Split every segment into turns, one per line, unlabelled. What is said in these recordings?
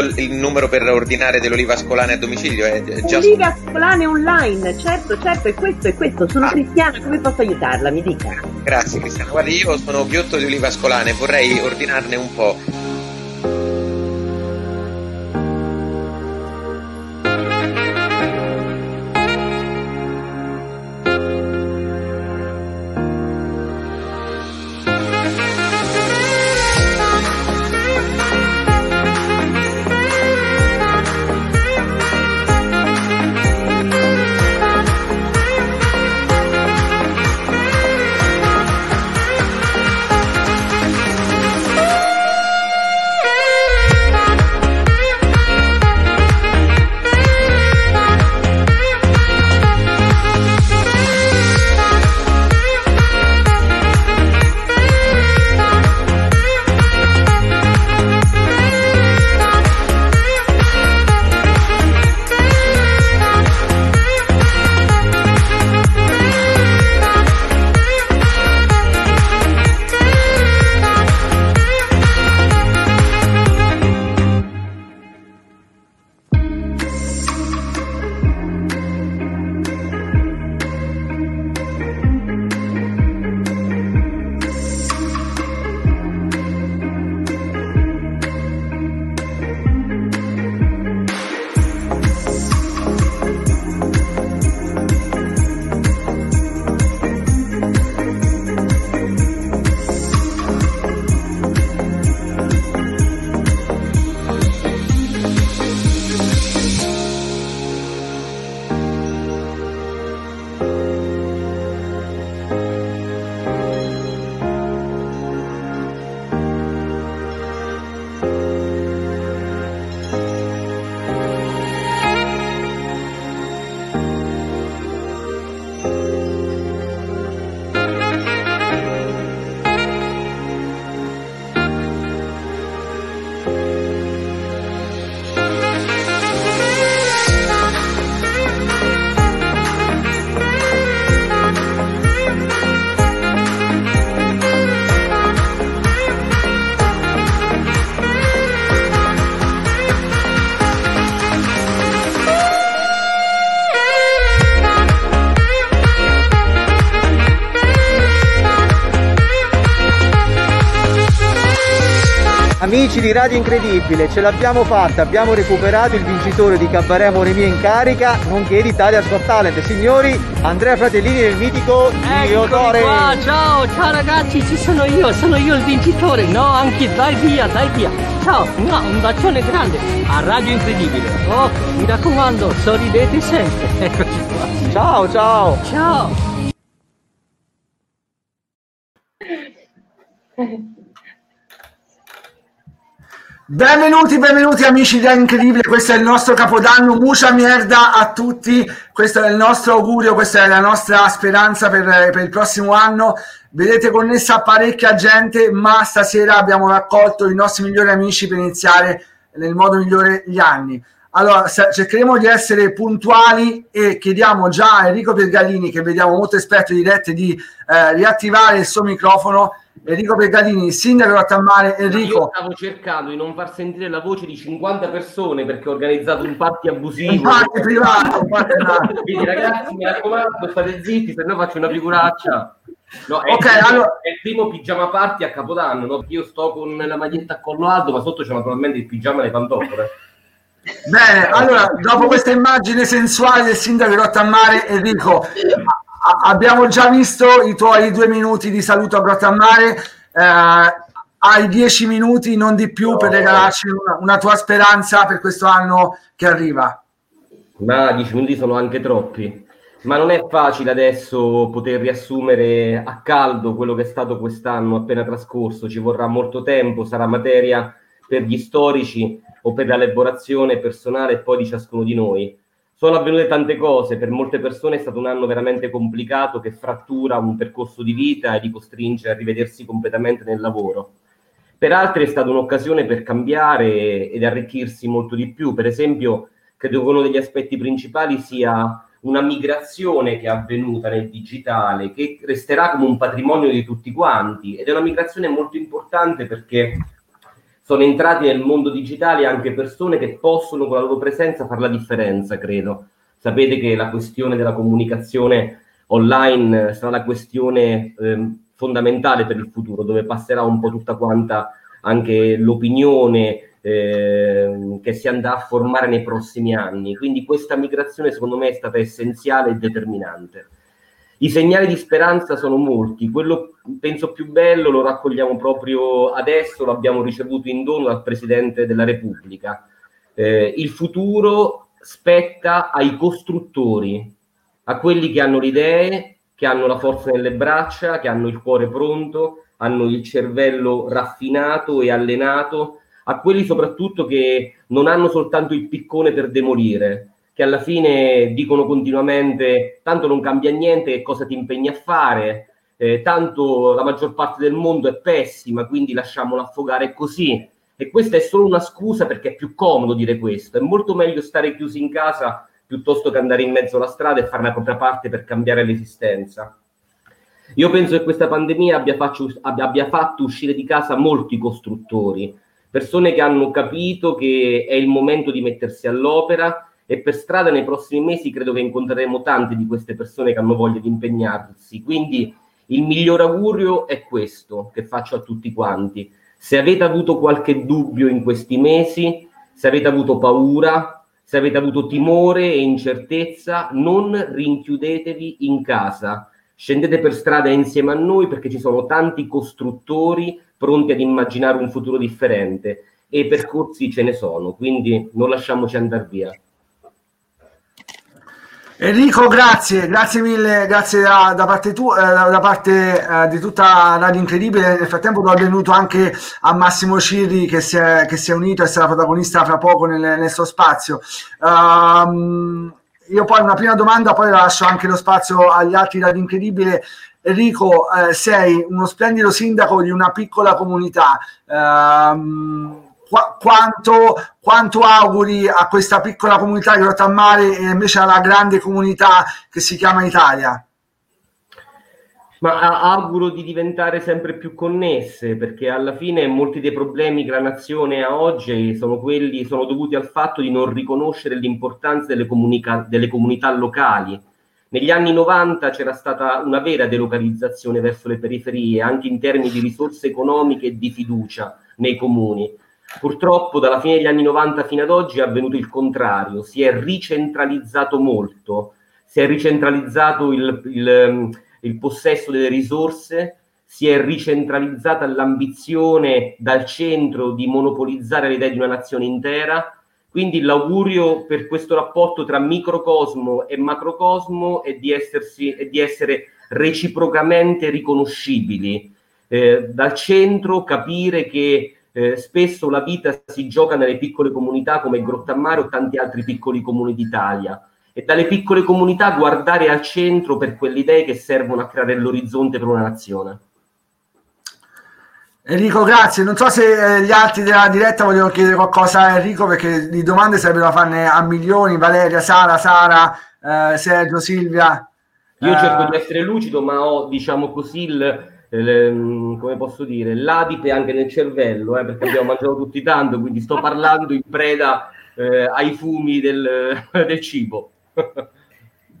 visto il numero per ordinare dell'oliva ascolane a domicilio? È
già... Oliva ascolane online, certo, certo, è questo, è questo. Sono ah. cristiana, come posso aiutarla? Mi dica.
Grazie Cristiana. Guardi, io sono ghiotto di oliva ascolane, vorrei ordinarne un po'.
Amici di Radio Incredibile, ce l'abbiamo fatta, abbiamo recuperato il vincitore di Cabaret Amore Mio in carica, nonché di Italia's Got Talent. Signori, Andrea Fratellini del mitico
Diodore. qua, ciao, ciao ragazzi, ci sono io, sono io il vincitore. No, anche dai via, dai via. Ciao, no, un bacione grande a Radio Incredibile. Oh, mi raccomando, sorridete sempre. Eccoci qua.
Ciao, ciao.
Ciao.
Benvenuti, benvenuti amici di Incredibile, questo è il nostro capodanno, mucha merda a tutti, questo è il nostro augurio, questa è la nostra speranza per, per il prossimo anno, vedete connessa parecchia gente, ma stasera abbiamo raccolto i nostri migliori amici per iniziare nel modo migliore gli anni. Allora, cercheremo di essere puntuali e chiediamo già a Enrico Pergalini, che vediamo molto esperto di dirette, di eh, riattivare il suo microfono Enrico Pecatini, sindaco di Rottammare, Enrico.
Io stavo cercando di non far sentire la voce di 50 persone perché ho organizzato un party abusivo.
Un party privato, un party
privato. Quindi ragazzi, mi raccomando, state zitti, se no faccio una figuraccia. No, è,
okay,
il primo,
allora...
è il primo pigiama party a Capodanno, no? io sto con la maglietta a collo alto, ma sotto c'è naturalmente il pigiama e le pantofole.
Bene, allora, dopo questa immagine sensuale del sindaco di Rottammare, Enrico, abbiamo già visto i tuoi due minuti di saluto a Grottammare. Eh, hai dieci minuti, non di più, per regalarci una, una, tua speranza per questo anno che arriva.
Ma dieci minuti sono anche troppi. Ma non è facile adesso poter riassumere a caldo quello che è stato quest'anno appena trascorso. Ci vorrà molto tempo, sarà materia per gli storici o per l'elaborazione personale e poi di ciascuno di noi sono avvenute tante cose, per molte persone è stato un anno veramente complicato che frattura un percorso di vita e li costringe a rivedersi completamente nel lavoro. Per altri è stata un'occasione per cambiare ed arricchirsi molto di più. Per esempio, credo che uno degli aspetti principali sia una migrazione che è avvenuta nel digitale, che resterà come un patrimonio di tutti quanti ed è una migrazione molto importante perché sono entrati nel mondo digitale anche persone che possono con la loro presenza fare la differenza, credo. Sapete che la questione della comunicazione online sarà la questione eh, fondamentale per il futuro, dove passerà un po' tutta quanta anche l'opinione eh, che si andrà a formare nei prossimi anni. Quindi questa migrazione secondo me è stata essenziale e determinante. I segnali di speranza sono molti, quello penso più bello lo raccogliamo proprio adesso, lo abbiamo ricevuto in dono dal Presidente della Repubblica. Eh, il futuro spetta ai costruttori, a quelli che hanno le idee, che hanno la forza nelle braccia, che hanno il cuore pronto, hanno il cervello raffinato e allenato, a quelli soprattutto che non hanno soltanto il piccone per demolire, che alla fine dicono continuamente tanto non cambia niente, che cosa ti impegni a fare, eh, tanto la maggior parte del mondo è pessima, quindi lasciamolo affogare così. E questa è solo una scusa perché è più comodo dire questo, è molto meglio stare chiusi in casa piuttosto che andare in mezzo alla strada e fare la propria parte per cambiare l'esistenza. Io penso che questa pandemia abbia, faccio, abbia fatto uscire di casa molti costruttori, persone che hanno capito che è il momento di mettersi all'opera e per strada nei prossimi mesi credo che incontreremo tante di queste persone che hanno voglia di impegnarsi. Quindi il miglior augurio è questo che faccio a tutti quanti. Se avete avuto qualche dubbio in questi mesi, se avete avuto paura, se avete avuto timore e incertezza, non rinchiudetevi in casa. Scendete per strada insieme a noi perché ci sono tanti costruttori pronti ad immaginare un futuro differente e percorsi ce ne sono, quindi non lasciamoci andare via.
Enrico, grazie, grazie mille, grazie da, da parte, tu, eh, da parte eh, di tutta Radio Incredibile. Nel frattempo do il benvenuto anche a Massimo Cirri che si è, che si è unito e sarà protagonista fra poco nel, nel suo spazio. Um, io poi una prima domanda, poi lascio anche lo spazio agli altri Radio Incredibile. Enrico, eh, sei uno splendido sindaco di una piccola comunità. Um, Qu- quanto, quanto, auguri a questa piccola comunità di Rottammare e invece alla grande comunità che si chiama Italia?
Ma auguro di diventare sempre più connesse perché alla fine molti dei problemi che la nazione ha oggi sono, quelli, sono dovuti al fatto di non riconoscere l'importanza delle, comunica- delle comunità locali. Negli anni 90 c'era stata una vera delocalizzazione verso le periferie, anche in termini di risorse economiche e di fiducia nei comuni Purtroppo dalla fine degli anni 90 fino ad oggi è avvenuto il contrario, si è ricentralizzato molto, si è ricentralizzato il, il, il possesso delle risorse, si è ricentralizzata l'ambizione dal centro di monopolizzare le idee di una nazione intera. Quindi l'augurio per questo rapporto tra microcosmo e macrocosmo è di, essersi, è di essere reciprocamente riconoscibili. Eh, dal centro capire che eh, spesso la vita si gioca nelle piccole comunità come Grottammare o tanti altri piccoli comuni d'Italia e dalle piccole comunità guardare al centro per quelle idee che servono a creare l'orizzonte per una nazione.
Enrico, grazie. Non so se eh, gli altri della diretta vogliono chiedere qualcosa a Enrico perché di domande sarebbero da farne a milioni. Valeria, Sara, Sara, eh, Sergio, Silvia.
Io eh... cerco di essere lucido, ma ho, diciamo così, il, Mm, come posso dire, l'adipe anche nel cervello, eh, perché abbiamo mangiato tutti tanto, quindi sto parlando in preda eh, ai fumi del, del cibo.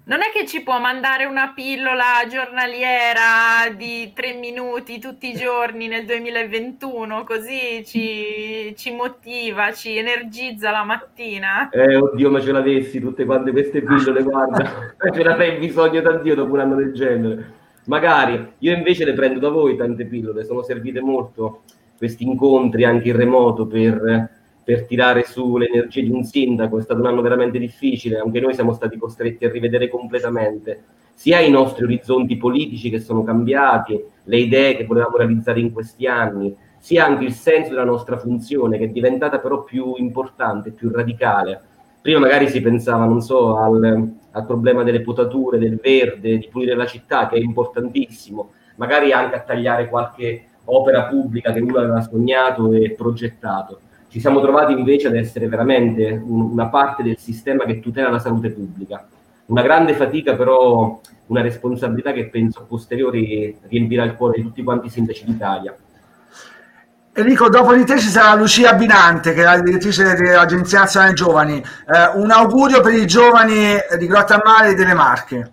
Non è che ci può mandare una pillola giornaliera di tre minuti tutti i giorni nel 2021, così ci, ci motiva, ci energizza la mattina?
Eh, oddio, ma ce l'avessi tutte quante queste pillole, guarda, ce l'avrei bisogno da Dio dopo un anno del genere. Magari io invece le prendo da voi tante pillole, sono servite molto questi incontri anche in remoto per, per tirare su le energie di un sindaco, è stato un anno veramente difficile, anche noi siamo stati costretti a rivedere completamente sia i nostri orizzonti politici che sono cambiati, le idee che volevamo realizzare in questi anni, sia anche il senso della nostra funzione che è diventata però più importante, più radicale. Prima magari si pensava, non so, al, al problema delle potature, del verde, di pulire la città, che è importantissimo, magari anche a tagliare qualche opera pubblica che uno aveva sognato e progettato. Ci siamo trovati invece ad essere veramente un, una parte del sistema che tutela la salute pubblica. Una grande fatica, però una responsabilità che penso a posteriori riempirà il cuore di tutti quanti i sindaci d'Italia.
Enrico, dopo di te ci sarà Lucia Binante, che è la direttrice dell'Agenzia Nazionale Giovani. Eh, un augurio per i giovani di Grotta Mare e delle Marche.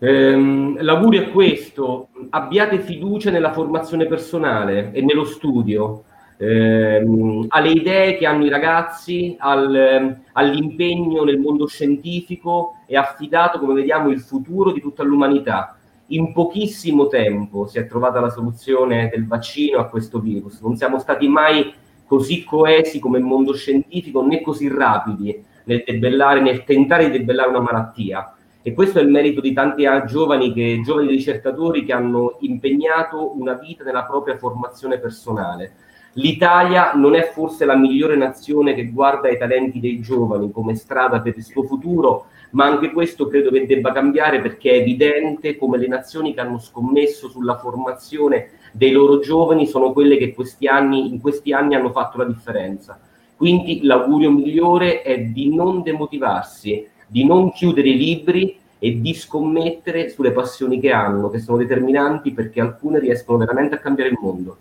Ehm, l'augurio è questo, abbiate fiducia nella formazione personale e nello studio, ehm, alle idee che hanno i ragazzi, al, all'impegno nel mondo scientifico e affidato, come vediamo, il futuro di tutta l'umanità. In pochissimo tempo si è trovata la soluzione del vaccino a questo virus, non siamo stati mai così coesi come mondo scientifico né così rapidi nel, nel tentare di debellare una malattia. E questo è il merito di tanti giovani, che, giovani ricercatori che hanno impegnato una vita nella propria formazione personale. L'Italia non è forse la migliore nazione che guarda ai talenti dei giovani come strada per il suo futuro, ma anche questo credo che debba cambiare perché è evidente come le nazioni che hanno scommesso sulla formazione dei loro giovani sono quelle che questi anni, in questi anni hanno fatto la differenza. Quindi l'augurio migliore è di non demotivarsi, di non chiudere i libri e di scommettere sulle passioni che hanno, che sono determinanti perché alcune riescono veramente a cambiare il mondo.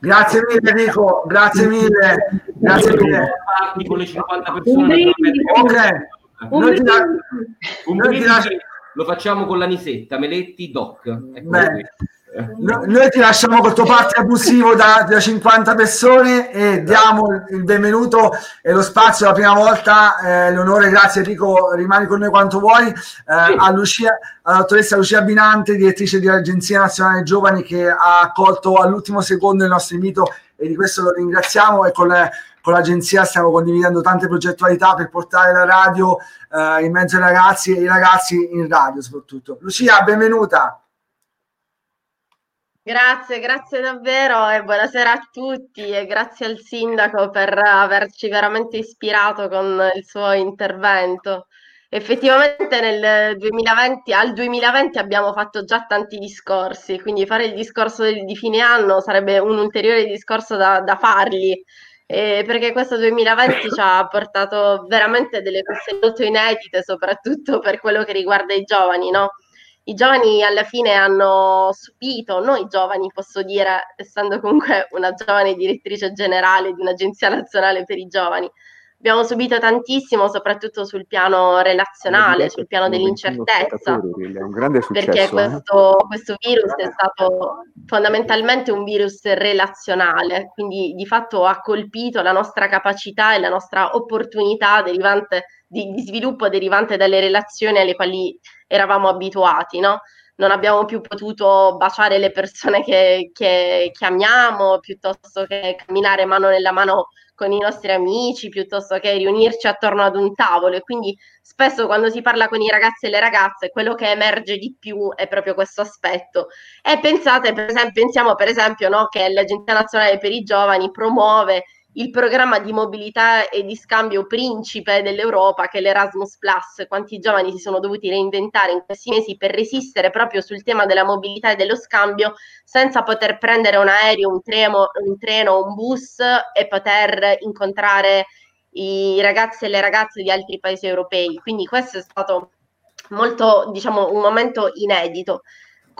Grazie mille Enrico, grazie mille. Grazie mille.
Con le 50 persone.
Ok. Noi ti, la...
noi ti lasciamo... Lo facciamo con la Nisetta, Meletti Doc.
Ecco No, noi ti lasciamo col tuo parte abusivo da, da, 50 persone e diamo il benvenuto e lo spazio la prima volta, eh, l'onore, grazie. Enrico, rimani con noi quanto vuoi, eh, a Lucia, alla dottoressa Lucia Binante, direttrice dell'Agenzia Nazionale Giovani che ha accolto all'ultimo secondo il nostro invito e di questo lo ringraziamo. E con, con l'agenzia stiamo condividendo tante progettualità per portare la radio eh, in mezzo ai ragazzi e i ragazzi in radio soprattutto. Lucia, benvenuta.
Grazie, grazie davvero e buonasera a tutti e grazie al sindaco per averci veramente ispirato con il suo intervento. Effettivamente nel 2020, al 2020 abbiamo fatto già tanti discorsi, quindi fare il discorso di fine anno sarebbe un ulteriore discorso da, da fargli, eh, perché questo 2020 ci ha portato veramente delle cose molto inedite, soprattutto per quello che riguarda i giovani, no? i giovani alla fine hanno subito, noi giovani posso dire, essendo comunque una giovane direttrice generale di un'agenzia nazionale per i giovani, abbiamo subito tantissimo, soprattutto sul piano relazionale, sul piano dell'incertezza, perché
eh.
questo, questo, virus è stato fondamentalmente un virus relazionale, quindi di fatto ha colpito la nostra capacità e la nostra opportunità derivante di, di sviluppo derivante dalle relazioni alle quali eravamo abituati, no? Non abbiamo più potuto baciare le persone che, che, che amiamo, piuttosto che camminare mano nella mano con i nostri amici, piuttosto che riunirci attorno ad un tavolo. E quindi spesso quando si parla con i ragazzi e le ragazze, quello che emerge di più è proprio questo aspetto. E pensate, per esempio, pensiamo per esempio no, che l'Agenzia Nazionale per i Giovani promuove il programma di mobilità e di scambio principe dell'Europa, che è l'Erasmus Plus. Quanti giovani si sono dovuti reinventare in questi mesi per resistere proprio sul tema della mobilità e dello scambio, senza poter prendere un aereo, un treno, un treno, un bus e poter incontrare i ragazzi e le ragazze di altri paesi europei. Quindi questo è stato molto, diciamo, un momento inedito.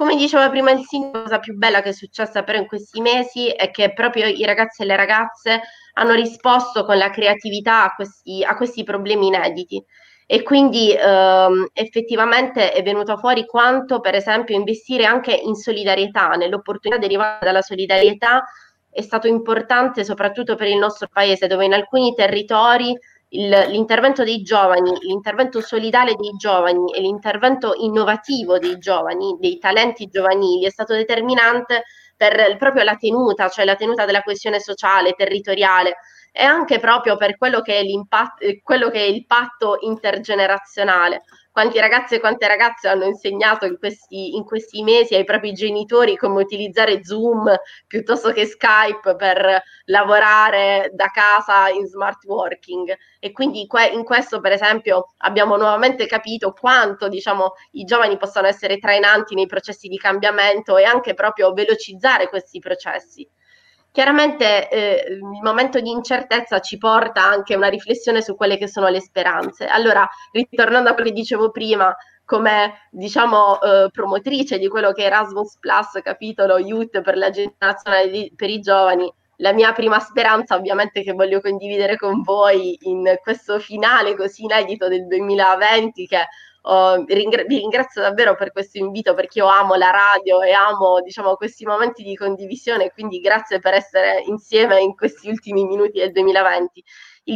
Come diceva prima il sindaco, la cosa più bella che è successa però in questi mesi è che proprio i ragazzi e le ragazze hanno risposto con la creatività a questi, a questi problemi inediti. E quindi ehm, effettivamente è venuto fuori quanto, per esempio, investire anche in solidarietà, nell'opportunità derivante dalla solidarietà, è stato importante soprattutto per il nostro paese, dove in alcuni territori il, l'intervento dei giovani, l'intervento solidale dei giovani e l'intervento innovativo dei giovani, dei talenti giovanili, è stato determinante per proprio la tenuta, cioè la tenuta della coesione sociale, territoriale e anche proprio per quello che è, quello che è il patto intergenerazionale quanti ragazzi e quante ragazze hanno insegnato in questi, in questi, mesi ai propri genitori come utilizzare Zoom piuttosto che Skype per lavorare da casa in smart working. E quindi in questo, per esempio, abbiamo nuovamente capito quanto diciamo, i giovani possano essere trainanti nei processi di cambiamento e anche proprio velocizzare questi processi. Chiaramente eh, il momento di incertezza ci porta anche a una riflessione su quelle che sono le speranze. Allora, ritornando a quello che dicevo prima, come diciamo eh, promotrice di quello che è Erasmus Plus, capitolo Youth per la generazione di, per i giovani, la mia prima speranza ovviamente che voglio condividere con voi in questo finale così inedito del 2020 che Oh, ringra- vi ringrazio davvero per questo invito perché io amo la radio e amo diciamo, questi momenti di condivisione, quindi grazie per essere insieme in questi ultimi minuti del 2020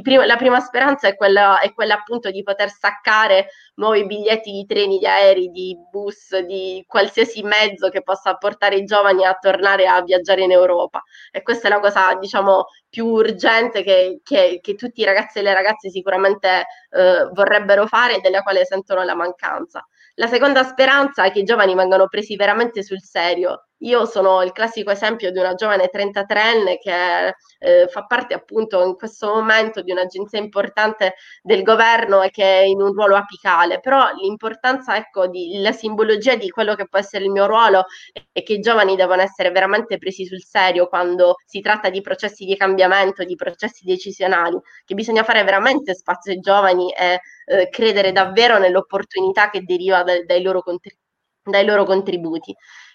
primo, la prima speranza è quella, è quella, appunto di poter staccare nuovi biglietti di treni, di aerei, di bus, di qualsiasi mezzo che possa portare i giovani a tornare a viaggiare in Europa. E questa è la cosa, diciamo, più urgente che, che, che tutti i ragazzi e le ragazze sicuramente eh, vorrebbero fare e della quale sentono la mancanza. La seconda speranza è che i giovani vengano presi veramente sul serio. Io sono il classico esempio di una giovane 33enne che eh, fa parte appunto in questo momento di un'agenzia importante del governo e che è in un ruolo apicale, però l'importanza, ecco, di, simbologia di quello che può essere il mio ruolo è che i giovani devono essere veramente presi sul serio quando si tratta di processi di cambiamento, di processi decisionali, che bisogna fare veramente spazio ai giovani e eh, credere davvero nell'opportunità che deriva da, dai, loro contri- dai, loro contributi.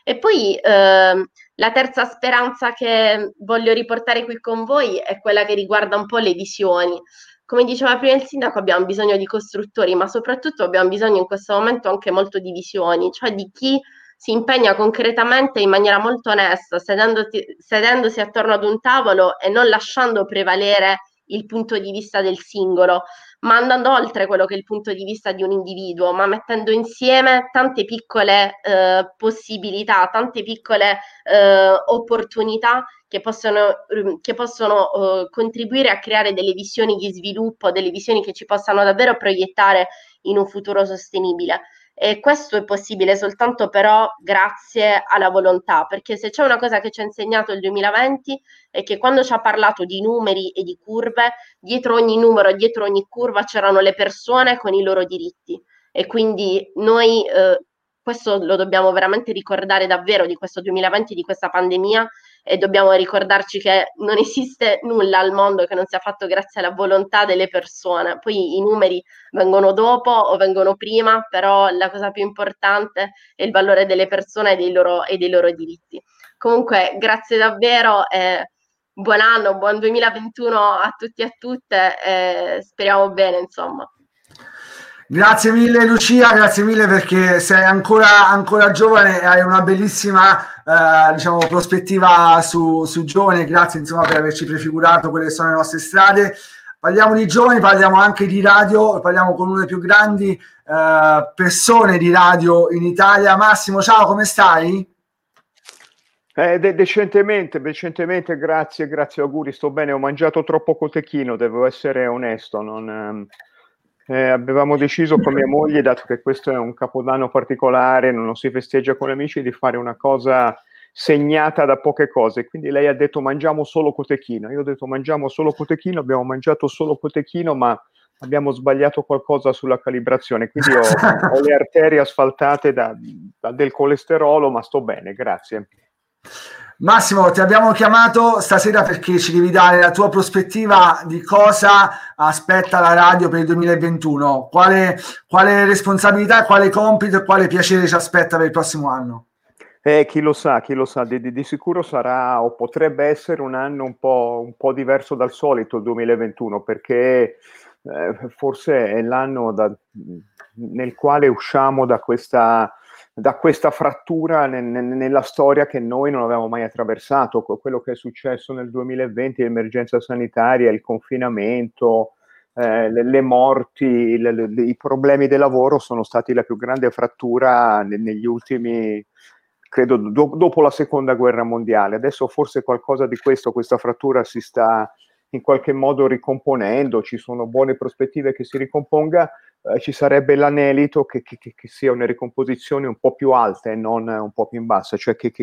E poi eh, la terza speranza che voglio riportare qui con voi è quella che riguarda un po' le visioni. Come diceva prima il sindaco, abbiamo bisogno di costruttori, ma soprattutto abbiamo bisogno in questo momento anche molto di visioni, cioè di chi si impegna concretamente in maniera molto onesta, sedendosi, sedendosi attorno ad un tavolo e non lasciando prevalere il punto di vista del singolo, ma andando oltre quello che è il punto di vista di un individuo, ma mettendo insieme tante piccole eh, possibilità, tante piccole eh, opportunità che possono, ehm, che possono eh, contribuire a creare delle visioni di sviluppo, delle visioni che ci possano davvero proiettare in un futuro sostenibile. E questo è possibile soltanto però grazie alla volontà, perché se c'è una cosa che ci ha insegnato il 2020 è che quando ci ha parlato di numeri e di curve, dietro ogni numero, dietro ogni curva c'erano le persone con i loro diritti. E quindi noi eh, questo lo dobbiamo veramente ricordare davvero di questo 2020, di questa pandemia e dobbiamo ricordarci che non esiste nulla al mondo che non sia fatto grazie alla volontà delle persone. Poi i numeri vengono dopo o vengono prima, però la cosa più importante è il valore delle persone e dei loro, e dei loro diritti. Comunque, grazie davvero. Eh, buon anno, buon 2021 a tutti e a tutte, eh, speriamo bene, insomma.
Grazie mille Lucia, grazie mille perché sei ancora, ancora giovane e hai una bellissima eh, diciamo, prospettiva su, su giovane, grazie insomma per averci prefigurato quelle sono le nostre strade. Parliamo di giovani, parliamo anche di radio, parliamo con una delle più grandi eh, persone di radio in Italia. Massimo, ciao, come stai?
Eh, de- decentemente, decentemente, grazie, grazie, auguri, sto bene, ho mangiato troppo cotechino, devo essere onesto, non... Ehm eh, avevamo deciso con mia moglie, dato che questo è un capodanno particolare, non lo si festeggia con gli amici, di fare una cosa segnata da poche cose. Quindi lei ha detto mangiamo solo cotechino. Io ho detto mangiamo solo cotechino, abbiamo mangiato solo cotechino, ma abbiamo sbagliato qualcosa sulla calibrazione. Quindi ho, ho le arterie asfaltate da, da del colesterolo, ma sto bene, grazie.
Massimo, ti abbiamo chiamato stasera perché ci devi dare la tua prospettiva di cosa aspetta la radio per il 2021, quale, quale responsabilità, quale compito e quale piacere ci aspetta per il prossimo anno.
Eh, chi lo sa, chi lo sa, di, di, di, sicuro sarà o potrebbe essere un anno un po', un po diverso dal solito il 2021 perché eh, forse è l'anno da, nel quale usciamo da questa da questa frattura ne, ne, nella storia che noi non avevamo mai attraversato, quello che è successo nel 2020, l'emergenza sanitaria, il confinamento, eh, le, le, morti, le, le, i problemi del lavoro sono stati la più grande frattura ne, negli ultimi, credo, do, dopo la seconda guerra mondiale. Adesso forse qualcosa di questo, questa frattura si sta in qualche modo ricomponendo, ci sono buone prospettive che si ricomponga, eh, ci sarebbe l'anelito che, che, che, sia una ricomposizione un po' più alta e non un po' più in bassa, cioè che,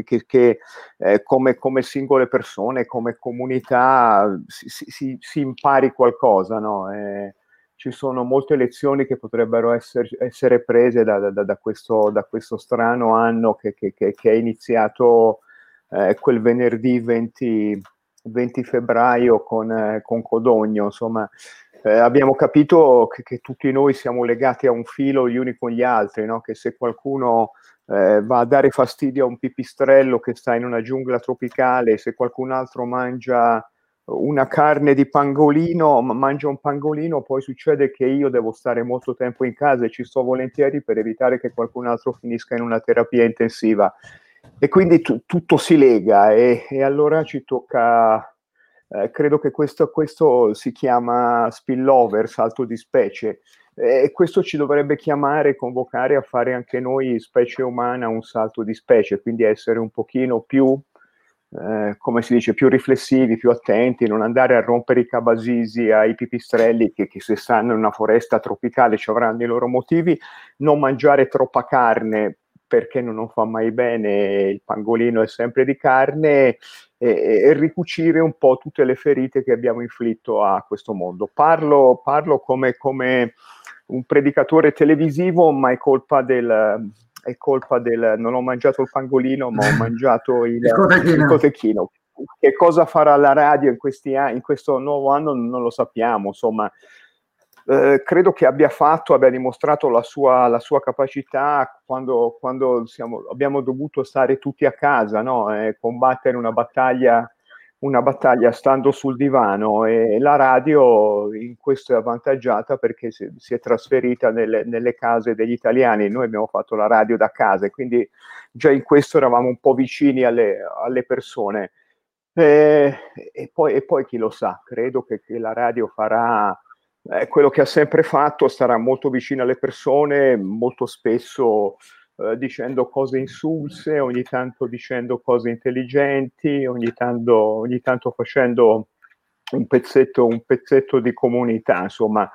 eh, come, come, singole persone, come comunità si, si, si impari qualcosa, no? eh, ci sono molte lezioni che potrebbero essere, essere prese da, da, da, questo, da, questo, strano anno che, è iniziato eh, quel venerdì 20, 20 febbraio con, eh, con Codogno, insomma, eh, abbiamo capito che, che, tutti noi siamo legati a un filo gli uni con gli altri, no? che se qualcuno eh, va a dare fastidio a un pipistrello che sta in una giungla tropicale, se qualcun altro mangia una carne di pangolino, mangia un pangolino, poi succede che io devo stare molto tempo in casa e ci sto volentieri per evitare che qualcun altro finisca in una terapia intensiva. E quindi t- tutto si lega e, e allora ci tocca eh, credo che questo, questo, si chiama spillover, salto di specie, e questo ci dovrebbe chiamare, convocare a fare anche noi, specie umana, un salto di specie, quindi essere un pochino più, eh, come si dice, più riflessivi, più attenti, non andare a rompere i cabasisi ai pipistrelli che, che se stanno in una foresta tropicale ci avranno i loro motivi, non mangiare troppa carne perché non fa mai bene, il pangolino è sempre di carne, e, e, ricucire un po' tutte le ferite che abbiamo inflitto a questo mondo. Parlo, parlo come, come, un predicatore televisivo, ma è colpa del... È colpa del non ho mangiato il pangolino, ma ho mangiato il, il, cotechino. Che cosa farà la radio in, questi in questo nuovo anno non lo sappiamo, insomma, eh, credo che abbia fatto, abbia dimostrato la sua, la sua capacità quando, quando siamo, abbiamo dovuto stare tutti a casa, no? eh, combattere una battaglia, una battaglia stando sul divano e la radio in questo è avvantaggiata perché si, si è trasferita nelle, nelle, case degli italiani. Noi abbiamo fatto la radio da casa e quindi già in questo eravamo un po' vicini alle, alle persone. Eh, e, poi, e, poi, chi lo sa, credo che, che la radio farà è quello che ha sempre fatto, starà molto vicino alle persone, molto spesso eh, dicendo cose insulse, ogni tanto dicendo cose intelligenti, ogni tanto, ogni tanto facendo un pezzetto, un pezzetto di comunità, insomma.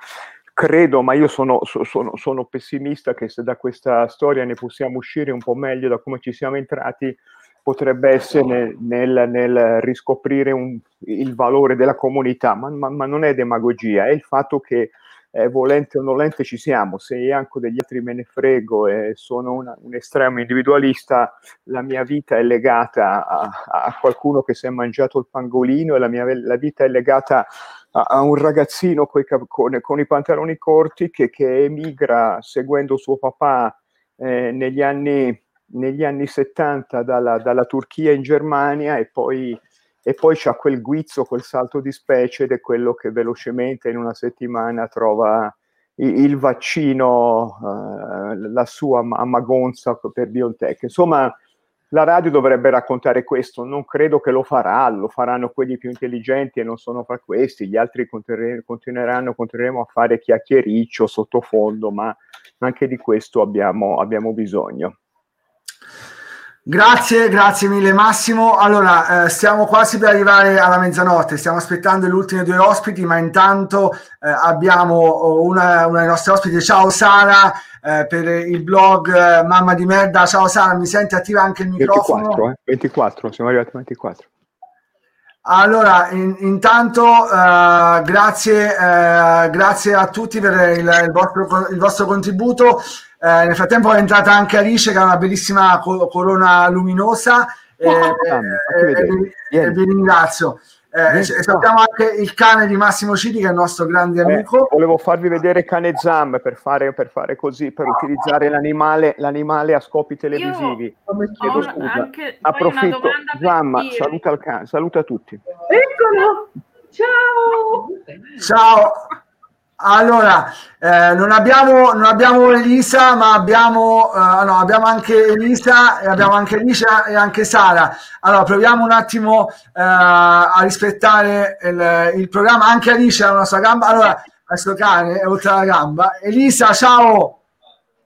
Credo, ma io sono, sono, sono pessimista che se da questa storia ne possiamo uscire un po' meglio da come ci siamo entrati, potrebbe essere nel, nel, nel riscoprire un, il valore della comunità, ma, ma, ma, non è demagogia, è il fatto che eh, volente o nolente ci siamo, se io anche degli altri me ne frego e sono una, un estremo individualista, la mia vita è legata a, a, qualcuno che si è mangiato il pangolino e la mia la vita è legata a, a un ragazzino coi, con, con, i pantaloni corti che, che emigra seguendo suo papà eh, negli anni negli anni 70 dalla, dalla Turchia in Germania e poi, e poi c'ha quel guizzo, quel salto di specie ed è quello che velocemente in una settimana trova il, il vaccino, uh, la sua amagonza per BioNTech. Insomma, la radio dovrebbe raccontare questo, non credo che lo farà, lo faranno quelli più intelligenti e non sono fra questi, gli altri continueranno, continueremo a fare chiacchiericcio, sottofondo, ma anche di questo abbiamo, abbiamo bisogno.
Grazie, grazie mille Massimo. Allora, eh, stiamo quasi per arrivare alla mezzanotte, stiamo aspettando le ultime due ospiti, ma intanto eh, abbiamo oh, una, una, dei nostri ospiti. Ciao Sara, eh, per il blog eh, Mamma di Merda. Ciao Sara, mi senti attiva anche il microfono?
24, 24 eh, siamo arrivati a 24.
Allora, in, intanto uh, grazie, uh, grazie a tutti per il, il, vostro, il vostro, contributo. Uh, nel frattempo è entrata anche Alice che ha una bellissima co- corona luminosa oh, e, e vi ringrazio. Eh, sappiamo anche il cane di Massimo Citi che è il nostro grande eh, amico.
Eh, volevo farvi vedere cane Zam per fare, per fare così, per utilizzare l'animale, l'animale a scopi televisivi. Io Chiedo scusa. Approfitto. Zam, saluta, cane, saluta tutti.
Eccolo! Ciao!
Ciao! Allora, eh, non, abbiamo, non abbiamo Elisa, ma abbiamo, eh, no, abbiamo anche Elisa, e abbiamo anche Alicia e anche Sara. Allora, proviamo un attimo eh, a rispettare il, il, programma. Anche Alicia ha una sua gamba. Allora, questo cane è oltre la gamba. Elisa, ciao!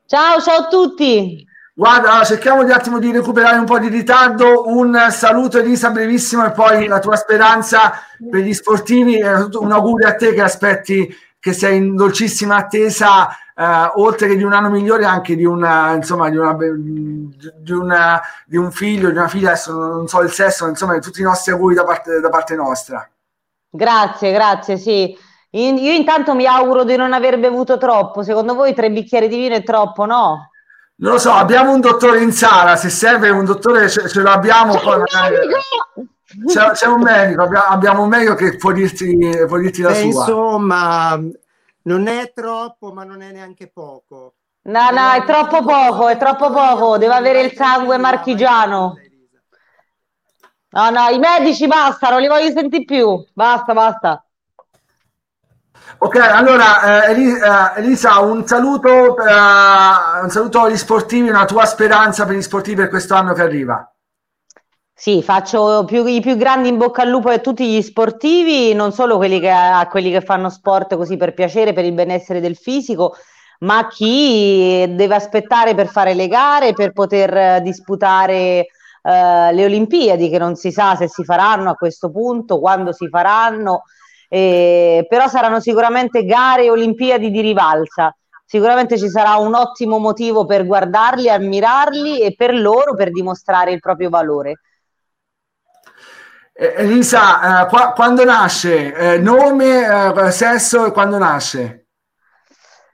Ciao, ciao a tutti!
Guarda, allora, cerchiamo di attimo di recuperare un po' di ritardo. Un saluto Elisa brevissimo e poi la tua speranza per gli sportivi. Un augurio a te che aspetti che sei in dolcissima attesa, eh, oltre che di un anno migliore, anche di, una, insomma, di, una, di, una, di un figlio, di una figlia, adesso non so il sesso, insomma, tutti i nostri auguri da parte, da parte nostra.
Grazie, grazie, sì. Io intanto mi auguro di non aver bevuto troppo. Secondo voi tre bicchieri di vino è troppo, no?
Non lo so, abbiamo un dottore in sala, se serve un dottore ce, ce lo abbiamo. Poi magari... c'è, c'è un medico, abbiamo, abbiamo, un medico che può dirti, può dirti la
Beh,
sua.
Insomma, non è troppo, ma non è neanche poco.
No, no, è troppo poco, è troppo poco, deve avere il sangue marchigiano. No, no, i medici basta, non li voglio sentire più. Basta, basta.
Ok, allora eh, eh Elisa, un saluto, eh, un saluto agli sportivi, una tua speranza per gli sportivi per questo anno che arriva.
Sì, faccio più, i più grandi in bocca al lupo a tutti gli sportivi, non solo quelli che, a quelli che fanno sport così per piacere, per il benessere del fisico, ma a chi deve aspettare per fare le gare, per poter disputare uh, le Olimpiadi, che non si sa se si faranno a questo punto, quando si faranno eh, però saranno sicuramente gare Olimpiadi di rivalsa. Sicuramente ci sarà un ottimo motivo per guardarli, ammirarli e per loro per dimostrare il proprio valore.
Eh, Elisa, eh, qua, quando nasce? Eh, nome, eh, sesso e quando nasce?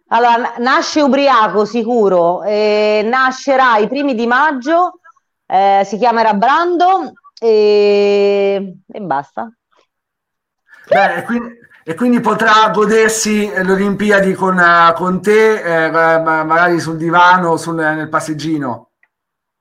Allora, nasce ubriaco sicuro, nascerà i primi di maggio, eh, si chiamerà Brando e, e basta.
Beh, e, quindi, e quindi potrà godersi le Olimpiadi con, con te, eh, magari sul divano, sul, nel passeggino.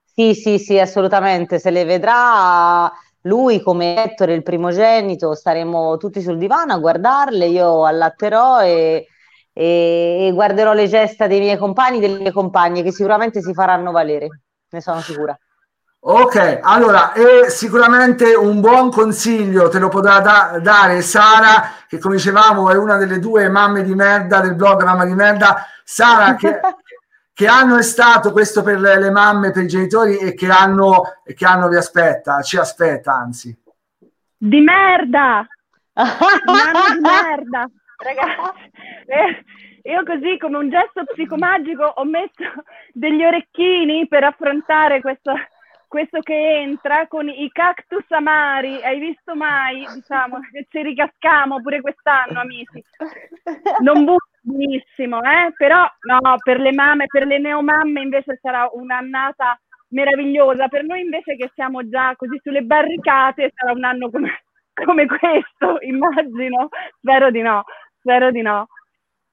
Sì, sì, sì, assolutamente. Se le vedrà lui come Ettore, il primogenito, staremo tutti sul divano a guardarle, io allatterò e, e, e guarderò le gesta dei miei compagni e delle mie compagne che sicuramente si faranno valere, ne sono sicura.
Ok, allora, e sicuramente un buon consiglio te lo potrà da- dare Sara, che come dicevamo è una delle due mamme di merda del blog Mamma di Merda. Sara, che, che anno è stato questo per le, le mamme, per i genitori e che anno, e che anno vi aspetta, ci aspetta anzi?
Di merda! Un anno di merda, ragazzi. Eh, io così come un gesto psicomagico ho messo degli orecchini per affrontare questo questo che entra con i cactus amari, hai visto mai? Diciamo che ci ricascamo pure quest'anno, amici. Non butto benissimo, eh? però no, per le mamme, per le neomamme invece sarà un'annata meravigliosa. Per noi invece che siamo già così sulle barricate sarà un anno come, come questo, immagino. Spero di no, spero di no.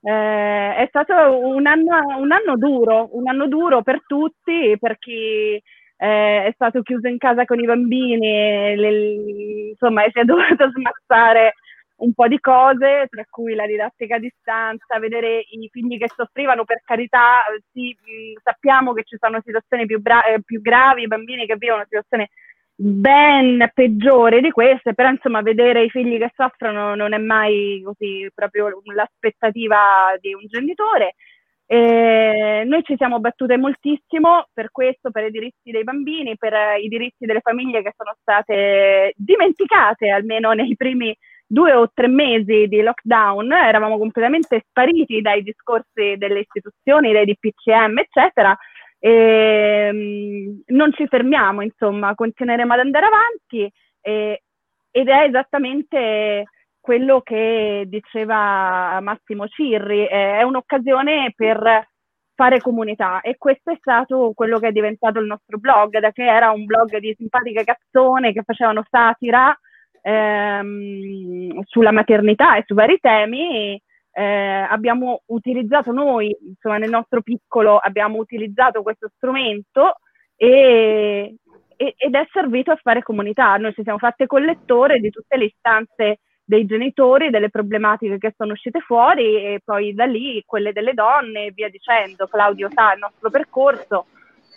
Eh, è stato un anno, un anno duro, un anno duro per tutti, per chi eh, è stato chiuso in casa con i bambini, le, insomma si è dovuto smazzare un po' di cose, tra cui la didattica a distanza, vedere i figli che soffrivano, per carità, sì, sappiamo che ci sono situazioni più, bra- eh, più gravi, bambini che vivono situazioni ben peggiori di queste, però insomma vedere i figli che soffrono non è mai così proprio l'aspettativa di un genitore. E noi ci siamo battute moltissimo per questo, per i diritti dei bambini, per i diritti delle famiglie che sono state dimenticate almeno nei primi due o tre mesi di lockdown. Eravamo completamente spariti dai discorsi delle istituzioni, dai DPCM, eccetera. E, um, non ci fermiamo, insomma, continueremo ad andare avanti e, ed è esattamente quello che diceva Massimo Cirri, è un'occasione per fare comunità e questo è stato quello che è diventato il nostro blog, da che era un blog di simpatiche cazzone che facevano satira ehm, sulla maternità e su vari temi. Eh, abbiamo utilizzato noi, insomma nel nostro piccolo, abbiamo utilizzato questo strumento e, e, ed è servito a fare comunità. Noi ci siamo fatte collettore di tutte le istanze dei genitori, delle problematiche che sono uscite fuori e poi da lì quelle delle donne e via dicendo. Claudio sa il nostro percorso,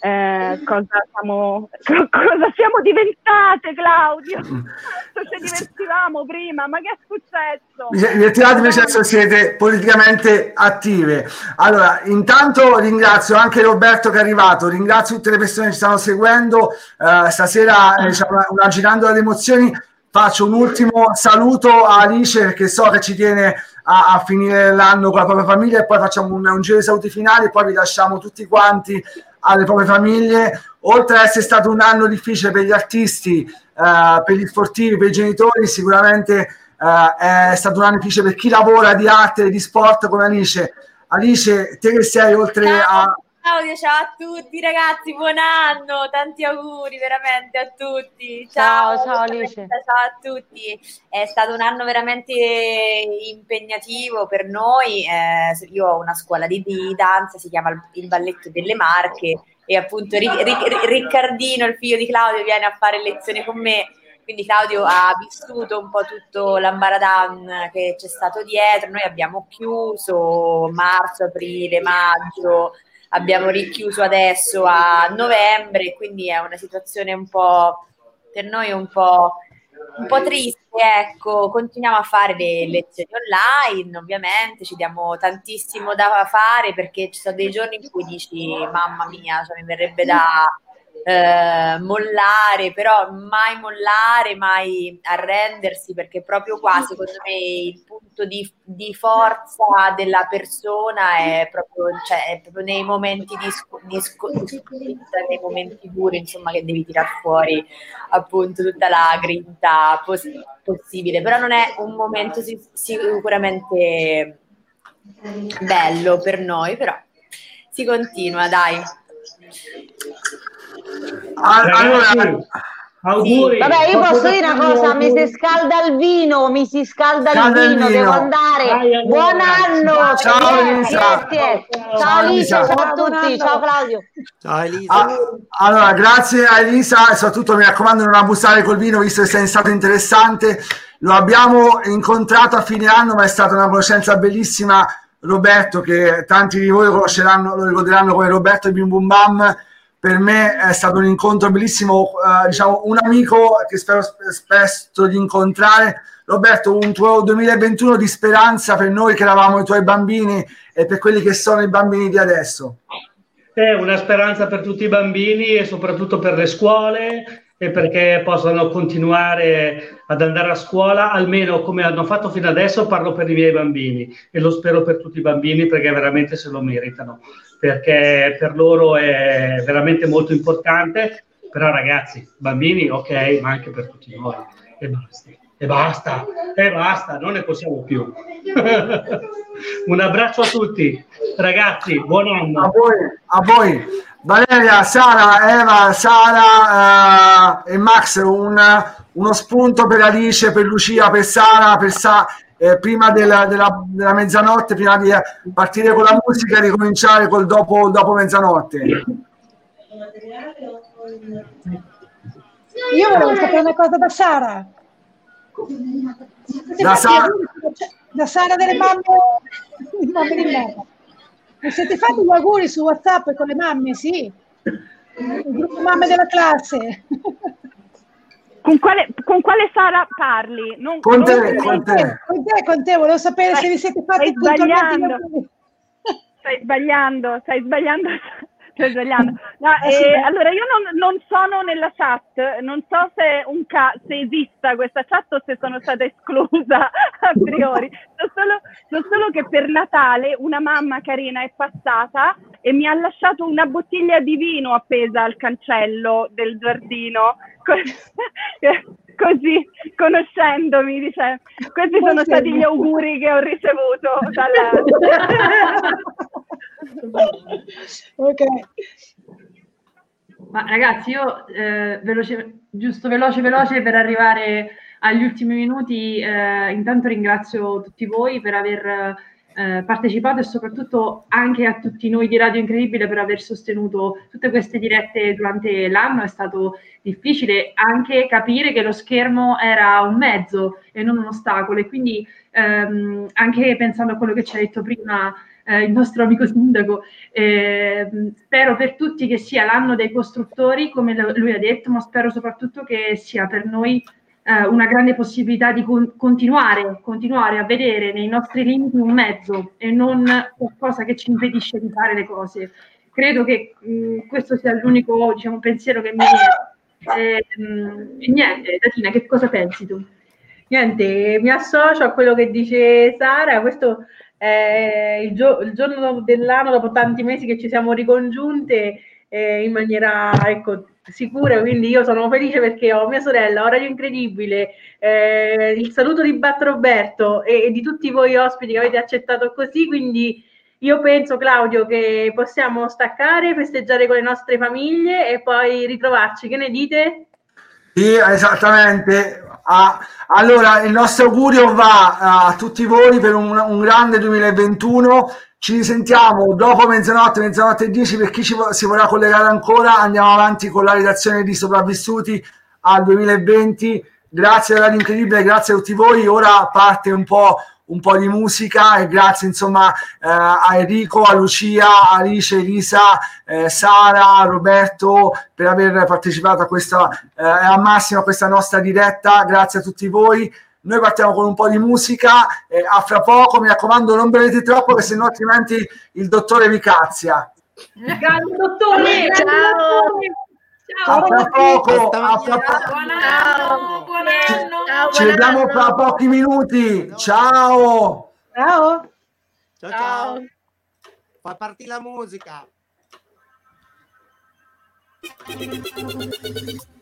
eh, cosa, siamo, cosa, siamo, diventate Claudio? Cosa ci divertivamo prima? Ma che è successo?
Divertivate nel senso siete politicamente attive. Allora, intanto ringrazio anche Roberto che è arrivato, ringrazio tutte le persone che ci stanno seguendo. Uh, stasera eh, diciamo, una girando dalle emozioni faccio un ultimo saluto a Alice perché so che ci tiene a, a finire l'anno con la propria famiglia e poi facciamo un, un giro di saluti finali e poi vi lasciamo tutti quanti alle proprie famiglie. Oltre ad essere stato un anno difficile per gli artisti, uh, per gli sportivi, per i genitori, sicuramente uh, è stato un anno difficile per chi lavora di arte e di sport come Alice. Alice, te che sei oltre a
Claudio, ciao a tutti ragazzi, buon anno, tanti auguri veramente a tutti. Ciao,
Ciao, ciao, Alice.
ciao a tutti. È stato un anno veramente impegnativo per noi. eh, io ho una scuola di, di danza, si chiama il, Balletto delle Marche e appunto Ri- Ri- Riccardino, il figlio di Claudio, viene a fare lezione con me. Quindi Claudio ha vissuto un po' tutto l'ambaradan che c'è stato dietro. Noi abbiamo chiuso marzo, aprile, maggio, abbiamo richiuso adesso a novembre, quindi è una situazione un po' per noi un po', un po' triste, ecco, continuiamo a fare le lezioni online, ovviamente, ci diamo tantissimo da fare perché ci sono dei giorni in cui dici mamma mia, cioè, mi verrebbe da eh, mollare, però mai mollare, mai arrendersi, perché proprio qua, secondo me, il punto di, di forza della persona è proprio, cioè, è proprio nei momenti di, sco- di, sco- di sconfitta, nei momenti duri, insomma, che devi tirar fuori appunto tutta la grinta pos- possibile. Però non è un momento si- sicuramente bello per noi, però si continua, dai.
Allora,
Sì. Vabbè, io posso dire una cosa, mi si scalda il vino, mi si scalda
Scalda
il
il
vino,
vino.
devo andare.
Dai, allora.
Buon anno!
Ciao, Elisa.
yes.
Ciao, Elisa.
ciao a tutti, ciao Claudio.
Ciao Elisa.
Ah, allora, grazie a Elisa e soprattutto mi raccomando non abusare col vino visto che sei stato interessante. Lo abbiamo incontrato a fine anno, ma è stata una conoscenza bellissima. Roberto, che tanti di voi lo conosceranno, lo ricorderanno come Roberto di Bim Bum Bam. Per me è stato un incontro bellissimo, eh, diciamo un amico che spero sp- spesso di incontrare. Roberto, un tuo 2021 di speranza per noi che eravamo i tuoi bambini e per quelli che sono i bambini di adesso.
È una speranza per tutti i bambini e soprattutto per le scuole e perché possano continuare ad andare a scuola, almeno come hanno fatto fino adesso, parlo per i miei bambini e lo spero per tutti i bambini perché veramente se lo meritano, perché per loro è veramente molto importante, però ragazzi, bambini ok, ma anche per tutti noi. E basta, e basta, e basta, non ne possiamo più. Un abbraccio a tutti, ragazzi, buon anno.
A voi, a voi. Valeria, Sara, Eva, Sara eh, e Max, un- uno spunto per Alice, per Lucia, per Sara, per Sa- eh, prima della, della- della mezzanotte, prima di partire con la musica e ricominciare col dopo, dopo mezzanotte.
Io volevo sapere una cosa da Sara.
Da Sara-
auguri- da Sara delle mamme, mamme di merda. Vi siete fatti gli auguri su WhatsApp con le mamme, sì. Il gruppo mamme della classe.
Con quale, con quale Sara parli? Non,
Con
non-
te, con te.
Con te, con te, volevo sapere se vi siete fatti
Stai
puntualmente.
Stai sbagliando, stai sbagliando. Stai sbagliando. No,
Eh sì,
eh, allora io non, non sono nella chat, non so se, un ca- se esista questa chat o se sono stata esclusa a priori. So solo, so solo che per Natale una mamma carina è passata e mi ha lasciato una bottiglia di vino appesa al cancello del giardino. Co- Così, conoscendomi, dice, questi sono stati gli auguri che ho ricevuto dalla...
ok.
Ma ragazzi, io eh, veloce, giusto veloce veloce per arrivare agli ultimi minuti, eh, intanto ringrazio tutti voi per aver eh, partecipato e soprattutto anche a tutti noi di Radio Incredibile per aver sostenuto tutte queste dirette durante l'anno. È stato difficile anche capire che lo schermo era un mezzo e non un ostacolo e quindi ehm, anche pensando a quello che ci ha detto prima eh, il nostro amico sindaco, ehm, spero per tutti che sia l'anno dei costruttori, come lui ha detto, ma spero soprattutto che sia per noi eh, una grande possibilità di con- continuare, continuare a vedere nei nostri limiti un mezzo e non qualcosa che ci impedisce di fare le cose. Credo che mh, questo sia l'unico diciamo, pensiero che mi viene. Ehm, E, niente, Datina, che cosa pensi tu?
Niente, mi associo a quello che dice Sara, questo è il, gio- il giorno dell'anno dopo tanti mesi che ci siamo ricongiunte eh, in maniera ecco, sicura, quindi io sono felice perché ho mia sorella, ho Radio Incredibile, eh, il saluto di Bat Roberto e, e di tutti voi ospiti che avete accettato così, quindi io penso, Claudio, che possiamo staccare, festeggiare con le nostre famiglie e poi ritrovarci. Che ne dite?
Sì, esattamente. Ah, allora, il nostro augurio va a tutti voi per un, un grande 2021. Ci risentiamo dopo mezzanotte, mezzanotte e 10 per chi ci, si vorrà collegare ancora. Andiamo avanti con la redazione di Sopravvissuti al 2020. Grazie a Radio Incredibile, grazie a tutti voi. Ora parte un po', un po' di musica e grazie insomma eh, a Enrico, a Lucia, Alice, Elisa, eh, Sara, Roberto per aver partecipato a questa eh, a Massimo a questa nostra diretta. Grazie a tutti voi. Noi partiamo con un po' di musica, eh, a fra poco, mi raccomando non bevete troppo perché sennò altrimenti il dottore vi cazzia.
Grande dottore!
Ciao!
A fra poco, a fra po-
Buon anno, buon anno.
ci vediamo fra pochi minuti. Ciao!
Ciao.
Ciao, ciao. Fa partire la musica.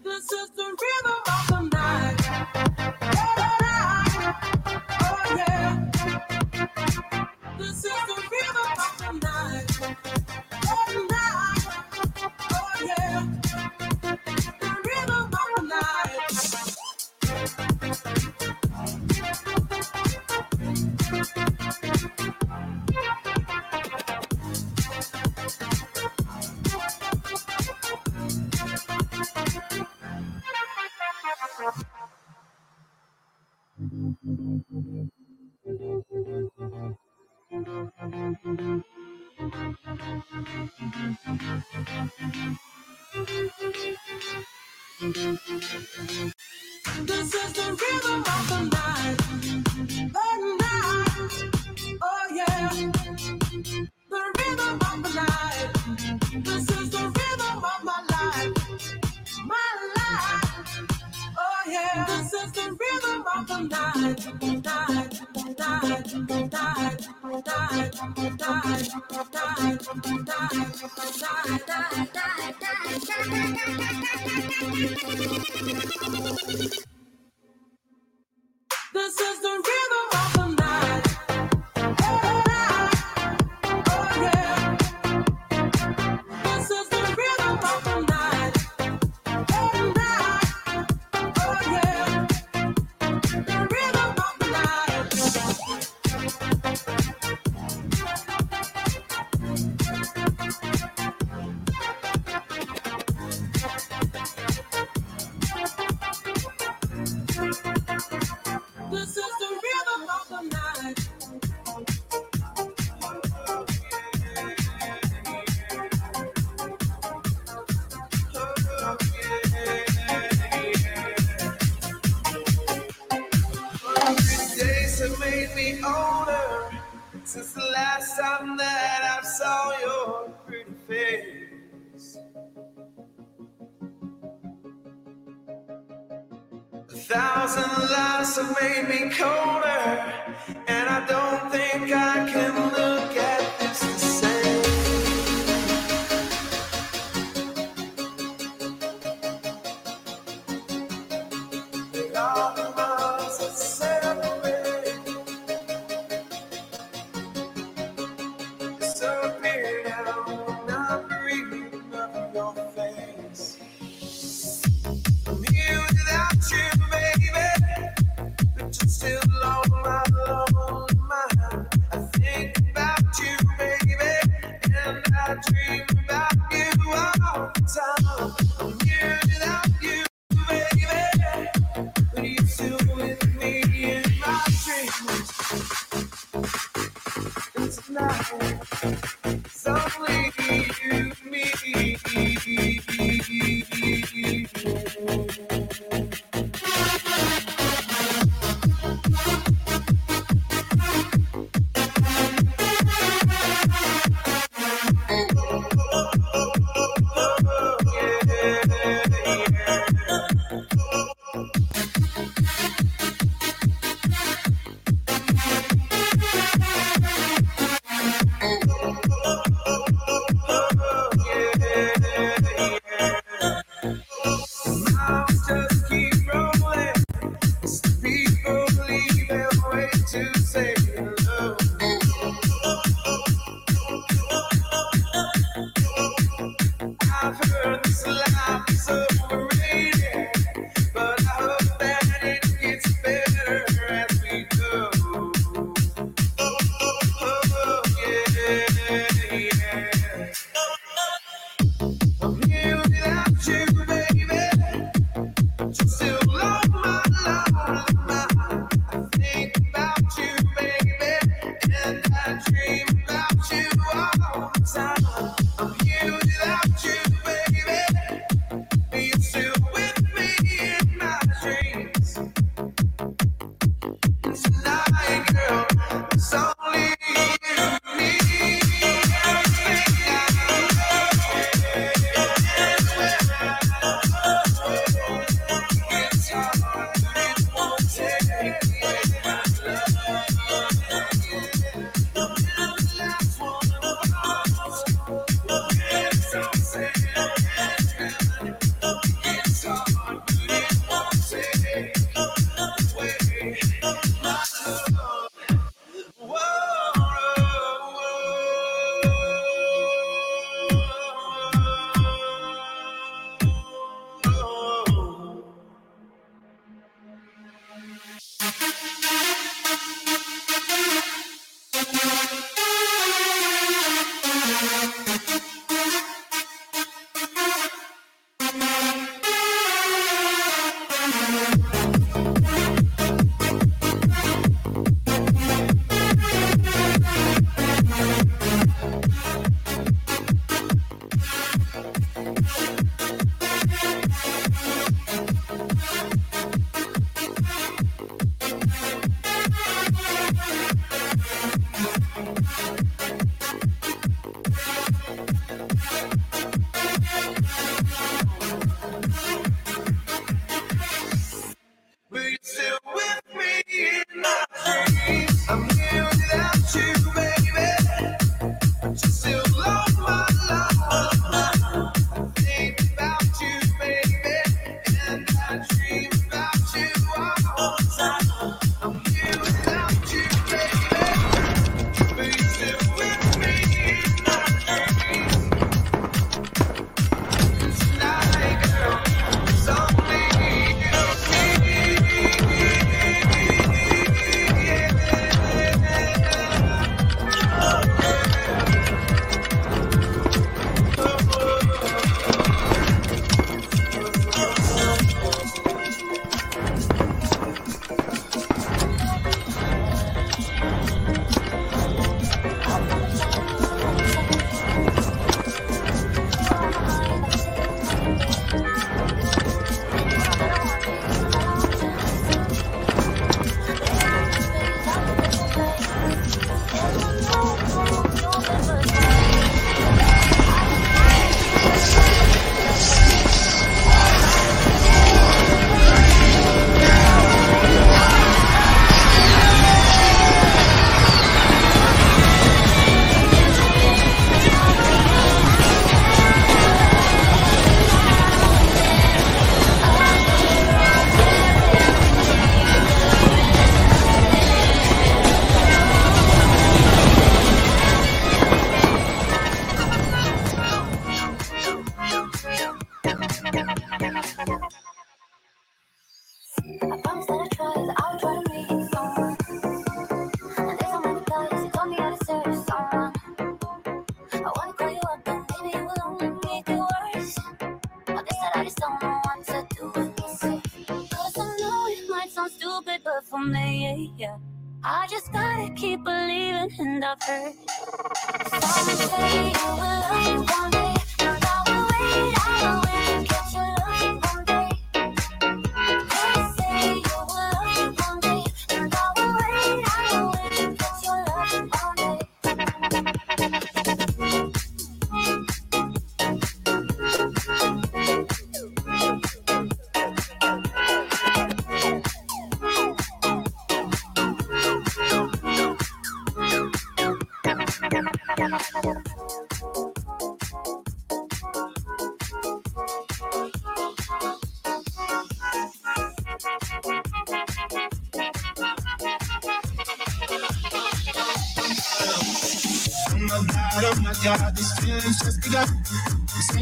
This is the rhythm of the night. Oh yeah. This is the rhythm of the night. This is the rhythm of the night. The night. Oh yeah. The rhythm of the night. This is the rhythm of the night.
Last time that I saw your pretty face. Thousand lies have made me colder, and I don't think I can look at this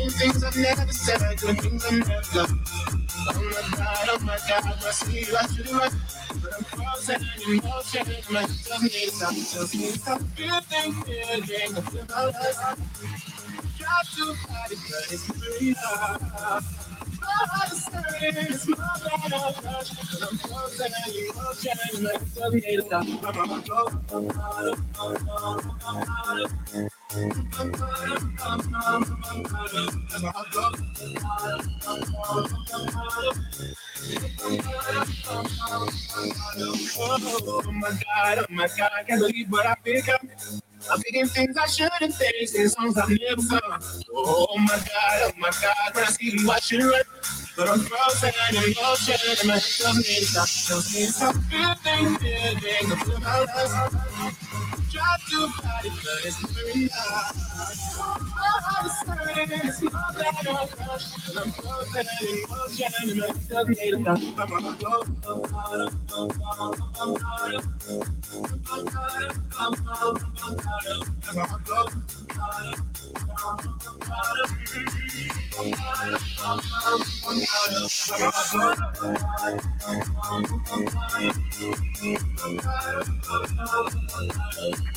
saying things I've never said, doing things I've never done. Oh my god, oh my god, I see you, I see, run. But I'm frozen in motion, my just need some, just need some feeling, feeling, I feel my life. Try to fight it, but it's really hard. My heart is hurting, it's my bad. I'm rushing. But I'm frozen in motion, my just need some.
I'm on the floor, I'm on the floor, I'm on the floor. Shouldn't think, singing songs I've never sung. Oh my god, oh my god, when I see you, I should run. But I'm frozen in motion, and my hips are made stop. So see some feeling, feeling, I feel my lust. I do body, but it's really. All. I'm and I a. I'm broken, I'm caught up, I'm I'm caught. I'm I'm I'm. I'm a broken, caught up, caught up, I'm. I'm caught I'm I'm. I'm I'm I'm I'm. I'm I'm I'm.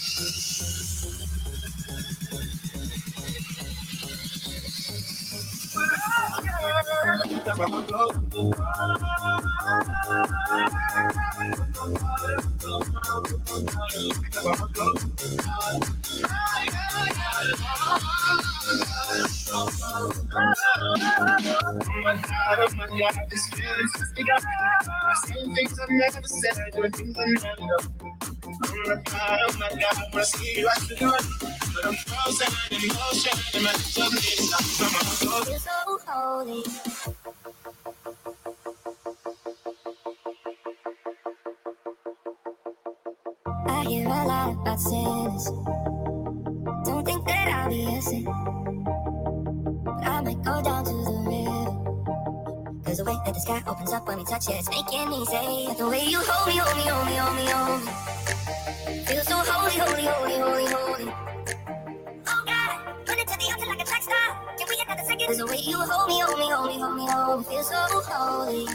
But I'm frozen in emotion, and my hips are made stop. I'm a
You're so holy. I hear a lot about sinners. Don't think that I'll be a sin. But I might go down to the river. Cause the way that the sky opens up when we touch it, it's making me say, like the way you hold me, hold me, hold me, hold me, hold me. Feel so holy, holy, holy, holy, holy. Hold me, hold me, hold me, hold me, hold me. Feel so holy.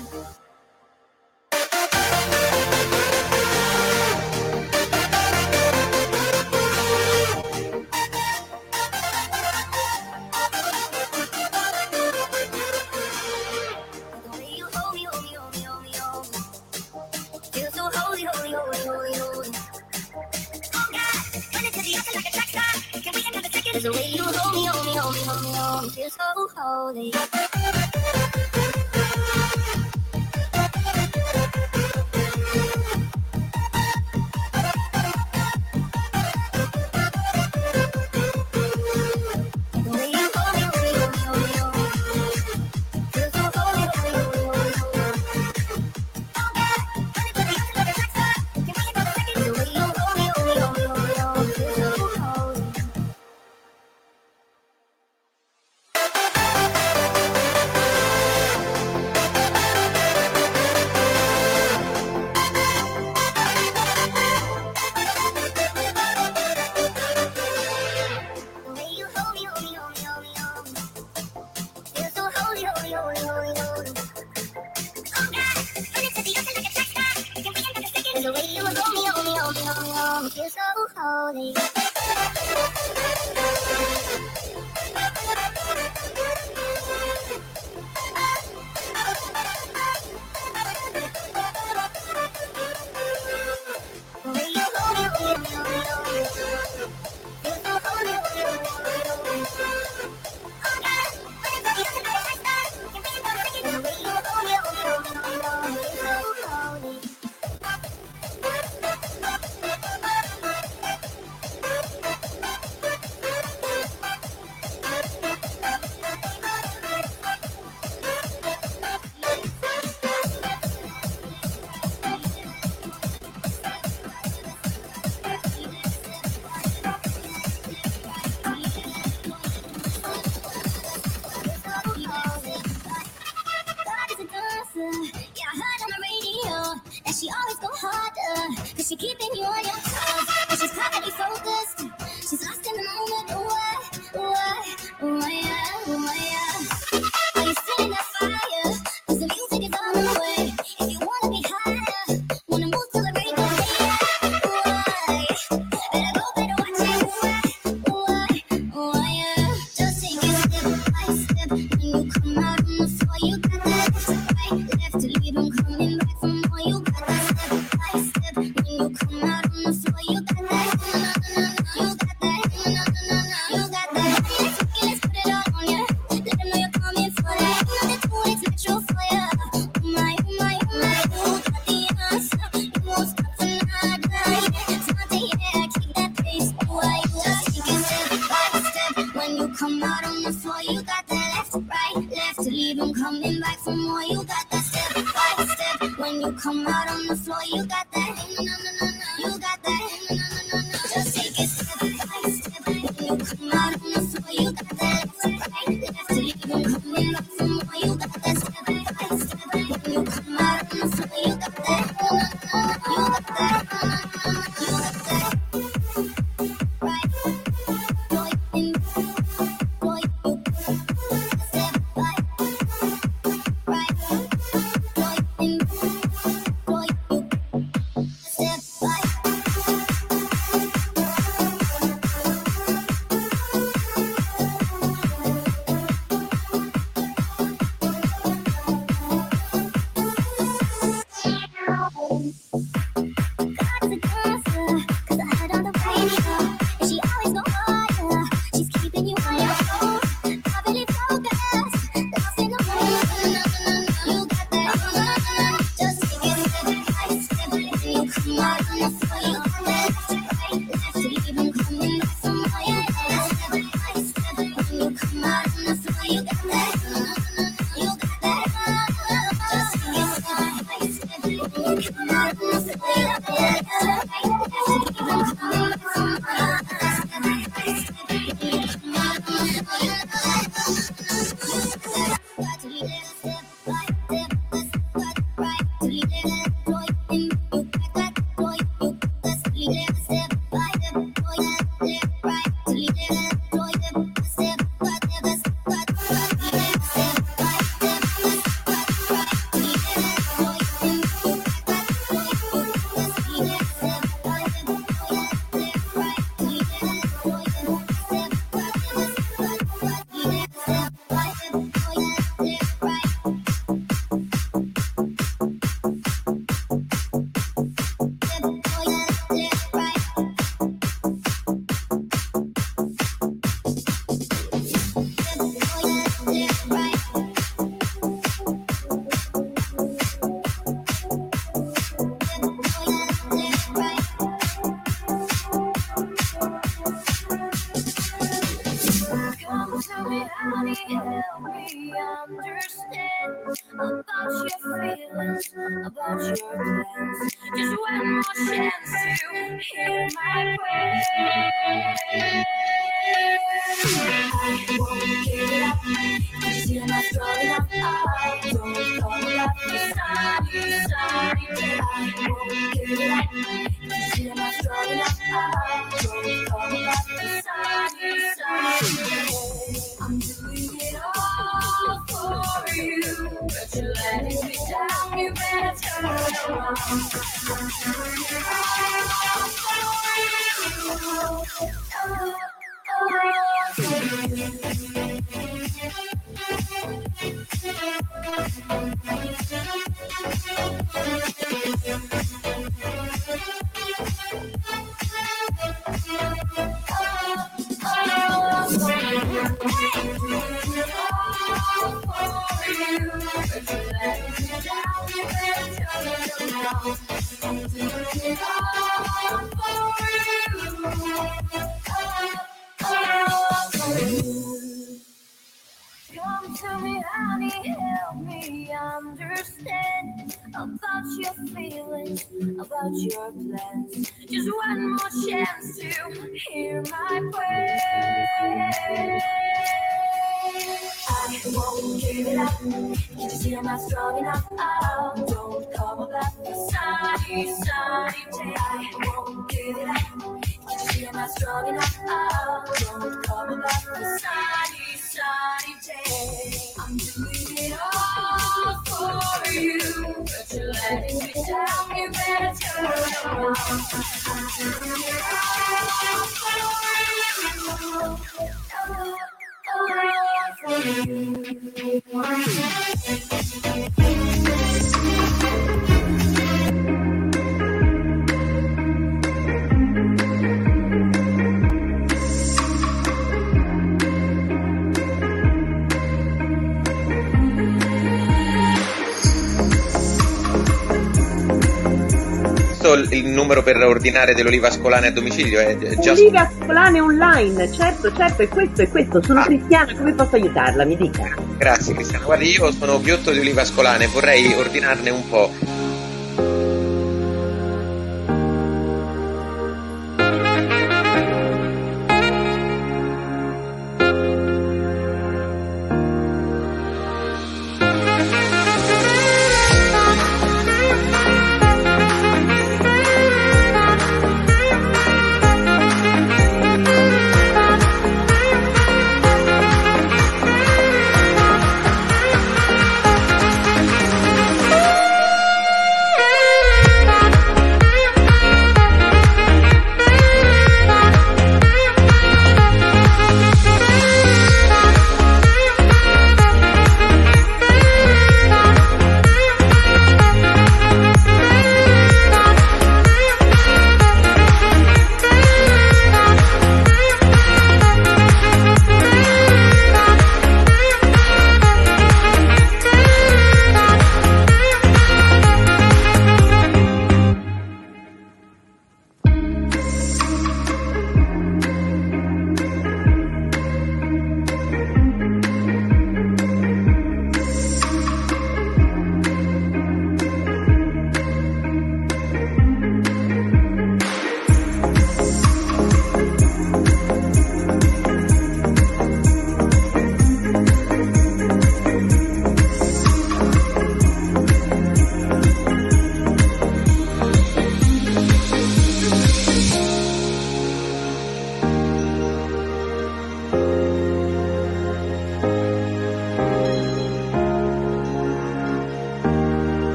Ordinare dell'oliva ascolane a domicilio? È già
Oliva Ascolane online, certo, certo, è questo, è questo. Sono cristiana, come posso aiutarla? Mi dica.
Grazie Cristiano. Guardi, io sono ghiotto di oliva ascolane, vorrei ordinarne un po'.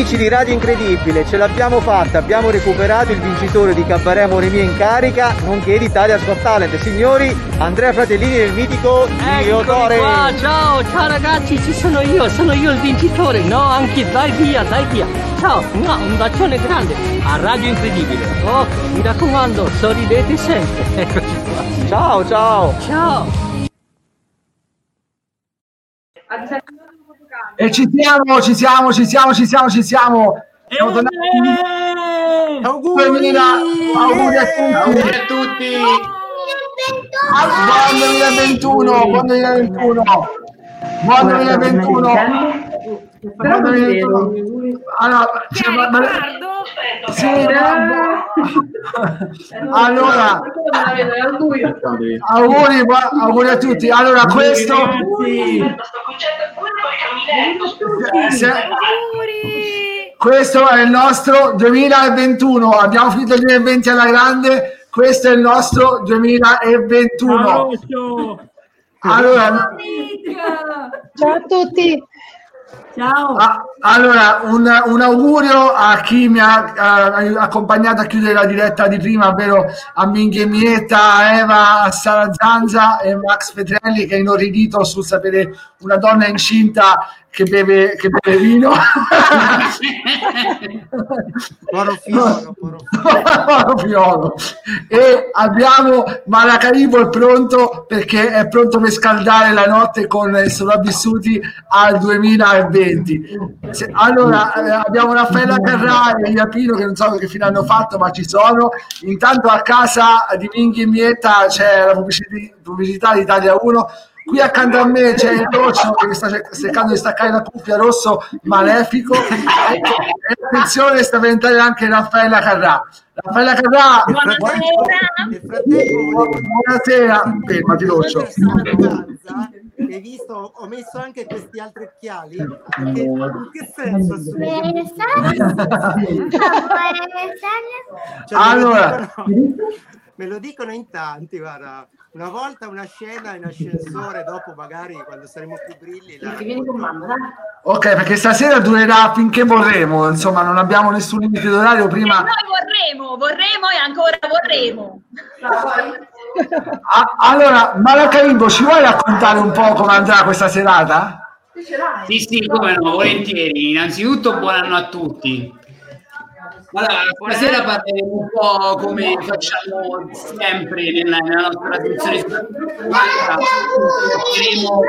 Amici di Radio Incredibile, ce l'abbiamo fatta, abbiamo recuperato il vincitore di Cabaret Amore Mio in carica, nonché d'Italia Got Talent. Signori, Andrea Fratellini del mitico.
Eccomi qua, ciao, ciao ragazzi, ci sono io, sono io il vincitore. No, anche dai via, dai via. Ciao, no, un bacione grande a Radio Incredibile. Oh, mi raccomando, sorridete sempre. Eccoci qua.
Ciao, ciao.
Ciao.
E ci siamo, ci siamo, ci siamo, ci siamo, ci siamo. Siamo tornati.
Auguri!
Auguri a tutti.
Auguri a tutti.
Buon 2021, buon 2021. Buon 2021. Buon 2021. Allora, cioè, ma- ma- sì, allora, auguri, auguri a tutti. Allora, questo se- questo è il nostro 2021. Abbiamo finito il 2020 alla grande, questo è il nostro 2021. Allora,
Ciao a tutti. Ciao.
Ah, allora, un, un augurio a chi mi ha eh, accompagnato a chiudere la diretta di prima, ovvero a Minghie Mietta, a Eva, a Sara Zanza e Max Petrelli che è inorridito sul sapere una donna incinta che beve, che beve vino.
Porofiolo,
Porofiolo. e abbiamo Maracaibo è pronto perché è pronto per scaldare la notte con i sopravvissuti al 2020 Se- allora eh, abbiamo Raffaella Carrà e Iapino che non so che fine hanno fatto ma ci sono. Intanto a casa di Minghi e Mietta c'è la pubblicità, pubblicità di Italia 1 Qui accanto a me c'è il Roccio che sta cer- cercando di staccare la cuffia rosso malefico. E attenzione, sta per entrare anche Raffaella Carrà. Raffaella Carrà, buonasera. Buonasera, fermati Roccio.
hai visto? Ho messo anche questi altri occhiali. Che, in che senso? Cioè, me lo
Allora.
me lo dicono in tanti, guarda. Una volta una scena in ascensore, dopo magari quando saremo più brilli. La...
Ok, perché stasera durerà finché vorremo, insomma, non abbiamo nessun limite d'orario. Prima
Noi vorremo, vorremo e ancora vorremo.
Ah, allora, Maracaibo, ci vuoi raccontare un po' come andrà questa serata?
Sì, sì, come no, volentieri. Innanzitutto buon anno a tutti. Allora, stasera parleremo un po' come facciamo sempre nella, nella nostra trasmissione cercheremo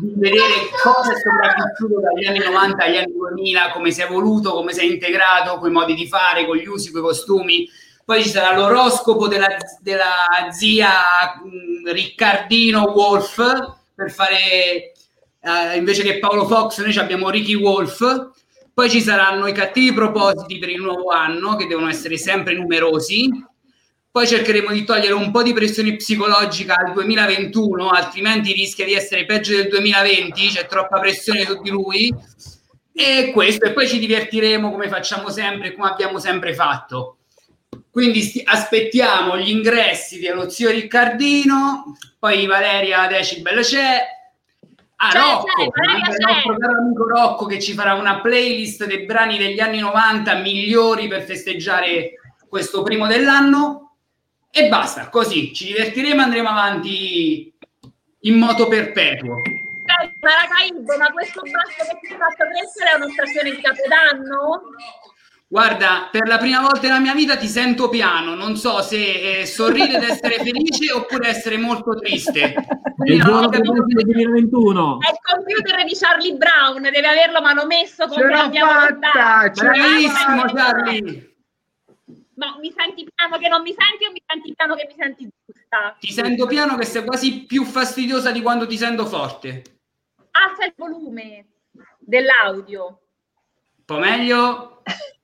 di vedere cosa è sopravvissuto dagli anni 90 agli anni 2000, come si è evoluto, come si è integrato, con i modi di fare, con gli usi, con i costumi. Poi ci sarà l'oroscopo della, della zia mh, Riccardino Wolf per fare eh, invece che Paolo Fox, noi abbiamo Ricky Wolf. Poi ci saranno i cattivi propositi per il nuovo anno, che devono essere sempre numerosi. Poi cercheremo di togliere un po' di pressione psicologica al 2021, altrimenti rischia di essere peggio del 2020, c'è troppa pressione su di lui. E questo, e poi ci divertiremo come facciamo sempre e come abbiamo sempre fatto. Quindi sti- aspettiamo gli ingressi dello zio Riccardino, poi Valeria Decibel c'è, Ah,
C'è,
Rocco,
Valeria
anche il nostro caro amico Rocco che ci farà una playlist dei brani degli anni 90 migliori per festeggiare questo primo dell'anno. E basta, così ci divertiremo e andremo avanti in moto perpetuo.
Maracaibo, ma questo basso che ti ha fatto crescere è un'occasione di Capodanno?
Guarda, per la prima volta nella mia vita ti sento piano, non so se eh, sorridere ed essere felice oppure essere molto triste. Quindi
Il buono del 2021.
È il computer di Charlie Brown, deve averlo manomesso come
Ce
l'abbiamo
fatta, bravissimo, Charlie.
Ma mi senti piano che non mi senti o mi senti piano che mi senti giusta?
Ti sento piano che sei quasi più fastidiosa di quando ti sento forte.
Alza il volume dell'audio.
Un po' meglio?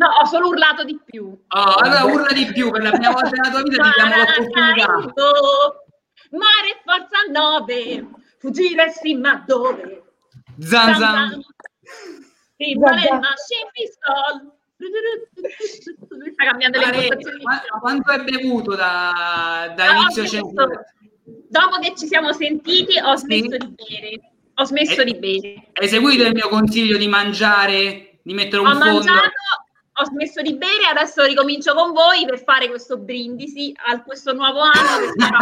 No, ho solo urlato di più.
Oh, allora urla di più, per la prima volta nella tua vita ti diamo l'opportunità.
Mare forza 9, fuggire sì ma dove?
Zan zan.
Sì,
Zan
vale
zan.
pistol. Lui sta cambiando le impostazioni.
ma- quanto hai bevuto da, da
Ah,
inizio cento?
Dopo che ci siamo sentiti ho smesso di bere. Ho smesso
Eh,
di bere.
Hai seguito il mio consiglio di mangiare, di mettere un
Ho
fondo?
mangiato, ho smesso di bere, adesso ricomincio con voi per fare questo brindisi a questo nuovo anno che spero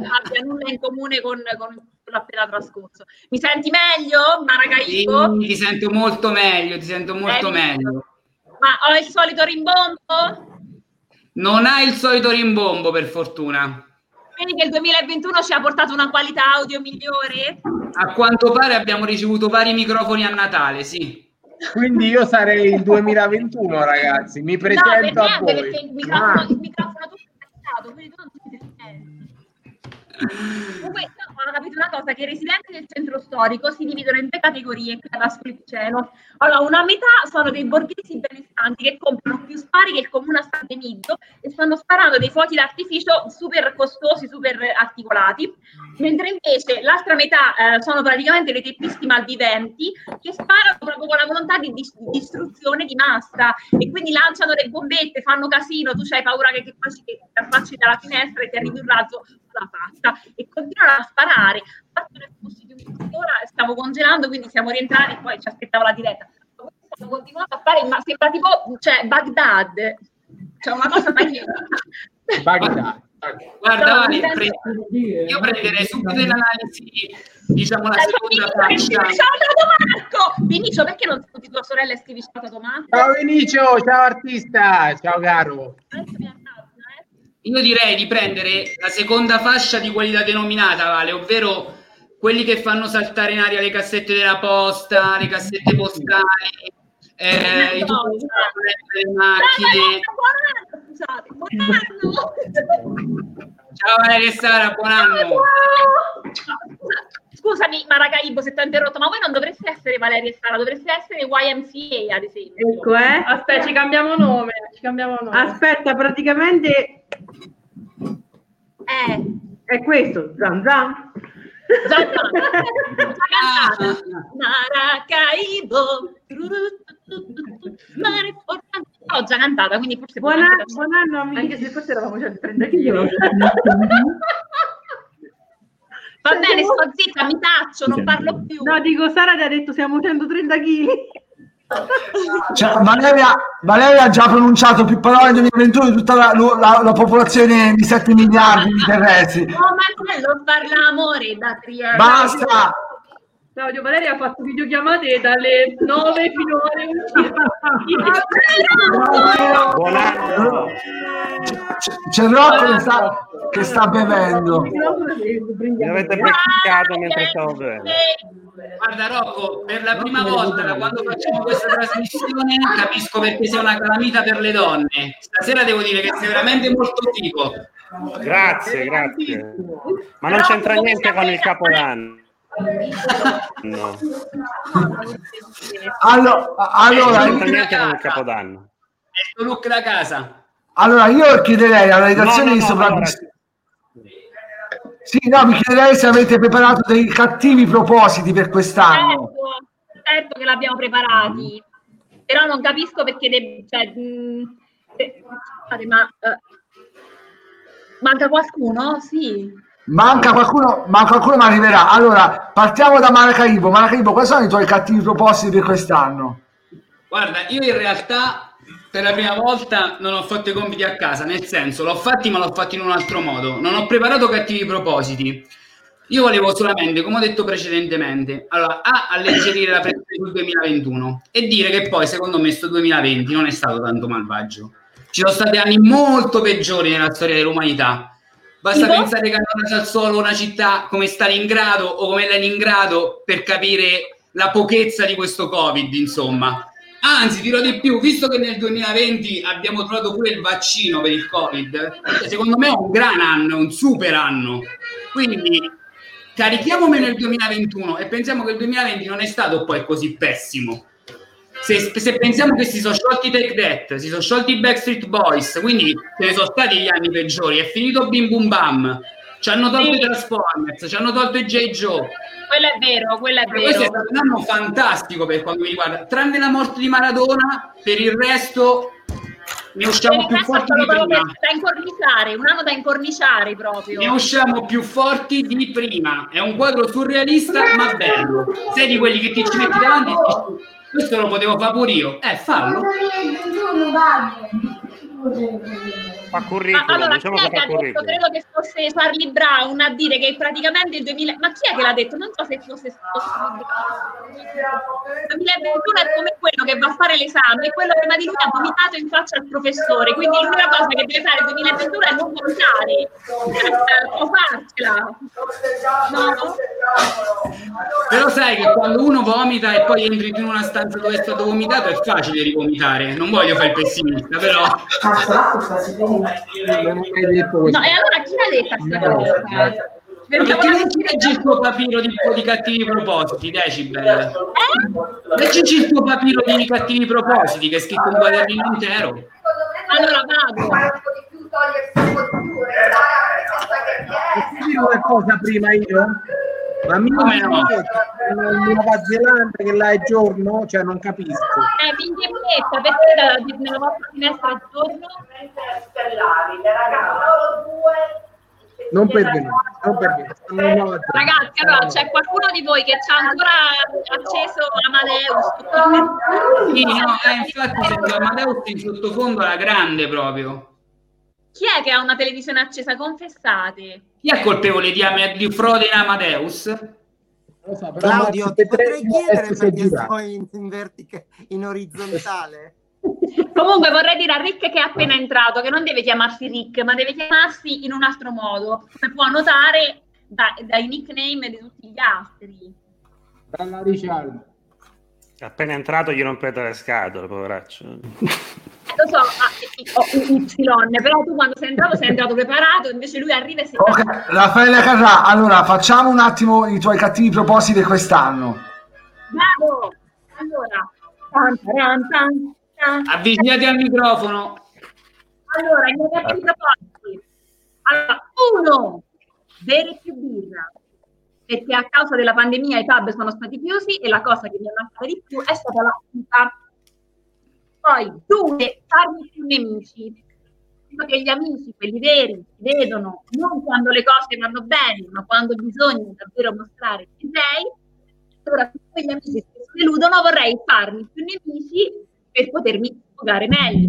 non abbia nulla in comune con, con l'appena trascorso. Mi senti meglio,
Sì,
Maracaibo?
ti sento molto meglio, ti sento molto
Eh,
meglio.
Ma ho il solito rimbombo?
Non hai il solito rimbombo, per fortuna.
Vedi che il 2021 ci ha portato una qualità audio migliore?
A quanto pare abbiamo ricevuto vari microfoni a Natale, sì.
Quindi io sarei il 2021, ragazzi. Mi
no, per
presento a voi.
perché il microfono,
Ah.
il microfono tu è attaccato, quindi tu non ti senti. Comunque, no, ho capito una cosa, che i residenti del centro storico si dividono in due categorie qui ad Ascolpiceno. Allora, una metà sono dei borghesi benestanti che comprano più spari che il comune a San Benito e stanno sparando dei fuochi d'artificio super costosi, super articolati, mentre invece l'altra metà eh, sono praticamente dei teppisti malviventi che sparano proprio con la volontà di, dis- di distruzione di massa e quindi lanciano le bombette, fanno casino, tu hai paura che, che che ti affacci dalla finestra e ti arrivi un razzo sulla faccia e continuano a sparare. Infatti noi siamo usciti un'ora stavo congelando, quindi siamo rientrati e poi ci aspettava la diretta. Stiamo continuando a fare, ma sembra tipo, cioè, Baghdad, cioè una cosa magnifica.
Baghdad.
Guarda,
mi sento-
pre- io prenderei subito l'analisi, diciamo, la
Eh,
seconda
Vinicio,
fascia.
Ciao Tato Marco! Vinicio, perché non saluti tua sorella e scrivi ciao Tato Marco?
Ciao Vinicio, ciao artista, ciao caro.
Io direi di prendere la seconda fascia di qualità denominata, Vale, ovvero quelli che fanno saltare in aria le cassette della posta, le cassette postali, eh, i tubi delle macchine.
Scusate, buon anno!
Ciao Valeria e Sara, buon anno.
Scusami, Maracaibo, se ti ho interrotto, ma voi non dovreste essere Valeria e Sara, dovreste essere YMCA, ad esempio.
Ecco, eh. Aspetta, ci cambiamo nome. Ci cambiamo nome. Aspetta, praticamente
Eh.
è questo. Zan zan.
Già cantata. Maracaibo. Mare. L'ho già cantata, quindi forse
Buon, anno,
anche
buon anno, amici. Anche se forse eravamo già a 30 kg.
Va bene, sto zitta, mi taccio, non parlo più.
No, dico, Sara ti ha detto siamo 130 kg.
Cioè, Valeria, Valeria ha già pronunciato più parole nel 2021 di tutta la, la- la popolazione di 7 miliardi di terrestri.
Oh, ma quello parla amore da Trieste.
Basta!
Claudio Valeria ha fatto videochiamate dalle 9 fino alle 11.
Buon anno!
C'è Rocco che sta, che sta bevendo.
Mi avete beccato mentre stavo bevendo.
Guarda Rocco, per la prima volta da quando facciamo questa trasmissione capisco perché sei una calamita per le donne. Stasera devo dire che sei veramente molto figo.
Grazie, grazie. Ma non c'entra niente con il capodanno. No.
Allo- allora,
non niente con il capodanno.
È il look da casa.
allora, io chiederei alla redazione
No, no,
di
no,
sopravvissuti. Sì, no, mi chiederei se avete preparato dei cattivi propositi per quest'anno.
Certo, certo che l'abbiamo preparati, però non capisco perché... de- cioè, mh, eh, scusate, ma... eh, manca qualcuno? Sì.
Manca qualcuno, ma qualcuno mi arriverà. Allora, partiamo da Maracaibo. Maracaibo, quali sono i tuoi cattivi propositi per quest'anno?
Guarda, io in realtà per la prima volta non ho fatto i compiti a casa, nel senso l'ho fatti ma l'ho fatti in un altro modo. Non ho preparato cattivi propositi. Io volevo solamente, come ho detto precedentemente, allora, A, alleggerire la pressione sul 2021 e dire che poi, secondo me, sto 2020 non è stato tanto malvagio. Ci sono stati anni molto peggiori nella storia dell'umanità. Basta
Tipo?
pensare che hanno al solo una città come Stalingrado o come Leningrado per capire la pochezza di questo Covid, insomma. Anzi, dirò di più, visto che nel 2020 abbiamo trovato pure il vaccino per il Covid, secondo me è un gran anno, un super anno. Quindi carichiamo nel 2021 e pensiamo che il 2020 non è stato poi così pessimo. Se, se pensiamo che si sono sciolti i Take That, si sono sciolti i Backstreet Boys, quindi ce ne sono stati gli anni peggiori, è finito Bim Bum Bam, ci hanno tolto i Transformers, ci hanno tolto i J. Joe.
Quello è vero, quello è
Questo è
vero.
stato un anno fantastico per quanto mi riguarda, tranne la morte di Maradona, per il resto ne usciamo più forti di prima.
da incorniciare, un anno da incorniciare proprio.
Ne usciamo più forti di prima. È un quadro surrealista ma bello. Sei di quelli che ti ci metti davanti e dici, questo lo potevo fare pure io. Eh, fallo.
Fa
Ma
curriculum,
allora,
diciamo
chi
che
è che
fa
ha detto,
curriculum.
credo che fosse Charlie Brown a dire che praticamente il 2000... Ma chi è che l'ha detto? Non so se fosse stato Charlie Brown. Il 2021 è come quello che va a fare l'esame e quello prima di lui ha vomitato in faccia al professore, quindi l'unica cosa che deve fare il 2021 è non vomitare. Può farcela. No?
Però sai che quando uno vomita e poi entri in una stanza dove è stato vomitato è facile rivomitare. Non voglio fare il pessimista, però.
No, e allora chi l'ha detta questa cosa?
Perché non ti leggi il tuo papiro di, di cattivi propositi, Decibel?
Eh?
Leggici il tuo papiro di cattivi propositi che è scritto un quadernino intero.
Allora vado.
Posso dire una cosa prima io? Ma mi
no?
in Nuova Zelanda che là è giorno, cioè non capisco.
Eh, mi inghiettetta, perché da- nella vostra finestra è giorno?
Non per me, non per Zelanda.
Ragazzi, allora c'è qualcuno di voi che c'ha ancora acceso Amadeus?
Sì, no, eh, infatti sento Amadeus in sottofondo alla grande proprio.
Chi è che ha una televisione accesa? Confessate.
Chi è colpevole di, di frode in Amadeus?
Claudio, ti potrei chiedere perché sto in, in, vertica- in orizzontale?
Comunque vorrei dire a Rick che è appena entrato che non deve chiamarsi Rick, ma deve chiamarsi in un altro modo, come può notare da- dai nickname di tutti gli altri.
Dalla Ricciardo.
Appena entrato gli rompete le scatole, poveraccio.
Lo so, ah, un Y, però tu quando sei entrato sei entrato preparato, invece lui arriva e si...
Ok, Raffaele Carrà, allora facciamo un attimo i tuoi cattivi propositi di quest'anno.
Bravo! Allora, tan, tan, tan, tan.
Avvicinati al microfono.
allora, i miei cattivi propositi. Allora, uno, bere più birra. perché a causa della pandemia i pub sono stati chiusi e la cosa che mi è mancata di più è stata la vita. Poi, due, farmi più nemici. Che gli amici, quelli veri, si vedono non quando le cose vanno bene, ma quando bisogna davvero mostrare chi sei. Ora, siccome gli amici spesso deludono, vorrei farmi più nemici per potermi sfogare meglio.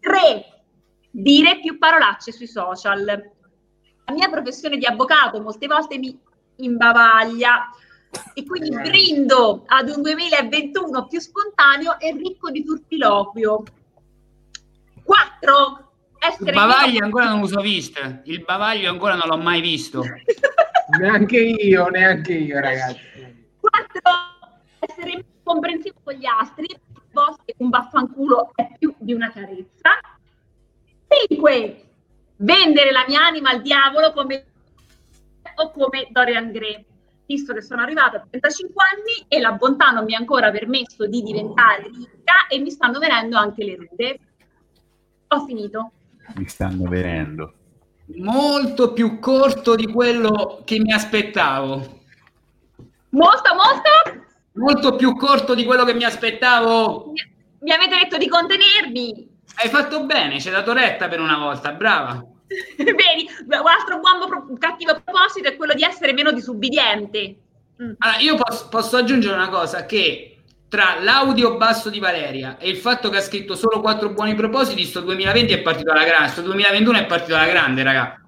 Tre, dire più parolacce sui social. La mia professione di avvocato molte volte mi imbavaglia e quindi brindo ad un 2021 più spontaneo e ricco di turpiloquio. Quattro,
Il
essere
bavaglio ancora non lo so visto. Il bavaglio ancora non l'ho mai visto.
Neanche io, neanche io, ragazzi.
Quattro, essere comprensivo con gli altri. Boss, un vaffanculo è più di una carezza. Cinque, vendere la mia anima al diavolo come o come Dorian Gray, visto che sono arrivata a 35 anni e la bontà non mi ha ancora permesso di diventare ricca e mi stanno venendo anche le rude. Ho finito.
Mi stanno venendo.
Molto più corto di quello che mi aspettavo.
Molto, molto?
Molto più corto di quello che mi aspettavo.
Mi avete detto di contenermi.
Hai fatto bene, ci hai dato retta per una volta, brava.
Vedi, un altro buon pro- cattivo proposito è quello di essere meno disubbidiente.
Allora, io posso, posso aggiungere una cosa, che tra l'audio basso di Valeria e il fatto che ha scritto solo quattro buoni propositi, sto 2020 è partito alla grande, sto 2021 è partito alla grande, raga.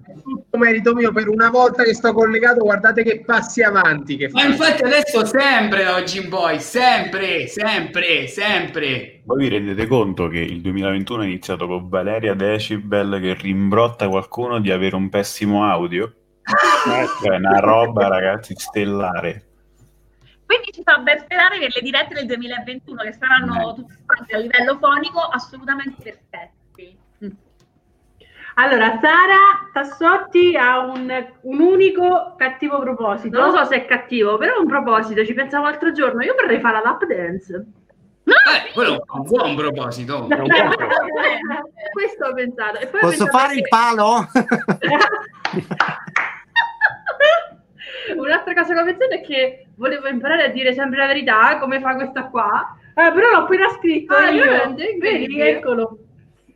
Merito mio, per una volta che sto collegato, guardate che passi avanti che
Ma
fa.
infatti adesso sempre oggi in poi, sempre, sempre, sempre.
Voi vi rendete conto che il 2021 è iniziato con Valeria Decibel che rimbrotta qualcuno di avere un pessimo audio? Cioè, una roba, ragazzi, stellare.
Quindi ci fa ben sperare per le dirette del 2021 che saranno tutte quante a livello fonico assolutamente perfetti.
Allora, Sara Tassotti ha un, un unico cattivo proposito.
Non lo so se è cattivo, però è un proposito. Ci pensavo l'altro giorno. Io vorrei fare la lap dance.
Eh, quello è un buon proposito.
Questo ho pensato. E poi ho
Posso
pensato
fare il
che-
palo?
Un'altra cosa che ho pensato è che volevo imparare a dire sempre la verità, come fa questa qua.
Eh, però l'ho appena scritto
Ah,
io.
veramente?
Vedi, eccolo.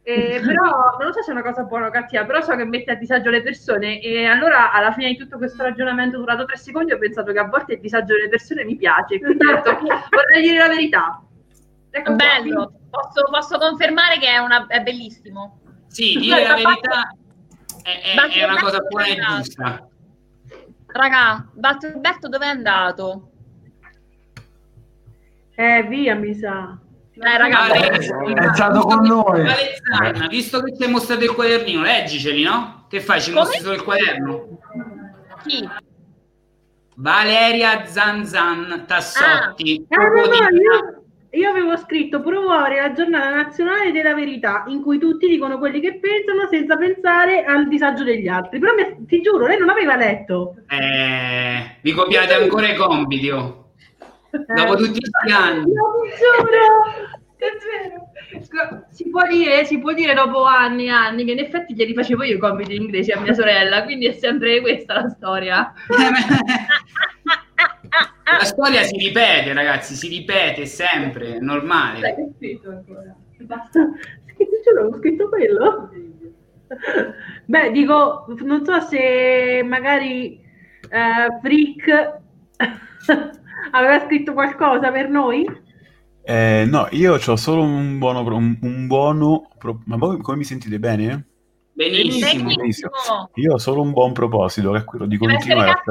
Eh, però non so se è una cosa buona o cattiva, però so che mette a disagio le persone e allora alla fine di tutto questo ragionamento durato tre secondi ho pensato che a volte il disagio delle persone mi piace, quindi detto, vorrei dire la verità. Ecco.
Bello, posso, posso confermare che è, una, è bellissimo.
Sì, dire la verità è, è- è una cosa buona e giusta.
Raga, Batterberto dove è andato?
Eh, via, mi sa.
Eh, raga,
Vale-
È stato con noi.
Zanna, visto che ti hai mostrato il quadernino, leggiceli, no? Che fai? Ci
Come?
mostri solo il quaderno?
chi?
Valeria Zanzan Tassotti.
Ah, no, no,
Quotidiano.
io, io avevo scritto promuovere la giornata nazionale della verità, in cui tutti dicono quelli che pensano senza pensare al disagio degli altri. Però mi- ti giuro, lei non aveva letto.
Eh, vi copiate ancora i compiti, oh. Dopo tutti questi anni.
No, ti giuro.
È vero. Scusa, Si può, dire, si può dire dopo anni e anni che in effetti glieli facevo io i compiti in inglese a mia sorella, quindi è sempre questa la storia.
La storia si ripete, ragazzi, si ripete sempre, è normale.
Ho scritto ancora? Basta. Giuro, ho scritto quello. Beh, dico, non so se magari eh, Frick aveva scritto qualcosa per noi.
Eh, no, io ho solo un buono, un, un buono pro- ma voi come mi sentite bene?
Benissimo.
Benissimo. Io ho solo un buon proposito, che è quello di
Deve
continuare a...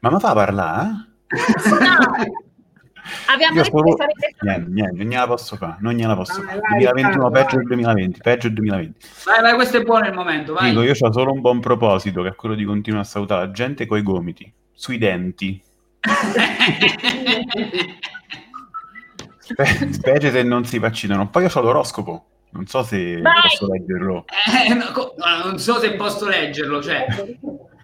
Ma mi fa parlare?
Abbiamo
Io
detto
solo...
che sarete
Niente, niente, non gliela posso fare, non gliela posso fare.
vai,
2021
vai,
peggio del 2020, peggio del 2020.
Vai, vai, questo è buono il momento, vai.
Dico, io ho solo un buon proposito, che è quello di continuare a salutare la gente coi gomiti, sui denti. Spe- specie se non si vaccinano. Poi io ho l'oroscopo, non so se
Vai!
posso leggerlo.
Eh, no, co- no, non so se posso leggerlo, cioè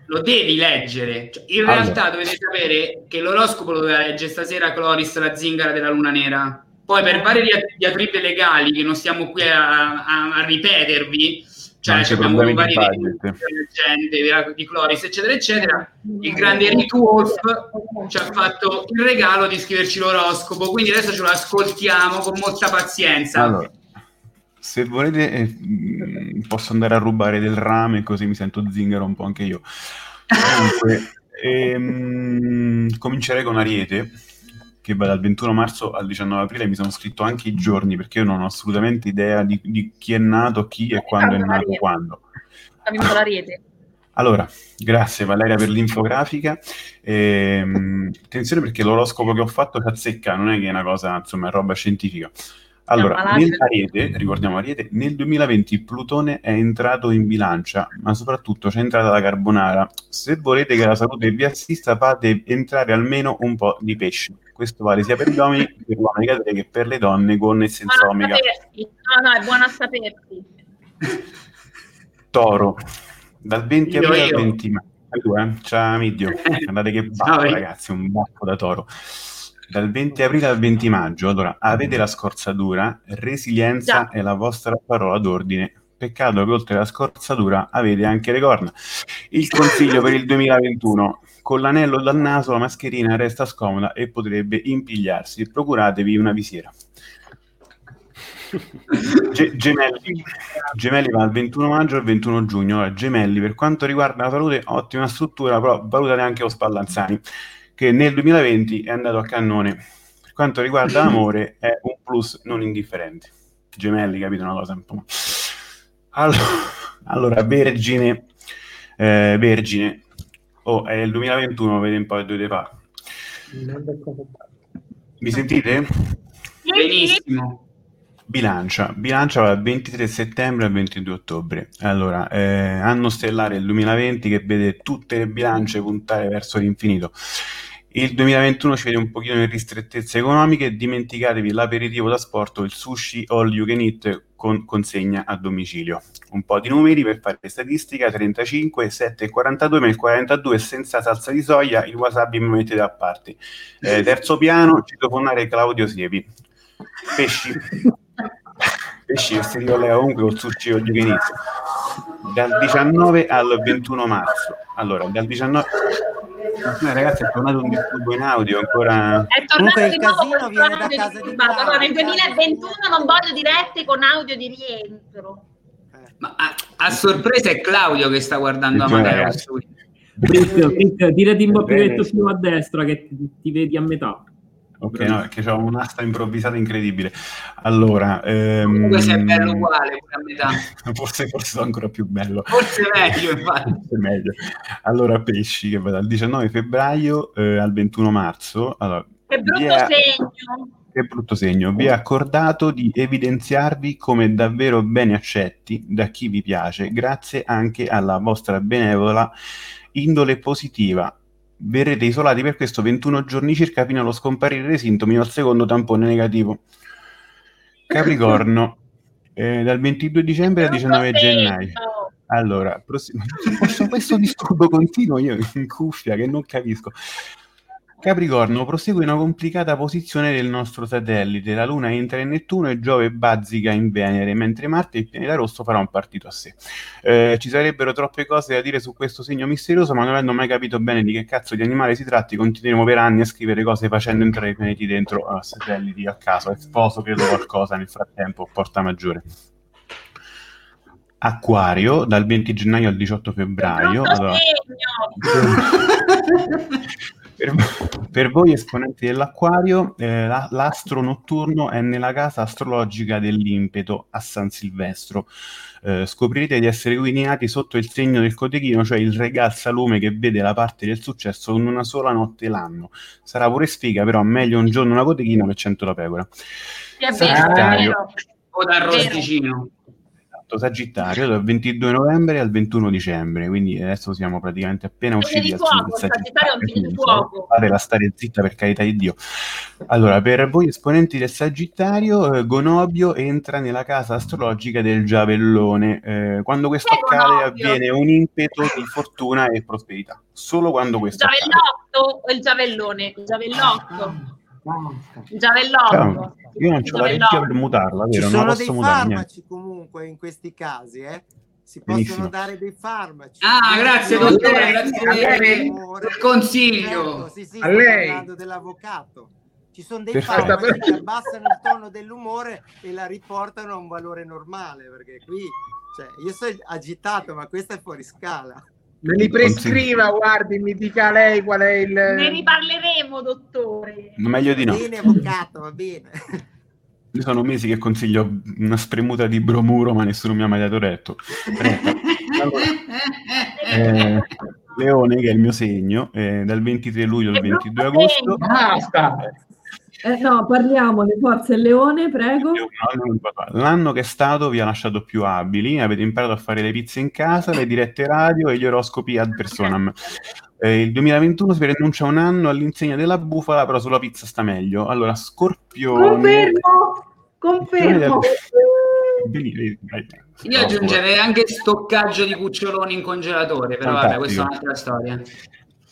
lo devi leggere. Cioè, in
Allora.
realtà dovete sapere che l'oroscopo lo doveva leggere stasera Cloris, la zingara della luna nera. Poi per varie dia- diatribe legali che non stiamo qui a, a- a ripetervi, cioè abbiamo
problemi
vari
di budget.
gente, di Cloris, eccetera, eccetera. Il grande Rick Wolf ci ha fatto il regalo di scriverci l'oroscopo, quindi adesso ce lo ascoltiamo con molta pazienza.
Allora, se volete, eh, mh, posso andare a rubare del rame, così mi sento zingaro un po' anche io. Comunque, ehm, comincerei con Ariete, che va dal 21 marzo al 19 aprile. Mi sono scritto anche i giorni perché io non ho assolutamente idea di, di chi è nato, chi e quando è nato, quando.
Abbiamo la rete.
Allora, grazie Valeria per l'infografica. Ehm, attenzione perché l'oroscopo che ho fatto ci azzecca, non è che è una cosa, insomma, è roba scientifica. Allora,
No, malate.
nel Ariete, ricordiamo Ariete, nel 2020 Plutone è entrato in bilancia, ma soprattutto c'è entrata la carbonara. Se volete che la salute vi assista, fate entrare almeno un po' di pesce. Questo vale sia per gli uomini che per di Gatere che per le donne con e senza
Buono a
omega.
sapersi. No, no, è buono a sapersi.
Toro, dal 20
Io,
aprile
io.
al 20 maggio. Eh? Ciao Midio, guardate che bacco
io.
ragazzi, un bacco da toro. Dal 20 aprile al 20 maggio, allora, avete la scorzatura, resilienza è la vostra parola d'ordine. Peccato che oltre alla scorzatura avete anche le corna. Il consiglio per il 2021, con l'anello dal naso la mascherina resta scomoda e potrebbe impigliarsi. Procuratevi una visiera. Ge- gemelli. Gemelli va dal 21 maggio al 21 giugno. Allora, gemelli, per quanto riguarda la salute, ottima struttura, però valutate anche lo Spallanzani, che nel 2020 è andato a cannone. Per quanto riguarda l'amore, è un plus non indifferente. Gemelli, capito una cosa. Allora, allora, Vergine, eh, Vergine, oh, è il 2021, vedi un po' che dovete fare. Mi sentite?
Benissimo.
Bilancia, bilancia va dal 23 settembre al 22 ottobre. Allora, eh, anno stellare il 2020 che vede tutte le bilance puntare verso l'infinito. Il 2021 ci vede un pochino in ristrettezze economiche, dimenticatevi l'aperitivo da sport il sushi all you can eat con consegna a domicilio. Un po' di numeri per fare statistica, 35, 7 e 42, ma il 42 è senza salsa di soia, il wasabi mi mettete a parte. Eh, terzo piano, citofonare Claudio Siepi. Pesci. Ricollega comunque col sushi eat. Dal 19 al 21 marzo. Allora, dal 19... Eh, ragazzi, è tornato un disturbo in audio ancora.
È tornato di nuovo questo audio disturbato. Allora, nel 2021 non voglio dirette con audio di rientro.
A sorpresa è Claudio che sta guardando
Attenzione,
Amadeus.
Cristian, Cristian, tirati un po' più retto più a destra che ti, ti vedi a metà.
Ok, no, perché c'ho un'asta improvvisata incredibile. Allora, ehm,
Comunque sei bello uguale a metà.
forse, forse sono ancora più bello.
Forse meglio, infatti.
Forse meglio. Allora, pesci che va dal 19 febbraio eh, al 21 marzo. Allora,
Che brutto
vi è-
segno.
Che brutto segno. Vi è accordato di evidenziarvi come davvero bene accetti da chi vi piace, grazie anche alla vostra benevola indole positiva. Verrete isolati per questo 21 giorni circa fino allo scomparire dei sintomi o al secondo tampone negativo. Capricorno, eh, dal 22 dicembre al 19 gennaio. Allora, prossimo- questo, disturbo continuo io in cuffia che non capisco. Capricorno prosegue una complicata posizione del nostro satellite. La Luna entra in Nettuno e Giove bazzica in Venere, mentre Marte, il pianeta rosso, farà un partito a sé. Eh, ci sarebbero troppe cose da dire su questo segno misterioso, ma non avendo mai capito bene di che cazzo di animale si tratti, continueremo per anni a scrivere cose facendo entrare i pianeti dentro a satelliti a caso. E sposo credo qualcosa nel frattempo, porta maggiore. Acquario, dal 20 gennaio al 18 febbraio. Allora, per, per voi esponenti dell'Acquario, eh, la- l'astro notturno è nella casa astrologica dell'impeto a San Silvestro. Eh, scoprirete di essere guidati sotto il segno del cotechino, cioè il regal salume che vede la parte del successo in una sola notte l'anno. Sarà pure sfiga, però meglio un giorno una cotechina che cento la pecora.
Sì, è vero, è
Sagittario.
vero.
O dal rosticino.
Esatto, Sagittario dal 22 novembre al 21 dicembre, quindi adesso siamo praticamente appena usciti dal
fuoco, Sagittario è un fuoco.
Fatela stare zitta per carità di Dio. Allora, per voi esponenti del Sagittario, eh, Gonobio entra nella casa astrologica del Giavellone. Eh, quando questo
Che
accade
Gonobio?
avviene un impeto di fortuna e prosperità. Solo quando questo accade.
Giavellotto o il giavellone? Il giavellotto. Giavellotto.
Io non ho la regia per mutarla,
Ci
vero? Non
sono
la
dei
niente.
farmaci comunque in questi casi, eh? si possono
Benissimo.
dare dei farmaci.
Ah, grazie,
No,
dottore, grazie per il consiglio.
Ecco, sì, sì,
A
sto
lei.
parlando dell'avvocato. Ci sono dei
Perfetto.
farmaci che abbassano il tono dell'umore e la riportano a un valore normale, perché qui, cioè, io sono agitato, ma questa è fuori scala.
Me li prescriva, guardi, mi dica lei qual è il...
Ne riparleremo, dottore.
Meglio di no.
Va bene, avvocato, va bene.
Io sono mesi che consiglio una spremuta di bromuro, ma nessuno mi ha mai dato retto. Eh, Leone, che è il mio segno, eh, dal 23 luglio al 22 agosto.
Basta!
Eh, no, parliamone, forza il leone, prego.
L'anno che è stato vi ha lasciato più abili, avete imparato a fare le pizze in casa, le dirette radio e gli oroscopi ad personam. Eh, il 2021 si preannuncia un anno all'insegna della bufala, però sulla pizza sta meglio. Allora, Scorpione...
Confermo, confermo.
Io aggiungerei anche stoccaggio di cuccioloni in congelatore, però vabbè, questa è un'altra storia.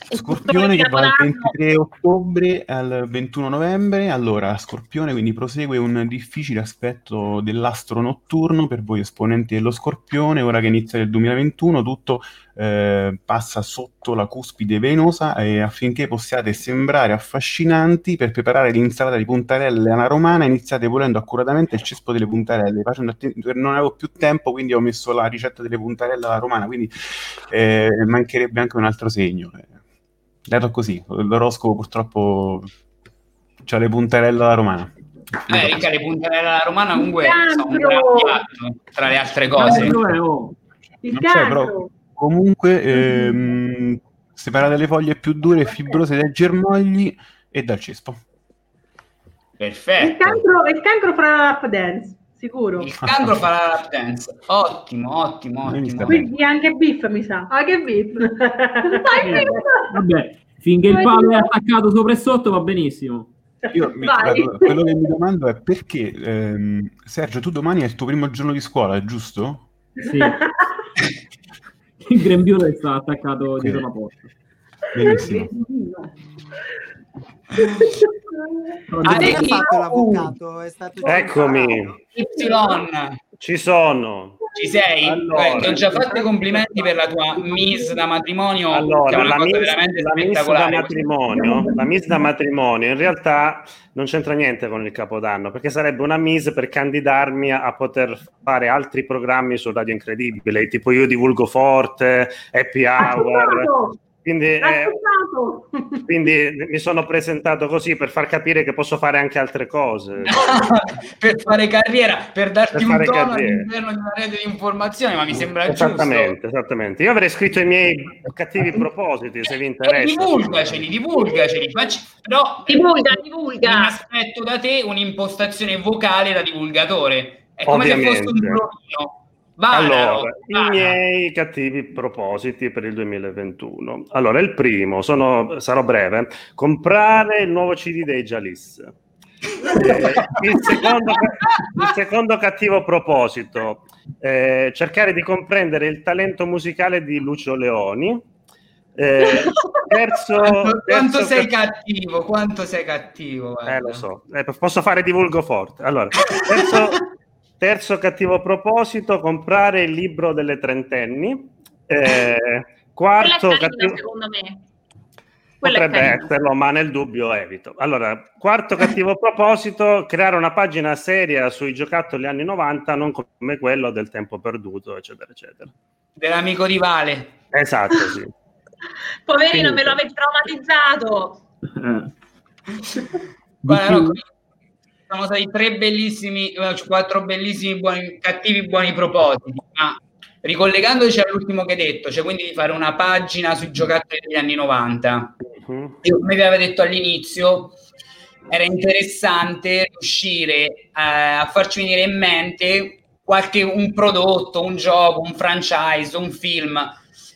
Scorpione che va dal 23 ottobre al 21 novembre. Allora, Scorpione quindi prosegue un difficile aspetto dell'astro notturno per voi esponenti dello Scorpione. Ora che inizia il 2021, tutto eh, passa sotto la cuspide venosa e affinché possiate sembrare affascinanti per preparare l'insalata di puntarelle alla romana, iniziate pulendo accuratamente il cespo delle puntarelle. Atten- non avevo più tempo, quindi ho messo la ricetta delle puntarelle alla romana, quindi eh, mancherebbe anche un altro segno. Dato così, l'oroscopo purtroppo c'ha le puntarelle alla romana.
Eh, ricca, le puntarelle alla romana comunque sono un piatto, tra le altre cose.
Il
Non c'è, però comunque ehm, separate le foglie più dure e fibrose dai germogli e dal cespo.
Perfetto.
Il cancro, il cancro fra la lap dance, sicuro.
Il cancro fa la dance. Ottimo, ottimo, ottimo.
Quindi anche Biff mi sa. Anche Biff. Dai, Biff.
Vabbè, finché il palo è attaccato sopra e sotto va benissimo.
Io mi- guarda, quello che mi domando è perché, ehm, Sergio, tu domani è il tuo primo giorno di scuola, giusto?
Sì. Il grembiule sta attaccato dietro la porta.
Benissimo.
Cosa ha fatto l'avvocato? È stato
Eccomi,
Y.
ci sono.
Ci sei?
Allora.
Eh, ti ho già fatto i complimenti per la tua miss da matrimonio, che è
Allora,
una
la
cosa
miss, la miss da matrimonio, la miss da matrimonio in realtà non c'entra niente con il Capodanno, perché sarebbe una miss per candidarmi a, a poter fare altri programmi su Radio Incredibile, tipo io divulgo forte, Happy Hour. Quindi, eh, quindi mi sono presentato così per far capire che posso fare anche altre cose.
per fare carriera, per darti
Per
un tono
carriera.
all'interno di una rete di informazioni, ma mi sembra giusto.
Esattamente, esattamente. Io avrei scritto i miei cattivi propositi se vi
E
interessa.
divulgaceli, divulgaceli, facci... però
Divulga, divulga.
mi aspetto da te un'impostazione vocale da divulgatore. È come se fosse un
Ovviamente.
provino. Vada,
Allora, i
vada.
miei cattivi propositi per il 2021. Allora, il primo, sono, sarò breve, comprare il nuovo CD dei Jalis. Eh, il, secondo, il secondo cattivo proposito, eh, cercare di comprendere il talento musicale di Lucio Leoni. Eh, terzo,
Quanto,
terzo
sei
cat-
cattivo, quanto sei cattivo.
eh, lo so, Eh, posso fare divulgo forte. Allora, terzo, terzo cattivo proposito, comprare il libro delle trentenni. Eh, quarto
carina,
cattivo...
secondo me. Quella
Potrebbe esserlo, ma nel dubbio evito. Allora, quarto cattivo proposito, creare una pagina seria sui giocattoli anni 90, non come quello del tempo perduto, eccetera, eccetera.
Dell'amico di Vale.
Esatto, sì.
Poverino,
Finito.
me lo avete traumatizzato.
Guarda, no, sono stati tre bellissimi, eh, quattro bellissimi buoni, cattivi buoni propositi, ma ricollegandoci all'ultimo che hai detto, cioè quindi di fare una pagina sui giocattoli degli anni 90, io come vi avevo detto all'inizio, era interessante riuscire eh, a farci venire in mente qualche un prodotto, un gioco, un franchise, un film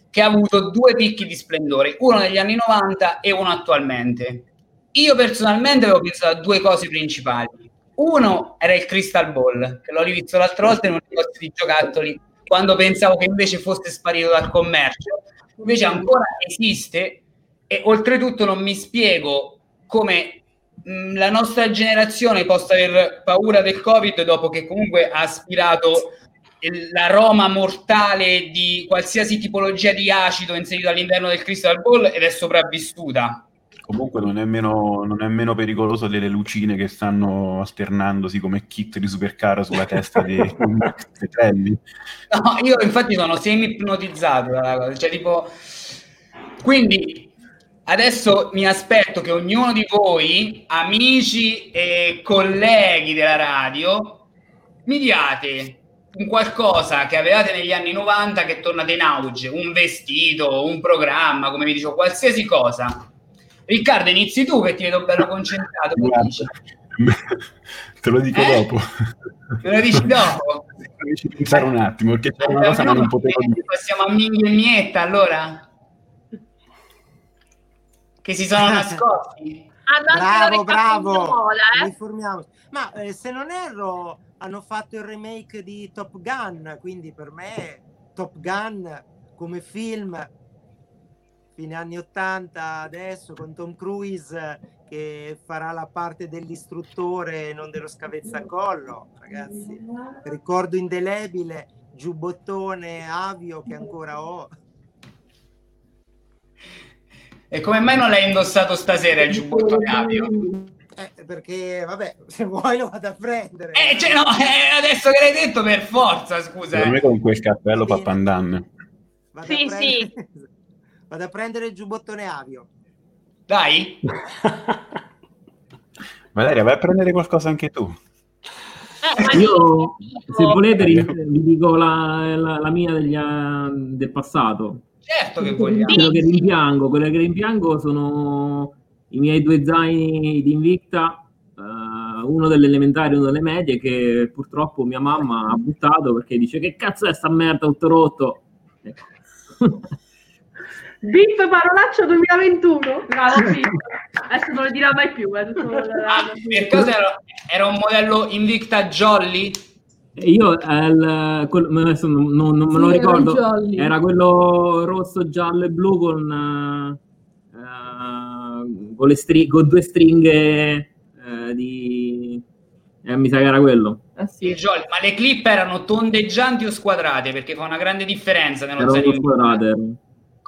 che ha avuto due picchi di splendore, uno negli anni 90 e uno attualmente. Io personalmente avevo pensato a due cose principali. Uno era il Crystal Ball, che l'ho rivisto l'altra volta in un negozio di giocattoli, quando pensavo che invece fosse sparito dal commercio. Invece ancora esiste e oltretutto non mi spiego come mh, la nostra generazione possa aver paura del Covid dopo che comunque ha aspirato il- l'aroma mortale di qualsiasi tipologia di acido inserito all'interno del Crystal Ball ed è sopravvissuta.
Comunque non è, meno, non è meno pericoloso delle lucine che stanno alternandosi come kit di supercar sulla testa dei dei trelli.
No, io infatti sono semi ipnotizzato dalla cosa, cioè tipo... Quindi adesso mi aspetto che ognuno di voi, amici e colleghi della radio, mi diate un qualcosa che avevate negli anni 90 che tornate in auge, un vestito, un programma, come vi dicevo, qualsiasi cosa. Riccardo, inizi tu che ti vedo bello concentrato.
Te lo dico
Eh?
dopo.
Me lo dici dopo?
Devi pensare un attimo, perché c'è una cosa che non potevo dire.
Passiamo a Minghi e Mietta allora? Che si sono nascosti.
Loro
Bravo, bravo.
in mola, eh.
Ma eh, se non erro, hanno fatto il remake di Top Gun, quindi per me Top Gun come film fine anni 80 adesso con Tom Cruise che farà la parte dell'istruttore e non dello scavezzacollo, ragazzi. Ricordo indelebile, giubbottone avio che ancora ho.
E come mai non l'hai indossato stasera il giubbotto Capio?
Eh, perché vabbè, se vuoi lo vado a prendere.
Eh, cioè, no, eh, adesso che l'hai detto per forza, scusa.
Per
eh.
me con quel cappello Pappandan.
Vado
Sì, sì.
Vado a prendere il giubbottone avio.
Dai.
Valeria, vai a prendere qualcosa anche tu.
Io, se volete, vi dico la, la- la mia degli, del passato.
Certo che vogliamo.
Quello che rimpiango, quello che rimpiango sono i miei due zaini di Invicta, eh, uno delle elementari e uno delle medie, che purtroppo mia mamma ha buttato perché dice che cazzo è sta merda tutto rotto. Ecco.
Bip parolaccio 2021.
Bravo, sì. Adesso non lo dirà mai più. Tutto...
Ah, per caso era, era un modello Invicta Jolly?
Io eh, il- quello- adesso non, non- me lo
Sì, era
ricordo,
Jolly.
era quello rosso, giallo e blu con, eh, eh, con, le stri- con due stringhe eh, di... eh, mi sa che era quello.
Il Jolly. Ma le clip erano tondeggianti o squadrate? Perché fa una grande differenza nello
Erano
zaino.
squadrate.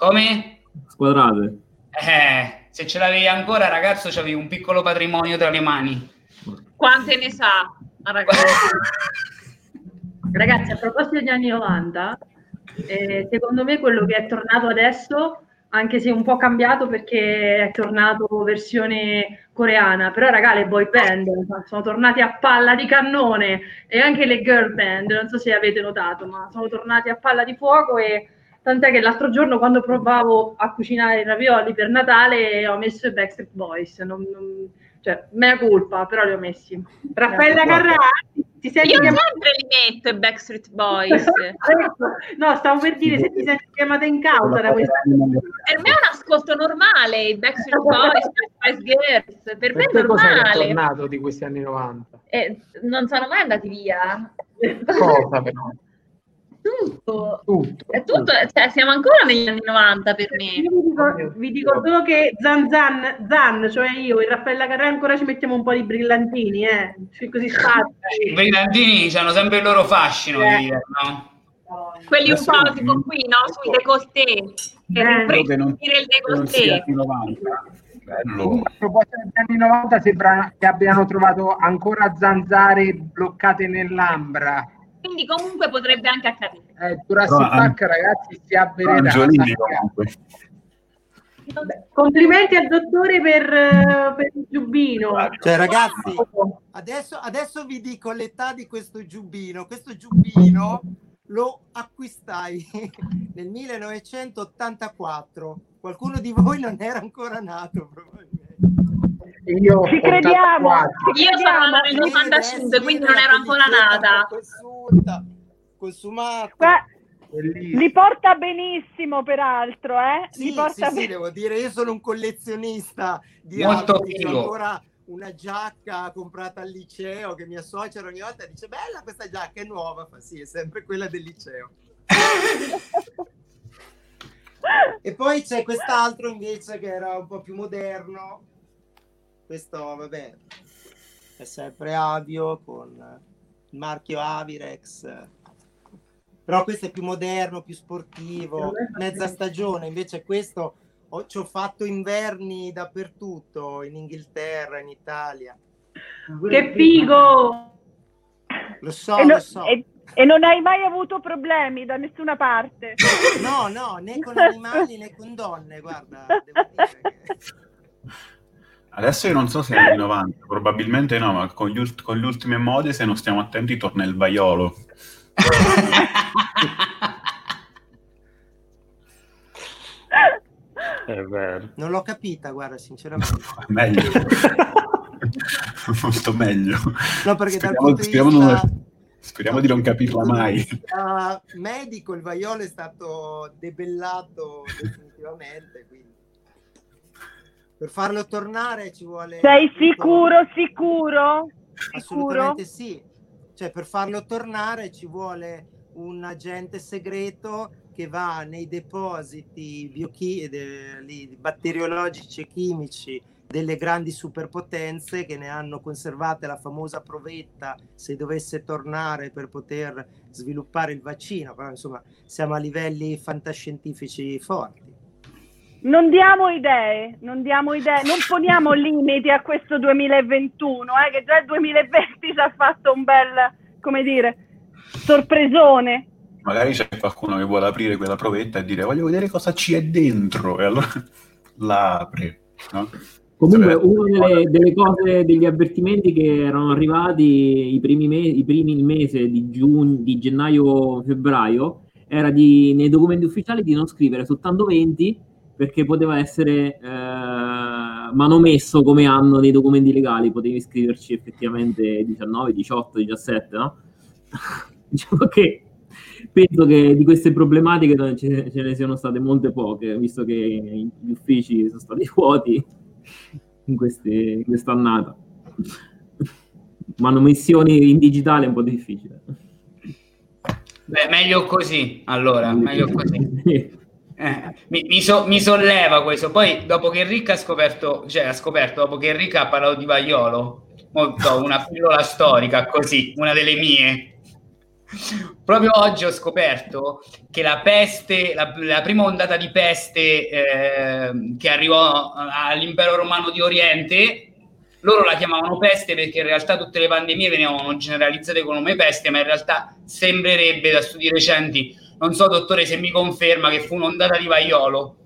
Come?
Squadrate.
Eh, se ce l'avevi ancora, ragazzo, c'avevi un piccolo patrimonio tra le mani.
Quante ne sa? Ragazzi.
Ragazzi, a proposito degli anni 90, eh, secondo me quello che è tornato adesso, anche se un po' cambiato perché è tornato versione coreana, però raga, le boy band sono tornati a palla di cannone e anche le girl band, non so se avete notato, ma sono tornati a palla di fuoco e tant'è che l'altro giorno quando provavo a cucinare i ravioli per Natale ho messo i Backstreet Boys, non- non- cioè, mea colpa, però li ho messi.
Raffaella Carrà, ti senti
Io
chiamata?
sempre li metto i Backstreet Boys.
Ecco, no, stavo per dire se ti senti chiamata in causa da questa
Per me è un ascolto normale, i Backstreet Boys, i Spice Girls, per me è
te cosa è
normale.
tornato di questi anni 90?
Eh, non sono mai andati via.
Cosa però?
Tutto.
Tutto.
È tutto, cioè, siamo ancora negli anni 90 per me.
Io vi dico, vi dico solo che Zan Zan, Zan, cioè io e Raffaella Carrà ancora ci mettiamo un po' di brillantini, eh. Cioè, così
I
spazio.
brillantini hanno sempre il loro fascino,
Eh.
dire, no?
Quelli un po' tipo qui, no? Sui decolleté. Per
Eh.
Che non,
il
che non sia
decolleté.
anni 90. Bello.
Comunque, a proposito degli anni 90, sembra che abbiano trovato ancora zanzare bloccate nell'ambra.
Quindi comunque potrebbe anche accadere.
Eh, Jurassic
Però,
Park, ragazzi, si
comunque.
Complimenti al dottore per, eh, per il giubbino.
Cioè, ragazzi, adesso, adesso vi dico l'età di questo giubbino. Questo giubbino lo acquistai nel 1984. Qualcuno di voi non era ancora nato, probabilmente.
Io
Ci crediamo.
84.
ci
Io sono nel 95, quindi non ero ancora nata.
Guarda,
Bellissimo.
li porta benissimo, peraltro, eh?
Sì,
li
sì,
porta
sì, devo dire, io sono un collezionista di
Molto figo.
ancora una giacca comprata al liceo che mia suocera ogni volta dice bella questa giacca è nuova, fa sì, è sempre quella del liceo. e poi c'è quest'altro invece che era un po' più moderno, questo vabbè, è sempre Avio con il marchio Avirex, Però questo è più moderno, più sportivo, mezza stagione. Invece questo ho, ci ho fatto inverni dappertutto, in Inghilterra, in Italia.
Che figo!
Lo so,
e,
lo so.
e- e non hai mai avuto problemi da nessuna parte.
No, no, né con animali né con donne, guarda. devo dire che-
Adesso io non so se è anni 90, probabilmente no, ma con, gli ult- con le ultime mode, se non stiamo attenti, torna il vaiolo.
È vero.
Non l'ho capita, guarda, sinceramente.
Meglio. Molto meglio.
No, perché dal
speriamo, speriamo
vista-
non- speriamo di non capirla mai.
Medico il vaiolo è stato debellato definitivamente, quindi per farlo tornare ci vuole
Sei sicuro, sicuro? Sicuro?
Assolutamente sì. Cioè, per farlo tornare ci vuole un agente segreto che va nei depositi biochi- de- batteriologici e chimici delle grandi superpotenze che ne hanno conservate la famosa provetta se dovesse tornare per poter sviluppare il vaccino. Però insomma siamo a livelli fantascientifici forti.
Non diamo idee, non diamo idee, non poniamo limiti a questo 2021, eh, che già il 2020 ci ha fatto un bel, come dire, sorpresone.
Magari c'è qualcuno che vuole aprire quella provetta e dire voglio vedere cosa c'è dentro e allora la apre. no?
Comunque,
Sarebbe-
una delle, delle cose, degli avvertimenti che erano arrivati i primi, me- i primi mesi di, giugno, di gennaio-febbraio era di, nei documenti ufficiali di non scrivere soltanto 20 perché poteva essere eh, manomesso come anno nei documenti legali, potevi scriverci effettivamente 19, 18, 17, no? diciamo che penso che di queste problematiche ce, ce ne siano state molte poche, visto che gli uffici sono stati vuoti in, queste, in quest'annata. Manomissioni in digitale è un po' difficile.
Beh, meglio così, allora, meglio così. Eh, mi, mi so- mi solleva questo. Poi, dopo che Enrico ha scoperto, cioè ha scoperto, dopo che Enrico ha parlato di Vaiolo, mo do una pillola storica così, una delle mie. Proprio oggi ho scoperto che la peste, la, la prima ondata di peste eh, che arrivò all'impero romano di Oriente, loro la chiamavano peste perché in realtà tutte le pandemie venivano generalizzate con nome peste, ma in realtà sembrerebbe da studi recenti, non so dottore se mi conferma che fu un'ondata di vaiolo.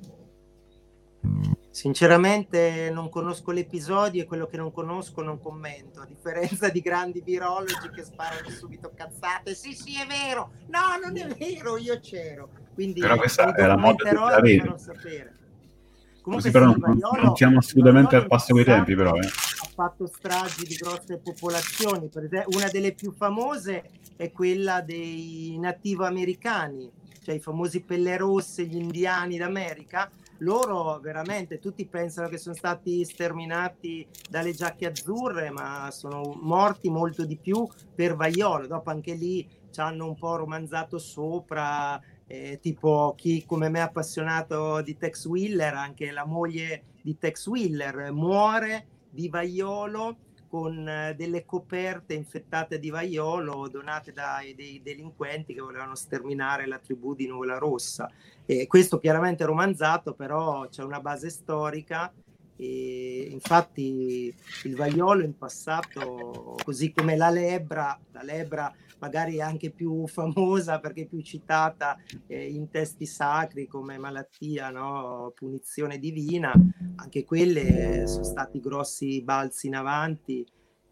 Sinceramente non conosco l'episodio e quello che non conosco non commento, a differenza di grandi virologi che sparano subito cazzate. Sì, sì, è vero. No, non è vero, io c'ero. Quindi
Però questa è la moda della
vi
vera.
farò sapere.
Così
Comunque
però
sì,
non,
Vaiolo-
non siamo assolutamente al passo
in passato
tempi, però. Eh.
ha fatto stragi di grosse popolazioni. Per esempio, una delle più famose è quella dei nativo americani, cioè i famosi pelle rosse, gli indiani d'America. Loro veramente tutti pensano che sono stati sterminati dalle giacche azzurre, ma sono morti molto di più per vaiolo. Dopo anche lì ci hanno un po' romanzato sopra, eh, tipo chi come me è appassionato di Tex Willer, anche la moglie di Tex Willer muore di vaiolo con eh, delle coperte infettate di vaiolo donate dai dei delinquenti che volevano sterminare la tribù di Nuvola Rossa. E questo chiaramente è romanzato, però c'è una base storica e infatti il vaiolo in passato, così come la lebra, la lebra magari anche più famosa perché più citata eh, in testi sacri come malattia, no? punizione divina, anche quelle sono stati grossi balzi in avanti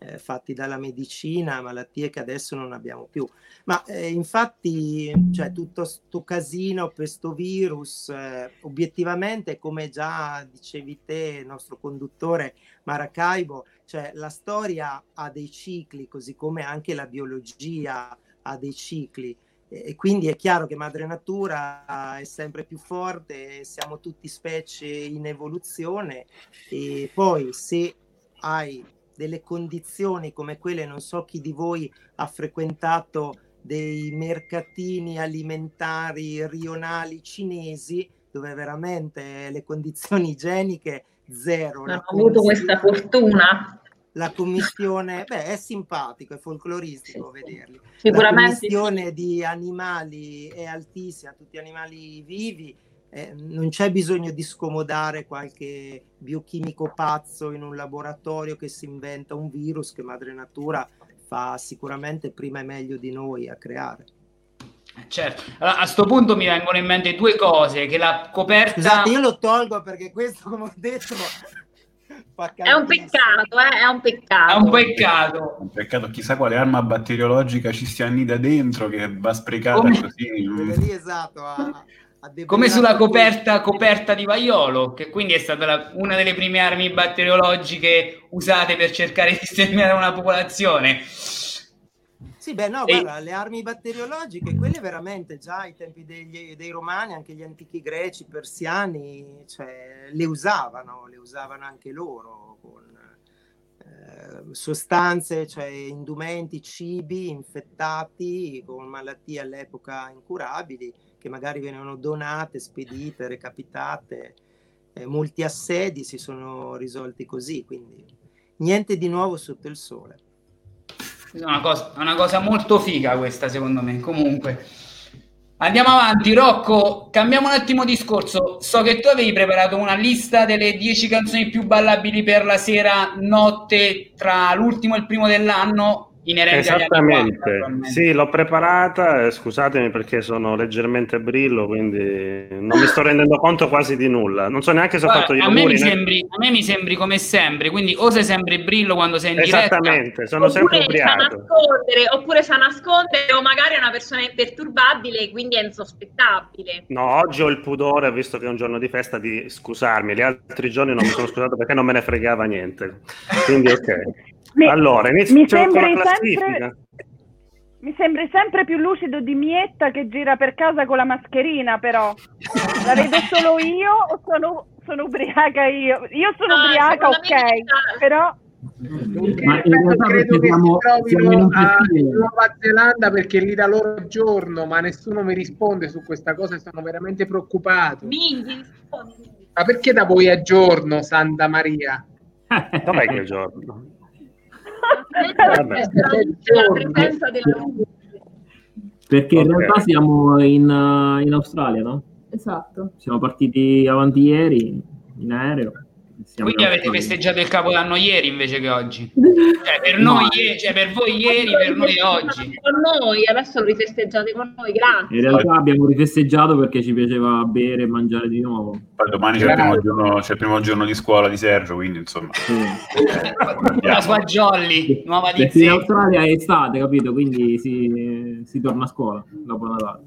eh, fatti dalla medicina, malattie che adesso non abbiamo più. Ma eh, infatti, cioè, tutto sto casino per sto virus, eh, obiettivamente, come già dicevi te, il nostro conduttore Maracaibo, cioè la storia ha dei cicli, così come anche la biologia ha dei cicli. E quindi è chiaro che madre natura è sempre più forte, siamo tutti specie in evoluzione e poi se hai delle condizioni come quelle, non so chi di voi ha frequentato dei mercatini alimentari rionali cinesi dove veramente le condizioni igieniche zero.
Non ho avuto questa fortuna.
la commissione, beh, è simpatico, è folcloristico vederli.
Sicuramente
La commissione di animali è altissima, tutti animali vivi. eh, non c'è bisogno di scomodare qualche biochimico pazzo in un laboratorio che si inventa un virus che madre natura fa sicuramente prima e meglio di noi a creare.
Certo. Allora, a sto punto mi vengono in mente due cose, che la coperta...
Scusate, io lo tolgo perché questo, come ho detto, fa
È un peccato, eh? È un peccato.
È un peccato.
Un peccato, chissà quale arma batteriologica ci si annida dentro che va sprecata
Come-
così.
Lì, esatto, a- a
Come sulla coperta, coperta di vaiolo, che quindi è stata la- una delle prime armi batteriologiche usate per cercare di sterminare una popolazione.
Sì, beh, no,
E-
guarda, le armi batteriologiche, quelle veramente già ai tempi degli- dei romani, anche gli antichi greci, persiani, cioè, le usavano, le usavano anche loro con eh, sostanze, cioè indumenti, cibi infettati con malattie all'epoca incurabili, che magari venivano donate, spedite, recapitate. Eh, molti assedi si sono risolti così, quindi niente di nuovo sotto il sole.
È una cosa, una cosa molto figa questa, secondo me. Comunque, andiamo avanti. Rocco, cambiamo un attimo discorso. So che tu avevi preparato una lista delle 10 canzoni più ballabili per la sera notte tra l'ultimo e il primo dell'anno inerenti agli anni 40,
Esattamente, sì, l'ho preparata, eh, scusatemi perché sono leggermente brillo, quindi non mi sto rendendo conto quasi di nulla. Non so neanche se ho fatto gli
a, me mi
auguri. né-
sembri, a me mi sembri come sempre, quindi o sei sempre brillo quando sei in diretta.
Esattamente, sono sempre
sa
ubriaco.
nascondere, oppure sa nascondere, o magari è una persona imperturbabile, quindi è insospettabile.
No, oggi ho il pudore, visto che è un giorno di festa, di scusarmi. Gli altri giorni non mi sono scusato perché non me ne fregava niente. Quindi ok.
Mi-
Allora,
mi sembri sempre- Mi sembri sempre più lucido di Mietta che gira per casa con la mascherina, però. La vedo solo io o sono, sono ubriaca io? Io sono
No,
ubriaca, ok, però...
Ma
credo che
siamo,
si trovino a. Nuova Zelanda perché lì da loro giorno, ma nessuno mi risponde su questa cosa e sono veramente preoccupato.
Minghi.
Ma perché da voi è giorno, Santa Maria?
Dov'è che giorno?
Vabbè. La presenza della luce.
Perché in realtà siamo in, eh, in Australia, no?
Esatto.
Siamo partiti avanti ieri in aereo. Siamo
Quindi
in
avete festeggiato il Capodanno ieri invece che oggi. Cioè, per, noi,
No.
ie- cioè, per voi ieri, per noi oggi.
Con noi, adesso lo rifesteggiate con noi, grazie.
In realtà abbiamo rifesteggiato perché ci piaceva bere e mangiare di nuovo.
Poi domani c'è il, primo giorno, c'è il primo giorno di scuola di Sergio, quindi insomma.
La sua Jolly, nuova di
in
zecca.
Australia è estate, capito? Quindi si, si torna a scuola dopo Natale.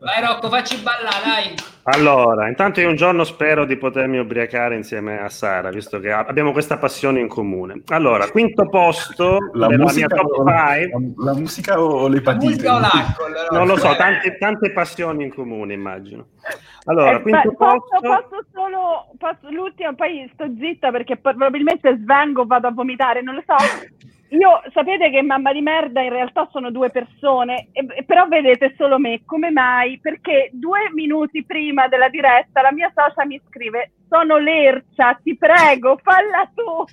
Vai Rocco, facci ballare, dai.
Allora, intanto io un giorno spero di potermi ubriacare insieme a Sara, visto che abbiamo questa passione in comune. Allora, quinto posto
La
della
musica,
mia top
o,
5.
la musica o l'epatite?
Musica o l'alcol?
Non lo so, tante, tante passioni in comune, immagino. Allora,
Eh,
quinto
beh, posso,
posto.
posso solo posso- l'ultimo, poi sto zitta perché probabilmente svengo, vado a vomitare, non lo so. Io sapete che mamma di merda in realtà sono due persone, e- però vedete solo me. Come mai? Perché due minuti prima della diretta la mia socia mi scrive: Sono lercia, ti prego, falla tu.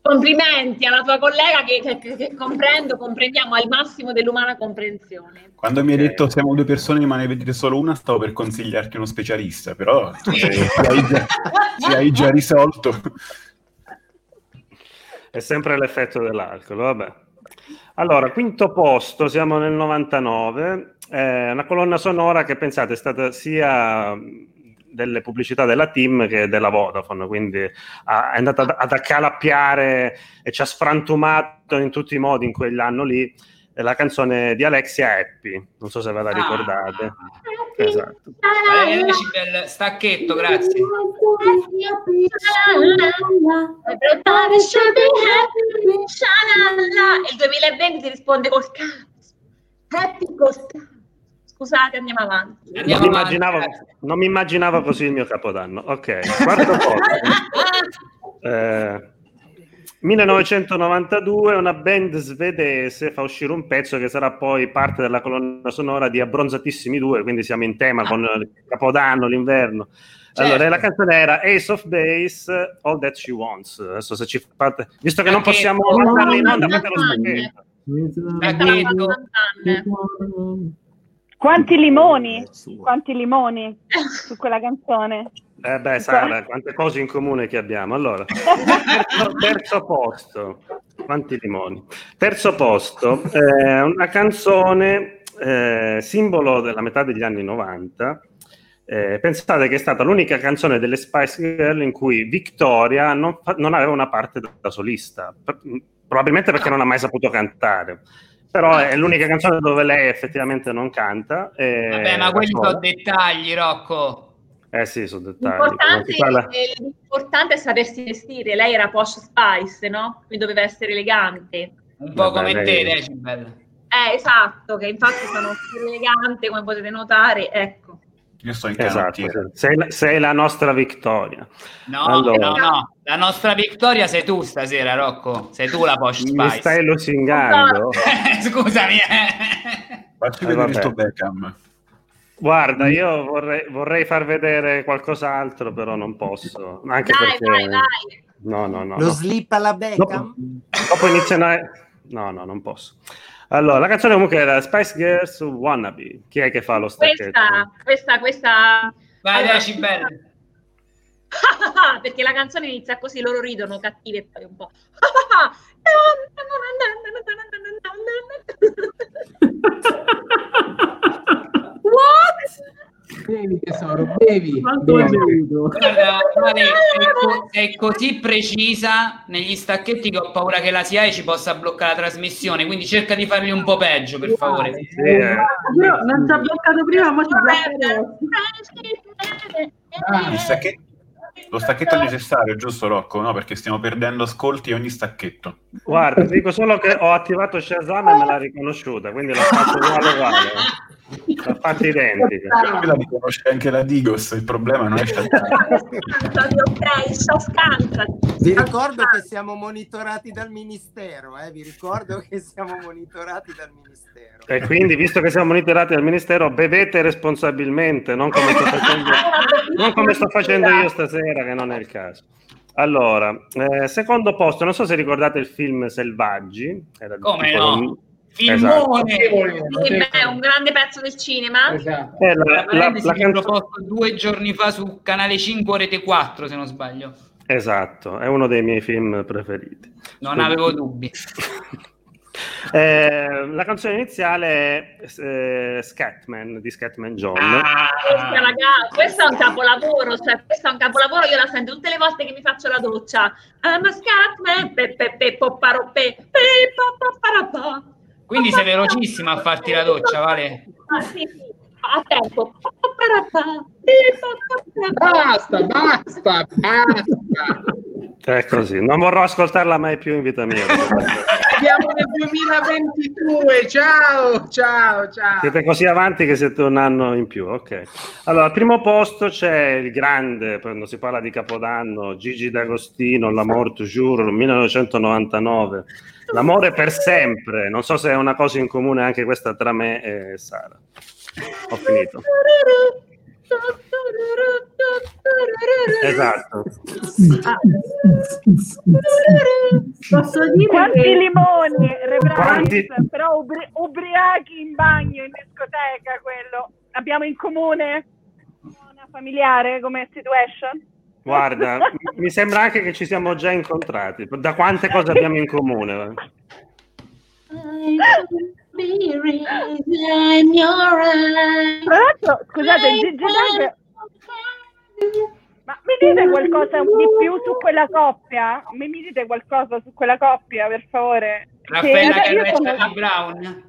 Complimenti alla tua collega che, che- che- che comprendo, comprendiamo al massimo dell'umana comprensione.
Quando mi hai detto siamo due persone ma ne vedete solo una, stavo per consigliarti uno specialista, però se hai già, se hai già risolto.
È sempre l'effetto dell'alcol, vabbè. Allora, quinto posto, siamo nel 99, è una colonna sonora che pensate è stata sia delle pubblicità della team che della Vodafone, quindi è andata ad, accalappiare e ci ha sfrantumato in tutti i modi in quell'anno lì la canzone di Alexia Happy, non so se ve la ricordate. Esatto.
Valeria Decibel, stacchetto, grazie.
E il 2020 ti risponde col cazzo. Happy col cazzo. Scusate, andiamo avanti.
Non mi, immaginavo, non mi immaginavo così il mio capodanno. Ok, quarto posto. Eh, 1992 una band svedese fa uscire un pezzo che sarà poi parte della colonna sonora di Abbronzatissimi 2, quindi siamo in tema con il Capodanno, l'inverno. Allora, la canzone era Ace of Base, All That She Wants. Adesso se ci fate... Visto che non
Perché-
possiamo
No,
mandarli in
no,
onda,
no,
fate lo
no,
stacchetto.
Quanti limoni? Quanti limoni su quella canzone?
Eh beh, Sara, quante cose in comune che abbiamo. Allora, terzo, terzo posto, quanti limoni. Terzo posto, eh, una canzone eh, simbolo della metà degli anni 90. Eh, pensate che è stata l'unica canzone delle Spice Girl in cui Victoria non, non aveva una parte da, da solista, Per- probabilmente perché non ha mai saputo cantare. Però è l'unica canzone dove lei effettivamente non canta. e
Vabbè, ma quelli sono dettagli, Rocco.
Eh sì, sono dettagli.
L'importante, eh, l'importante è sapersi vestire. Lei era posh spice, no? Quindi doveva essere elegante.
Un po'
Vabbè,
come te, Decibel.
Eh, esatto, che infatti sono più elegante, come potete notare. Ecco.
Io sto in
Esatto, sei, la- sei la nostra vittoria.
No,
Allora.
no, no. La nostra vittoria sei tu stasera, Rocco. Sei tu la Posh
Mi
Spice.
stai lusingando?
Scusami. eh.
Facci
Eh,
vedere
vabbè.
sto Beckham.
Guarda, io vorrei, vorrei far vedere qualcos'altro, però non posso. Anche
Dai,
perché...
dai, dai.
No, no, no.
Lo
no.
slip alla Beckham?
Dopo iniziano a... No, no, non posso. Allora, la canzone comunque era Spice Girls Wannabe. Chi è che fa lo stacchetto?
Questa, questa, questa...
Vai,
Allora-
Decibel.
perché la canzone inizia così, loro ridono cattive e poi un po'. What?
Bevi tesoro, bevi.
Quanto hai
bevi.
bevuto?
Guarda, co- sei così precisa negli stacchetti che ho paura che la SIAE ci possa bloccare la trasmissione, quindi cerca di farli un po' peggio, per favore.
Eh.
Però non ci ha bloccato prima, ma ci blocca
Ah, stacchetto- Lo stacchetto è necessario, giusto Rocco? No, perché stiamo perdendo ascolti ogni stacchetto.
Guarda, ti dico solo che ho attivato Shazam e me l'ha riconosciuta, quindi l'ho fatto uguale uguale. L'ho fatta identica.
Qui la riconosce anche la Digos, il problema non è
ok, so scantra.
Vi ricordo che siamo monitorati dal Ministero, eh? vi ricordo che siamo monitorati dal Ministero.
E quindi, visto che siamo monitorati dal Ministero, bevete responsabilmente, non come sto facendo, non come sto facendo io stasera, che non è il caso. Allora, eh, secondo posto, non so se ricordate il film Selvaggi. Era
Come
tipo-
no?
Esatto.
Filmone!
Sì, beh, un grande pezzo del cinema.
Esatto.
Eh, la-
La
la- canzo-
proposto due giorni fa su Canale 5 o Rete 4, se non sbaglio.
Esatto, è uno dei miei film preferiti.
Non avevo dubbi.
Eh, la canzone iniziale è eh, Scatman di Scatman John.
Ah.
Questa, raga, questo è un capolavoro, cioè questo è un capolavoro, io la sento tutte le volte che mi faccio la doccia. I'm a scatman, pe pe pe popparo pe pe
Quindi sei velocissima a farti la doccia, Vale?
Ah, sì, a tempo.
Basta, basta, basta.
È così, non vorrò ascoltarla mai più in vita mia.
Siamo nel 2022, ciao, ciao, ciao.
Siete così avanti che siete un anno in più, ok. Allora, al primo posto c'è il grande, quando si parla di Capodanno, Gigi D'Agostino, L'Amor toujours, 1999. L'amore per sempre, non so se è una cosa in comune anche questa tra me e Sara. Ho finito. Esatto.
Posso dire
Quanti
che-
limoni,
Quanti-
però ubri- ubriachi in bagno, in discoteca, quello. Abbiamo in comune una familiare come situation?
Guarda, mi sembra anche che ci siamo già incontrati. Da quante cose abbiamo in comune?
Tra l'altro, scusate, Gigi D'Ag- ma mi dite qualcosa di più su quella coppia? Mi, mi dite qualcosa su quella coppia, per favore?
Raffaella
Che-
e
sono-
Brown?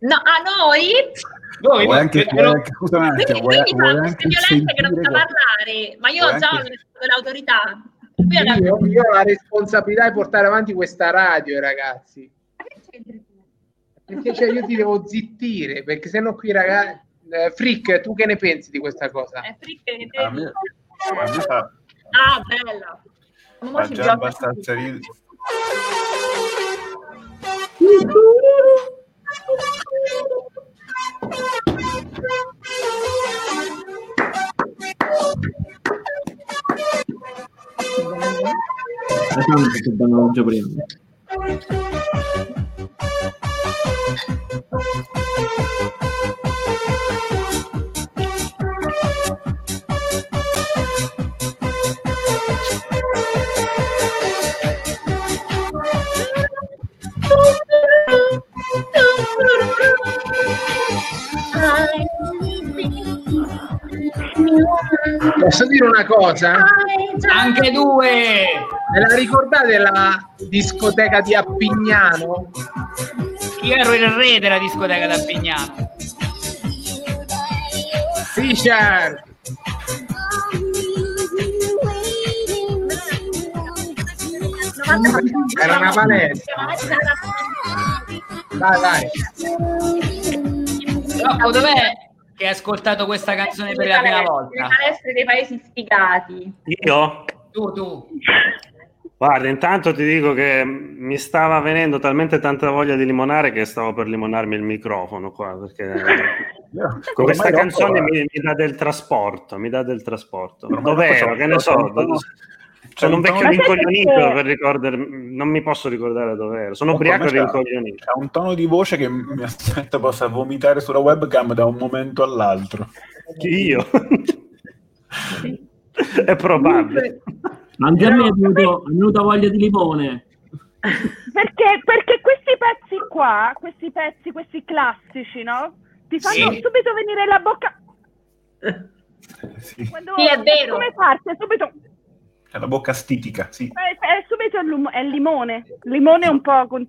No, a noi?
Voi,
Vuoi anche, vuoi anche, scusa un attimo, vuoi, vuoi
queste
anche
violenze che non sa parlare, ma io
Vuoi
già ho
anche-
l'autorità.
Io, io ho la responsabilità di portare avanti questa radio, ragazzi. Perché cioè, io ti devo zittire, perché sennò qui, ragazzi... Eh, Frick, tu che ne pensi di questa cosa?
Eh, fricche che te-
A me, a me fa,
Ah, bella. Ma
già abbastanza ridere.
Это на уже время. Thank you.
Posso dire una cosa?
Anche due!
Me la ricordate la discoteca di Appignano?
Io ero il re della discoteca da Pignano.
Fischer! Era una palestra. Vai, vai.
Rocco, dov'è che hai ascoltato questa canzone per la prima volta?
palestre dei paesi sfigati.
Io?
Tu, tu.
Guarda, intanto ti dico che mi stava venendo talmente tanta voglia di limonare che stavo per limonarmi il microfono qua, perché con questa canzone mi, mi dà del trasporto, mi dà del trasporto. Dov'ero? Che ne so,
tono-
sono un
c'è un
vecchio rincoglionito
sai
per ricordarmi, non mi posso ricordare dov'ero, sono
Comunque,
ubriaco e rincoglionito.
Ha un tono di voce che mi aspetta possa vomitare sulla webcam da un momento all'altro.
Io? È probabile.
Anche a me è venuta voglia di limone.
Perché, perché questi pezzi qua, questi pezzi, questi classici, no? Ti fanno
Sì.
subito venire la bocca.
Sì.
Quando,
Sì, è vero.
Come parte? Subito,
È la bocca stitica, sì.
è, è subito il, lum- è il limone. Il limone un po', con,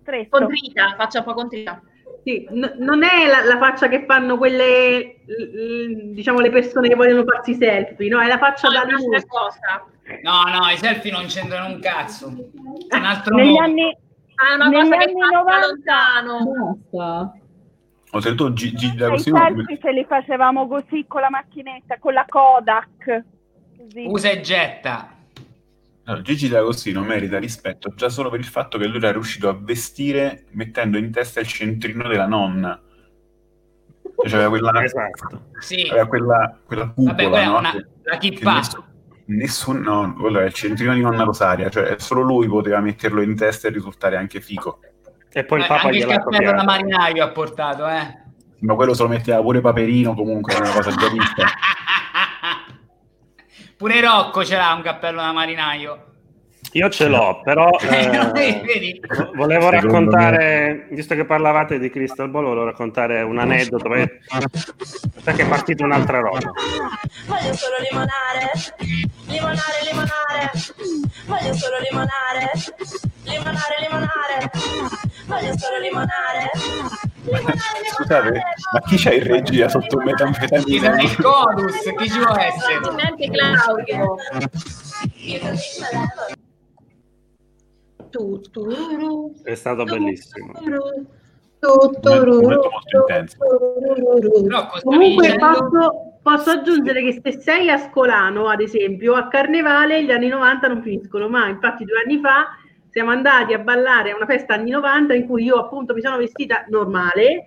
stretto.
Contrita, faccia un po' contrita.
Sì, n- non è la, la faccia che fanno quelle, l- l- diciamo, le persone che vogliono farsi selfie, no? È la faccia
No,
da
cosa.
No, no, i selfie non c'entrano un cazzo. È un altro
Negli
mondo.
anni,
Ah, è una
negli
cosa
anni
fa
90
lontano.
Basta.
Oltretutto Gigi
i
D'Agostino
selfie ce li facevamo così con la macchinetta, con la Kodak. Così.
Usa e getta.
No, Gigi D'Agostino merita rispetto già solo per il fatto che lui era riuscito a vestire mettendo in testa il centrino della nonna. Cioè, aveva quella,
Esatto.
Sì.
aveva quella, quella cupola,
Vabbè, quella è
no?
una-
Che-
la chippa.
nessun, nessun- no, quello è il centrino di nonna Rosaria, cioè solo lui poteva metterlo in testa e risultare anche fico.
E poi il
Eh,
Papa
anche il cappello da marinaio ha portato, eh.
Ma quello se lo metteva pure Paperino comunque, era una cosa già vista.
Pure Rocco ce l'ha un cappello da marinaio.
Io ce l'ho, però eh, volevo
Secondo
raccontare, visto che parlavate di Crystal Ball, volevo raccontare un aneddoto, perché è partita un'altra roba.
Voglio solo limonare, limonare, limonare. Voglio solo limonare, limonare, limonare. Voglio solo limonare, limonare,
Scusate, ma chi c'ha in regia sotto un metanfetamina?
Il Codus, chi ci può essere?
Probabilmente Claudio.
Tu, tururu,
È stato bellissimo.
tu, tururu,
Momento molto intenso.
Comunque
dicendo-
posso, posso aggiungere che se sei a Scolano, ad esempio, a Carnevale gli anni 90 non finiscono mai. Infatti due anni fa siamo andati a ballare a una festa anni 90 in cui io appunto mi sono vestita normale,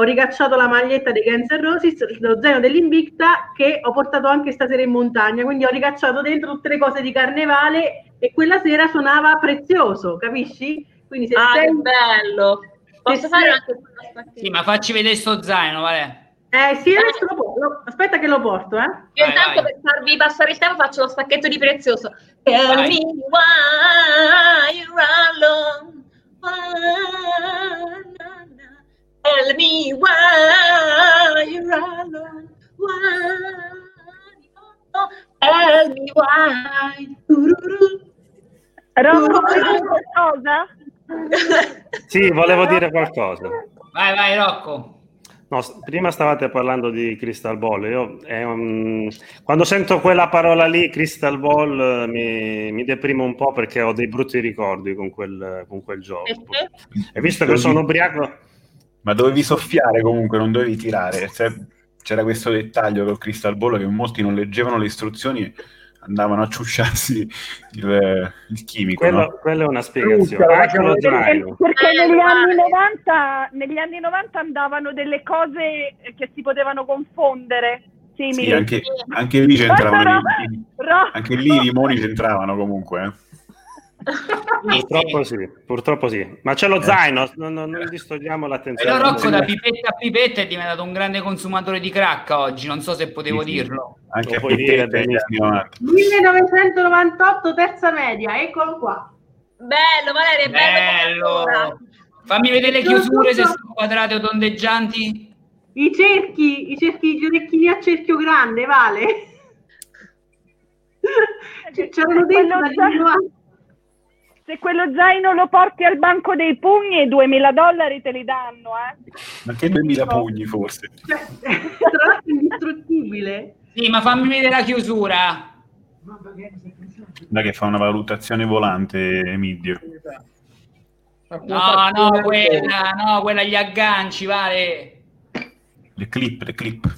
ho ricacciato la maglietta dei Guns N' Roses, lo zaino dell'Invicta che ho portato anche stasera in montagna, quindi ho ricacciato dentro tutte le cose di Carnevale e quella sera suonava prezioso, capisci? Quindi se
Ah,
sei...
che bello. Posso
se
fare
sei-
anche quello stacchetto?
Sì, ma facci vedere sto zaino, vale.
Eh sì, adesso lo po- lo- aspetta che lo porto, eh.
Io intanto
vai.
per farvi passare il tempo faccio lo stacchetto di prezioso. Tell
Vai.
me why you're alone. Why. Tell me why you're alone. Why, oh, tell me why.
Rocco, vuoi dire qualcosa?
Sì, volevo dire qualcosa.
Vai, vai, Rocco.
No, prima stavate parlando di Crystal Ball. Io, un- Quando sento quella parola lì, Crystal Ball, mi, mi deprimo un po' perché ho dei brutti ricordi con quel, con quel gioco. E visto che sono ubriaco,
Ma dovevi soffiare comunque, non dovevi tirare. Cioè, c'era questo dettaglio col Crystal Ball che molti non leggevano le istruzioni e andavano a ciucciarsi il, il chimico.
quello,
no?
quella è una spiegazione. Anche lo
perché-.
Perché
Eh,
negli, anni 90, negli anni 90 andavano delle cose che si potevano confondere, simili.
Sì, anche, anche lì c'entravano anche lì i limoni c'entravano comunque. eh.
Purtroppo sì, purtroppo sì. Ma c'è lo zaino, non, non- non distogliamo l'attenzione.
Però Rocco da pipetta a pipetta è diventato un grande consumatore di crack oggi, non so se potevo
Sì, sì.
dirlo.
Anche
Lo
a
puoi dire
90.
1998 terza media, eccolo qua.
Bello, Valeria, è bello.
Bello! Fammi vedere le chiusure se sono quadrate o tondeggianti.
I cerchi, i cerchi, gli orecchini a cerchio grande, vale. C- C'erano dentro
Quello
dagli
già-
anni 90.
Se quello zaino lo porti al banco dei pugni, 2000 dollari te li danno, eh.
Ma che 2000 pugni forse?
Cioè, tra l'altro indistruttibile.
Sì, ma fammi vedere la chiusura.
Da che fa una valutazione volante Emidio.
No, no, quella, no, quella gli agganci, vale.
Le clip, le clip.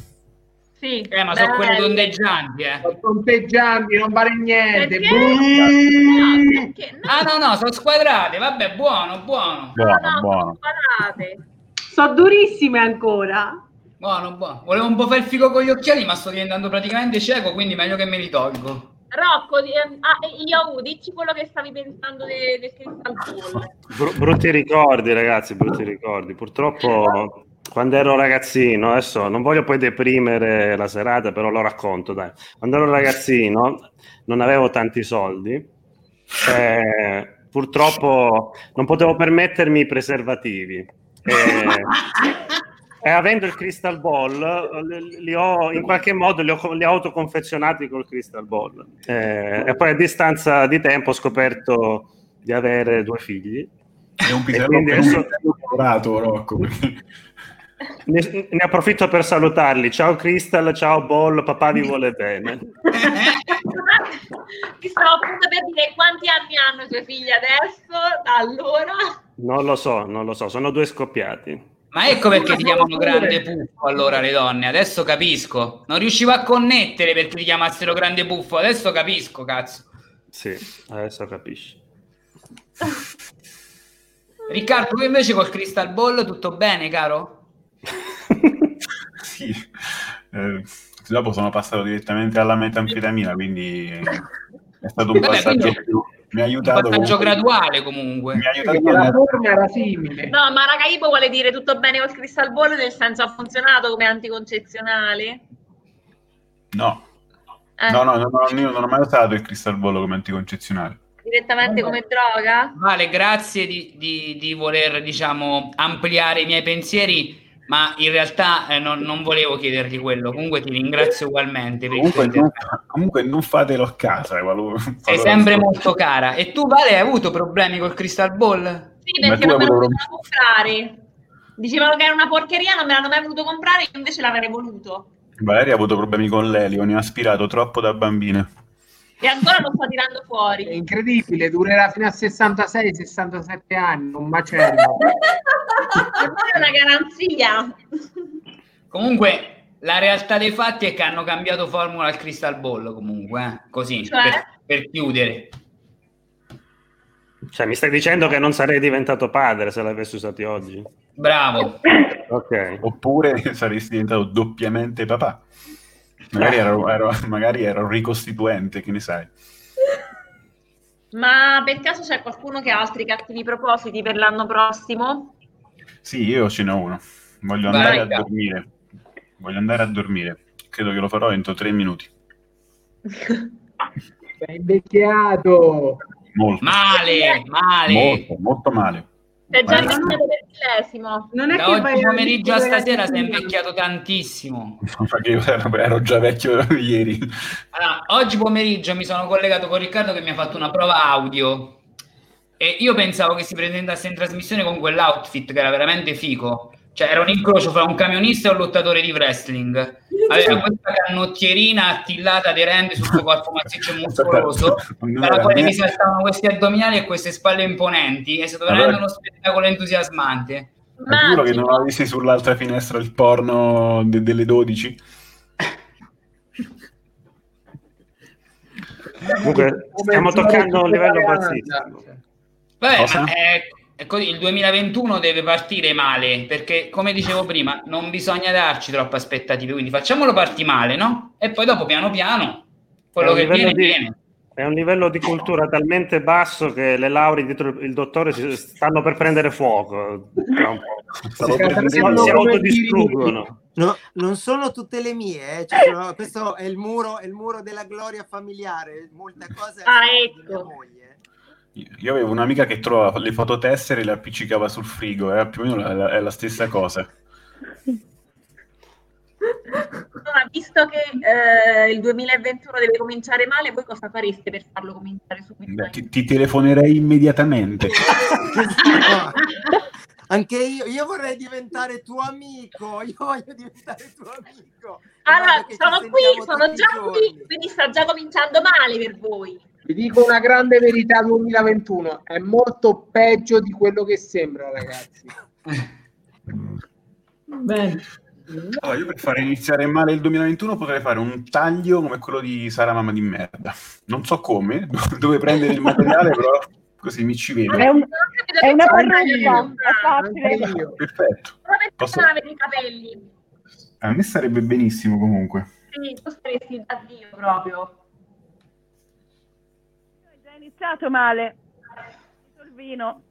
Sì,
Eh, ma sono
bello.
quelle tondeggianti, eh.
Sono Conteggianti, non vale niente.
Perché?
Buh!
Perché? No,
Ah, no, no, sono squadrate, vabbè, buono, buono.
Buono,
no,
buono.
guardate.
Sono durissime ancora.
Buono, buono. Volevo un po' fare il figo con gli occhiali, ma sto diventando praticamente cieco, quindi meglio che me li tolgo.
Rocco, di- ehm, ah, io, dici quello che stavi pensando de- del Crystal Ball.
Bru- brutti ricordi, ragazzi, brutti ricordi. Purtroppo, quando ero ragazzino, adesso non voglio poi deprimere la serata, però lo racconto, dai. Quando ero ragazzino, non avevo tanti soldi. eh, purtroppo non potevo permettermi i preservativi. Eh, e avendo il Crystal Ball, li- ho in qualche modo li ho, li ho autoconfezionati col Crystal Ball. Eh, e poi a distanza di tempo ho scoperto di avere due figli.
È un pisello
adesso
colorato, Rocco.
Ne, ne approfitto per salutarli. Ciao Crystal, ciao Ball, papà vi vuole bene.
Ti stavo appunto per dire quanti anni hanno i tuoi figli adesso, da allora.
Non lo so, non lo so, sono due scoppiati.
Ma ecco perché ti chiamano grande puffo allora le donne, adesso capisco. Non riuscivo a connettere perché ti chiamassero grande puffo, adesso capisco, cazzo.
Sì, adesso capisci.
Riccardo, tu invece col Crystal Ball tutto bene, caro?
Sì. Eh, dopo sono passato direttamente alla metanfetamina, quindi è stato un
Vabbè,
passaggio
quindi-
più... Mi ha
Un
aiutato
passaggio
comunque-
graduale comunque.
Mi ha aiutato
la forma era simile.
No, ma Ragaibo vuole dire tutto bene col Crystal Ball, nel senso ha funzionato come anticoncezionale?
No.
Eh,
No, no, no, no, io non ho mai usato il Crystal Ball come anticoncezionale.
Direttamente come droga?
Vale, grazie di, di- di voler, diciamo, ampliare i miei pensieri, ma in realtà eh, non, non volevo chiederti quello. Comunque ti ringrazio ugualmente
Comunque non, comunque non fatelo a casa. qualora-
Sei
qualora-
sempre molto cara. E tu, Vale, hai avuto problemi col Crystal Ball?
Sì, perché non me lo volevano comprare. Dicevano che era una porcheria, non me l'hanno mai voluto comprare, io invece l'avrei voluto.
Valeria ha avuto problemi con l'elio, ne ha aspirato troppo da bambina.
E ancora lo sto tirando
È
fuori.
incredibile, durerà fino a 66-67 anni, un macello.
È una garanzia.
Comunque, la realtà dei fatti è che hanno cambiato formula al Crystal Ball, comunque, eh? così,
Cioè?
per, per chiudere.
Cioè, mi stai dicendo che non sarei diventato padre se l'avessi usati oggi?
Bravo.
Ok.
Oppure saresti diventato doppiamente papà. Magari ero, ero- magari ero ricostituente, che ne sai.
Ma per caso c'è qualcuno che ha altri cattivi propositi per l'anno prossimo?
Sì, io ce n'ho uno. Voglio
Vai,
andare a
Riccardo.
dormire. Voglio andare a dormire. Credo che lo farò entro tre minuti.
Sei invecchiato.
Molto,
Male, male.
molto, molto male.
Sei già invecchiato per millesimo.
Non è
Da
che
oggi pomeriggio a stasera sei invecchiato tantissimo.
Io ero, ero già vecchio ieri.
Allora, oggi pomeriggio mi sono collegato con Riccardo che mi ha fatto una prova audio e io pensavo che si presentasse in trasmissione con quell'outfit che era veramente figo. Cioè era un incrocio fra un camionista e un lottatore di wrestling. Aveva questa canottierina attillata aderente sul suo corpo massiccio e muscoloso, dalla quale mi saltavano questi addominali e queste spalle imponenti. È stato veramente uno spettacolo entusiasmante.
Ma giuro che non avessi sull'altra finestra il porno de- delle 12.
Comunque, stiamo toccando un livello bassissimo.
Vabbè, ma è, E così il 2021 deve partire male, perché come dicevo prima, non bisogna darci troppe aspettative, quindi facciamolo partire male, no? E poi dopo piano piano quello
È un
che
livello
viene
di-
viene.
È un livello di cultura talmente basso che le lauree dietro il dottore si stanno per prendere fuoco.
Stavo
Si-
per
si,
dirlo
si
come
autodistruggono.
No, non sono tutte le mie, eh, ci sono- questo è il, muro, è il muro della gloria familiare, molte cose
Ah,
di mia
ecco.
moglie.
Io avevo un'amica che trovava le fototessere e le appiccicava sul frigo, era più o meno la, la- è la stessa cosa.
Ma visto che eh, il 2021 deve cominciare male, voi cosa fareste per farlo cominciare subito?
Beh, ti, ti telefonerei immediatamente.
Anche io, io vorrei diventare tuo amico, io voglio diventare tuo amico.
Allora, sono qui, sono già
giorni.
qui, quindi sta già cominciando male per voi.
Vi dico una grande verità 2021, è molto peggio di quello che sembra, ragazzi.
Bene.
Allora, io per fare iniziare male il 2021 potrei fare un taglio come quello di Sara Mamma di merda. Non so come, dove prendere il materiale, però così mi ci vedo.
È, un- è una parrucca,
io,
è facile.
Perfetto.
Come
Posso-
i capelli?
A me sarebbe benissimo comunque.
Sì, tu saresti da Dio proprio.
È già iniziato male. Il vino.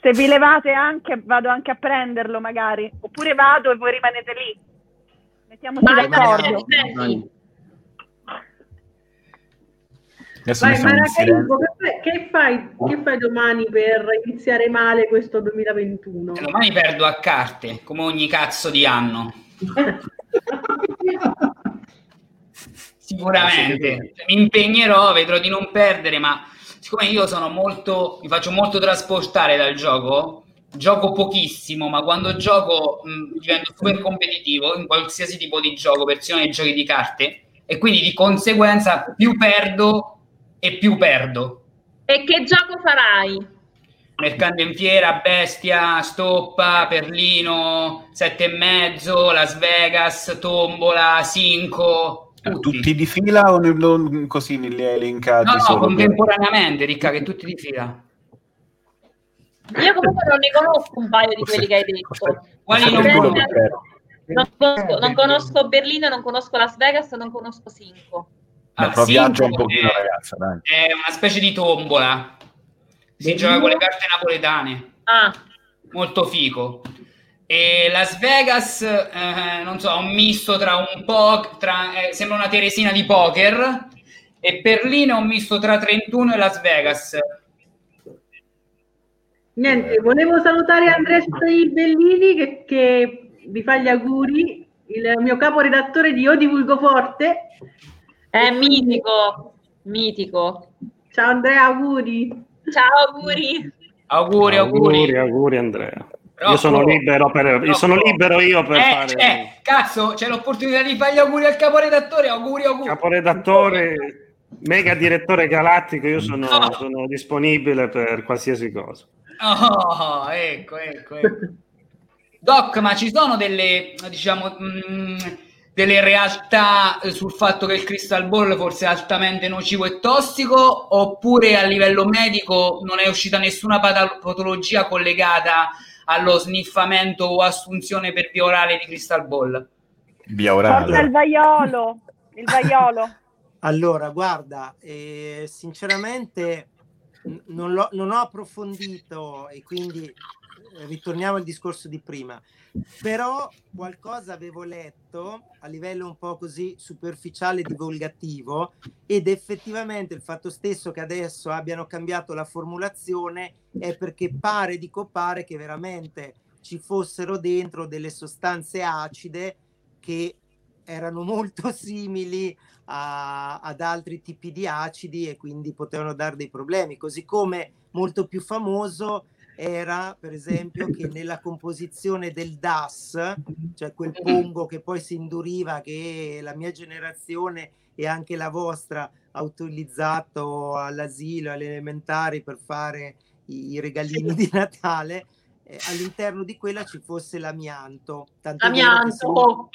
Se vi levate anche, vado anche a prenderlo magari. Oppure vado e voi rimanete lì. Mettiamoci
Vai,
d'accordo.
Senti,
Adesso
Vai, Maracaibo, che, fai- che fai, che fai domani per iniziare male questo 2021?
E domani perdo a carte, come ogni cazzo di anno. Sicuramente mi impegnerò, vedrò di non perdere, ma siccome io sono molto, mi faccio molto trasportare dal gioco, gioco pochissimo, ma quando gioco mh, divento super competitivo in qualsiasi tipo di gioco, persino nei giochi di carte, e quindi di conseguenza più perdo e più perdo.
E che gioco farai?
Mercante in fiera, Bestia, Stoppa, Perlino, Sette e mezzo, Las Vegas, Tombola, Cinco,
Tutti di fila o non così li hai elencati
No, no,
solo? per-
contemporaneamente, Ricca, che tutti di fila.
Io comunque non ne conosco un paio di quelli che hai detto.
Quali non conosci?
Non conosco, non conosco Berlino, non conosco Las Vegas, non conosco Cinco.
Ah,
viaggia un pochino,
è-
ragazza, dai.
È una specie di tombola. Si gioca con le carte napoletane.
Ah.
Molto fico. E Las Vegas, eh, non so, un misto tra un po', tra, eh, sembra una Teresina di poker. E Berlino è un misto tra 31 e Las Vegas.
Niente, volevo salutare Andrea Bellini che, che vi fa gli auguri, il mio caporedattore di O Divulgo Forte.
È mitico, mitico.
Ciao Andrea, auguri.
Ciao, auguri.
Auguri, auguri.
Auguri, auguri Andrea. Io sono
Rocco.
libero, per, io sono libero io per
Eh,
fare
eh, cazzo, c'è l'opportunità di fare gli auguri al caporedattore. Auguri, auguri.
caporedattore, mega direttore galattico, io sono,
No.
sono disponibile per qualsiasi cosa.
Oh, ecco, ecco, ecco. Doc, ma ci sono delle, diciamo, mh, delle realtà sul fatto che il crystal ball forse è altamente nocivo e tossico, oppure a livello medico non è uscita nessuna patologia collegata allo sniffamento o assunzione per via orale di crystal ball?
Via
Porta il
orale.
vaiolo. Il vaiolo.
Allora, guarda, eh, sinceramente non, l'ho- non ho approfondito e quindi eh, ritorniamo al discorso di prima, però qualcosa avevo letto a livello un po' così superficiale divulgativo ed effettivamente il fatto stesso che adesso abbiano cambiato la formulazione è perché pare, dico pare, che veramente ci fossero dentro delle sostanze acide che erano molto simili a- ad altri tipi di acidi e quindi potevano dare dei problemi, così come molto più famoso era per esempio che nella composizione del DAS, cioè quel pongo che poi si induriva che la mia generazione e anche la vostra ha utilizzato all'asilo, alle elementari per fare i, regalini di Natale, eh, all'interno di quella ci fosse l'amianto. Tant'è vero che se-
Amianto.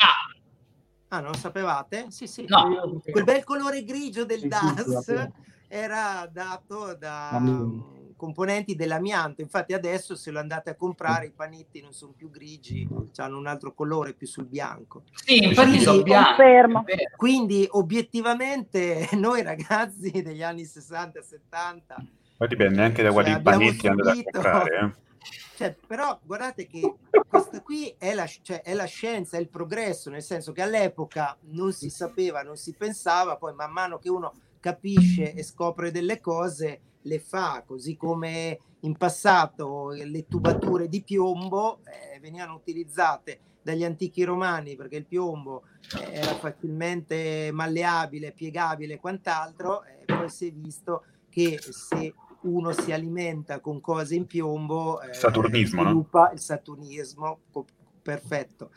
Ah, non lo sapevate? Sì, sì.
No.
Quel bel colore grigio del DAS era dato da
Amico.
Componenti dell'amianto. Infatti adesso se lo andate a comprare i panetti non sono più grigi, hanno un altro colore più sul bianco.
Sì, infatti
Quindi-
sono vero.
Quindi obiettivamente noi ragazzi degli anni 60-70
Poi dipende anche da quali
Cioè, abbiamo
panetti andate a comprare. eh.
Cioè, però guardate che questa qui è la, cioè, è la scienza, è il progresso, nel senso che all'epoca non si sapeva, non si pensava, poi man mano che uno capisce e scopre delle cose, le fa, così come in passato le tubature di piombo eh, venivano utilizzate dagli antichi romani perché il piombo eh, era facilmente malleabile, piegabile e quant'altro, e poi si è visto che se uno si alimenta con cose in piombo, eh,
Saturnismo, no?
sviluppa il saturnismo, perfetto.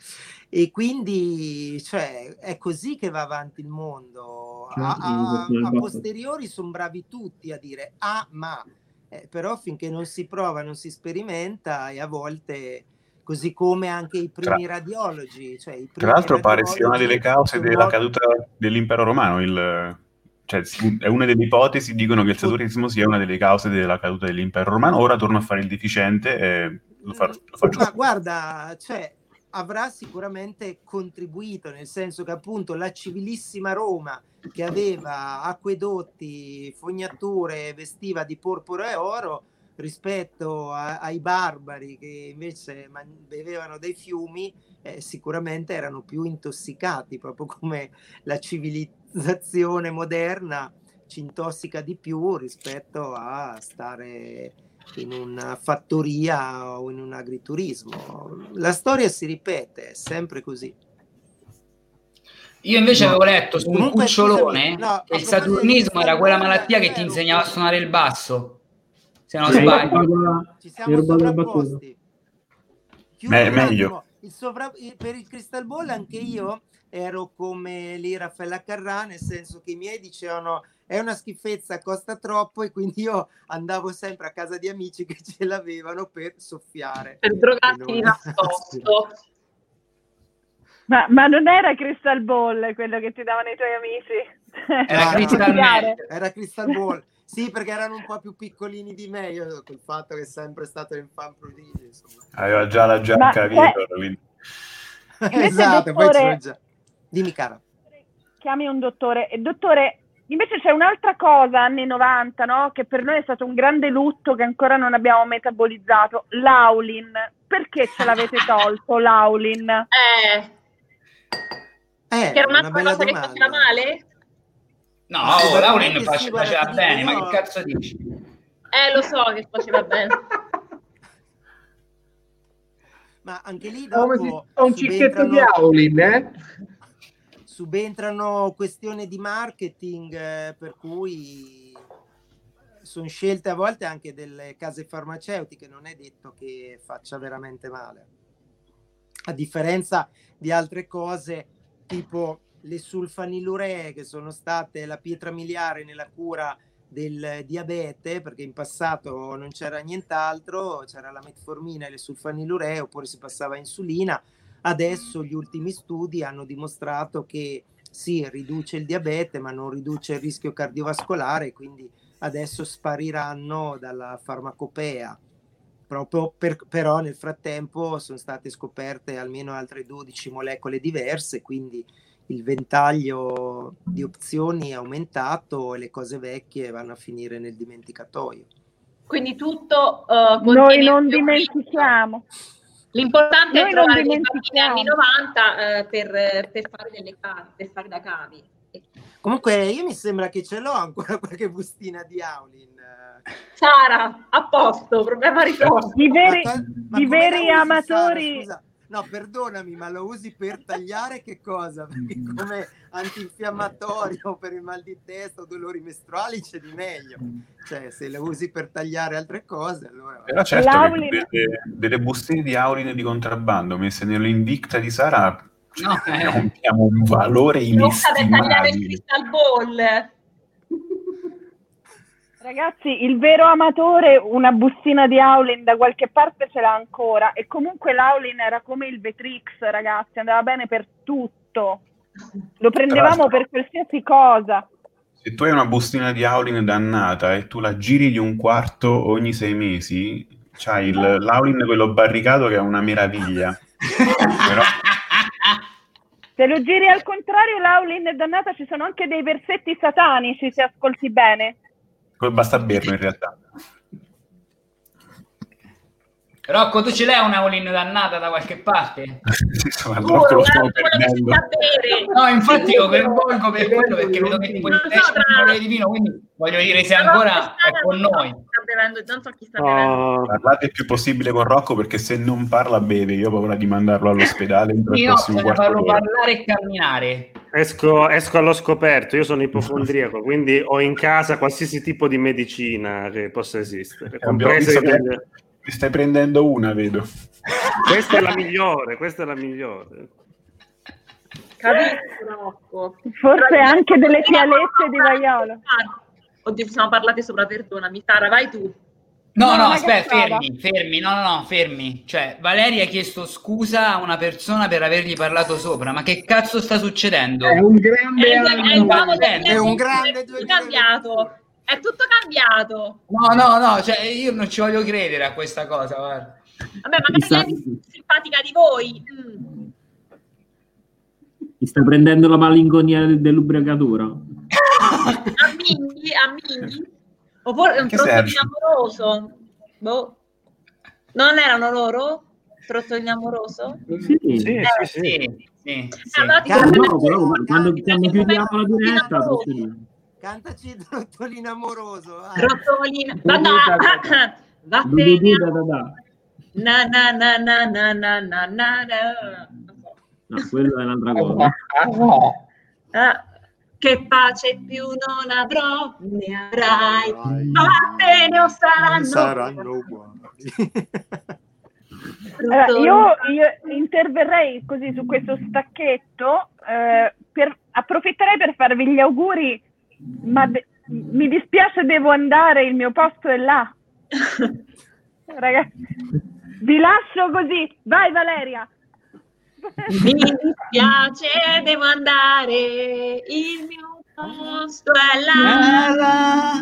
E quindi cioè, è così che va avanti il mondo. A, a- a posteriori sono bravi tutti a dire ah ma, eh, però finché non si prova, non si sperimenta e a volte così come anche i primi radiologi. Cioè i
Tra
primi
l'altro pare sia una delle cause della caduta dell'impero romano. Il, cioè, è una delle ipotesi, dicono che il saturismo sia una delle cause della caduta dell'impero romano. Ora torno a fare il deficiente e lo, farò- lo faccio.
Ma guarda, cioè, avrà sicuramente contribuito, nel senso che appunto la civilissima Roma che aveva acquedotti, fognature, vestiva di porpora e oro rispetto a- ai barbari che invece man- bevevano dei fiumi, eh, sicuramente erano più intossicati, proprio come la civilizzazione moderna ci intossica di più rispetto a stare in una fattoria o in un agriturismo. La storia si ripete, è sempre così.
Io invece
No.
avevo letto su un
Comunque,
cucciolone
scusami, no,
che il saturnismo era quella malattia che ti insegnava a suonare il basso, se non
Sì,
sbaglio.
Ci siamo sovrapposti. Un
meglio.
Il sovra- per il Crystal Ball anche io ero come lì Raffaella Carrà, nel senso che i miei dicevano è una schifezza, costa troppo e quindi io andavo sempre a casa di amici che ce l'avevano per soffiare.
Per drogarti
E
di
non-
nascosto.
Ma, ma non era Crystal Ball quello che ti davano i tuoi amici?
Era
no,
Crystal.
Era Crystal Ball. Sì, perché erano un po' più piccolini di me, io col fatto che è sempre stato in fan prodigio.
Aveva già la giacca
Ma, eh,
quindi-
esatto, poi
dottore-
c'ero già. Dimmi cara.
chiami un dottore. E dottore, invece c'è un'altra cosa, anni 90, no? Che per noi è stato un grande lutto che ancora non abbiamo metabolizzato. L'aulin. Perché ce l'avete tolto, l'aulin?
Eh,
Eh,
che era
una
un'altra
bella
cosa che
domanda.
faceva male?
No, oh, Lauren
sì,
face- faceva bene, ma
io-
che cazzo dici?
Eh, lo so che faceva bene.
Ma anche lì dopo
fa un cicchetto di Aulin, eh?
Subentrano questioni di marketing eh, per cui sono scelte a volte anche delle case farmaceutiche, non è detto che faccia veramente male. A differenza di altre cose tipo le sulfaniluree che sono state la pietra miliare nella cura del diabete, perché in passato non c'era nient'altro, c'era la metformina e le sulfaniluree, oppure si passava insulina. Adesso gli ultimi studi hanno dimostrato che sì, riduce il diabete, ma non riduce il rischio cardiovascolare, quindi adesso spariranno dalla farmacopea. Proprio per- però nel frattempo sono state scoperte almeno altre 12 molecole diverse, quindi il ventaglio di opzioni è aumentato e le cose vecchie vanno a finire nel dimenticatoio.
Quindi tutto eh,
Noi non
più-
dimentichiamo.
L'importante
Noi
è trovare bambini
dimentichiamo.
anni 90 eh, per, per fare delle cavi, per fare da cavi.
Comunque io mi sembra che ce l'ho ancora qualche bustina di Aulin.
Sara, a posto, problema risolto.
I veri,
Ma
i veri
usi, Sara?
amatori...
Scusa. No, perdonami, ma lo usi per tagliare che cosa? Perché come antinfiammatorio per il mal di testa o dolori mestruali c'è di meglio. Cioè, se lo usi per tagliare altre cose, allora...
Però certo che
L'aulin-
delle, delle bustine di Aulin di contrabbando messe nell'Invicta di Sara
No, eh.
abbiamo un valore
Non sape tagliare il
inestimabile.
crystal ball.
Ragazzi, il vero amatore una bustina di Aulin da qualche parte ce l'ha ancora e comunque l'Aulin era come il Vetrix, ragazzi, andava bene per tutto. Lo prendevamo per qualsiasi cosa.
se tu hai una bustina di Howlin dannata e tu la giri di un quarto ogni sei mesi, c'hai il, l'Howlin quello barricato che è una meraviglia. Però
Se lo giri al contrario, Laulin è dannata, ci sono anche dei versetti satanici, se ascolti bene.
Basta berlo in realtà.
Rocco, tu ce l'hai una all dannata da qualche parte?
Insomma, Rocco lo stiamo perdendo.
No, infatti io coinvolgo per quello perché vedo che tipo il pesce di vino, quindi voglio dire se ancora è con noi.
Bevendo, non so chi sta bevendo.
Parlate il più possibile con Rocco perché se non parla beve, io ho paura di mandarlo all'ospedale
Io bisogna
quarto
farlo
d'ora.
parlare e camminare.
Esco, esco allo scoperto, io sono ipofondriaco, quindi ho in casa qualsiasi tipo di medicina che possa esistere.
Abbiamo
comprese
visto che ne stai prendendo una, vedo.
Questa è la migliore, questa è la migliore.
Capisco.
Forse anche delle fialette di vaiolo.
Oddio, ci siamo parlati sopra, perdonami. Sara, vai tu.
No,
No,
aspetta, fermi, fermi, no, no, no, fermi. Cioè, Valeria ha chiesto scusa a una persona per avergli parlato sopra, ma che cazzo sta succedendo?
È un grande
È il,
anno.
è il nuovo
È un
2020,
grande
è cambiato. È tutto cambiato.
No, no, no, cioè io non ci voglio credere a questa cosa, guarda.
Vabbè, magari lei è più simpatica di voi. Mm.
Mi sta prendendo la malinconia de- dell'ubriacatura.
A Minghi, a Minghi. Oppure un
serve?
amoroso. Boh. Non erano loro? Trottolino amoroso?
Sì,
sì,
Eh,
sì, sì, sì.
Allora ti
No, però quando, quando chiudiamo la diretta.
Cantaci il Trottolino amoroso. Vai.
Trottolino. Da da. Vattene.
Da da.
Na na na na na na na na.
No, quello è un'altra ah, cosa.
Ah, ah, che pace più non avrò, ne avrai. Vattene o saranno.
Saranno uguali.
Allora, eh, io, io, interverrei così su questo stacchetto, eh, per, approfitterei per farvi gli auguri ma de- mi dispiace, devo andare, il mio posto è là. Ragazzi, vi lascio così, vai Valeria.
Mi dispiace, devo andare, il mio posto è là.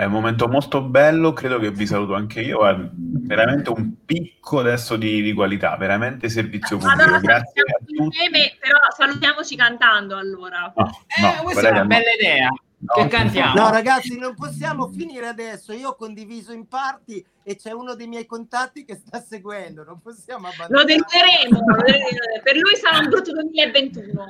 È un momento molto bello, credo che vi saluto anche io. Guarda, veramente un picco adesso di, di qualità, veramente servizio pubblico.
Allora
Grazie a tutti.
insieme, però salutiamoci cantando allora.
No, no,
Eh, questa è una
no.
bella idea. Che cantiamo?
No, ragazzi, non possiamo finire adesso. Io ho condiviso in parti e c'è uno dei miei contatti che sta seguendo. Non possiamo
Lo
abbandonare.
lo deluderemo. per lui sarà un brutto 2021.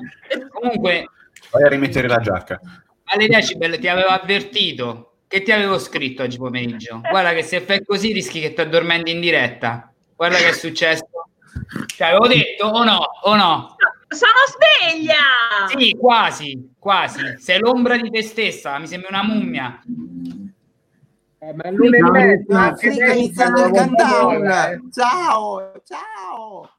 Comunque,
Vai a rimettere la giacca.
alle decibel ti avevo avvertito. Che ti avevo scritto oggi pomeriggio? Guarda che se fai così rischi che ti addormenti in diretta. Guarda che è successo. Ti avevo detto o no? O no?
Sono sveglia!
Sì, quasi, quasi. Sei l'ombra di te stessa, mi sembra una mummia.
Eh, ma è l'una e mezza,
Ma
anche adesso
iniziando il countdown.
eh.
Ciao, ciao.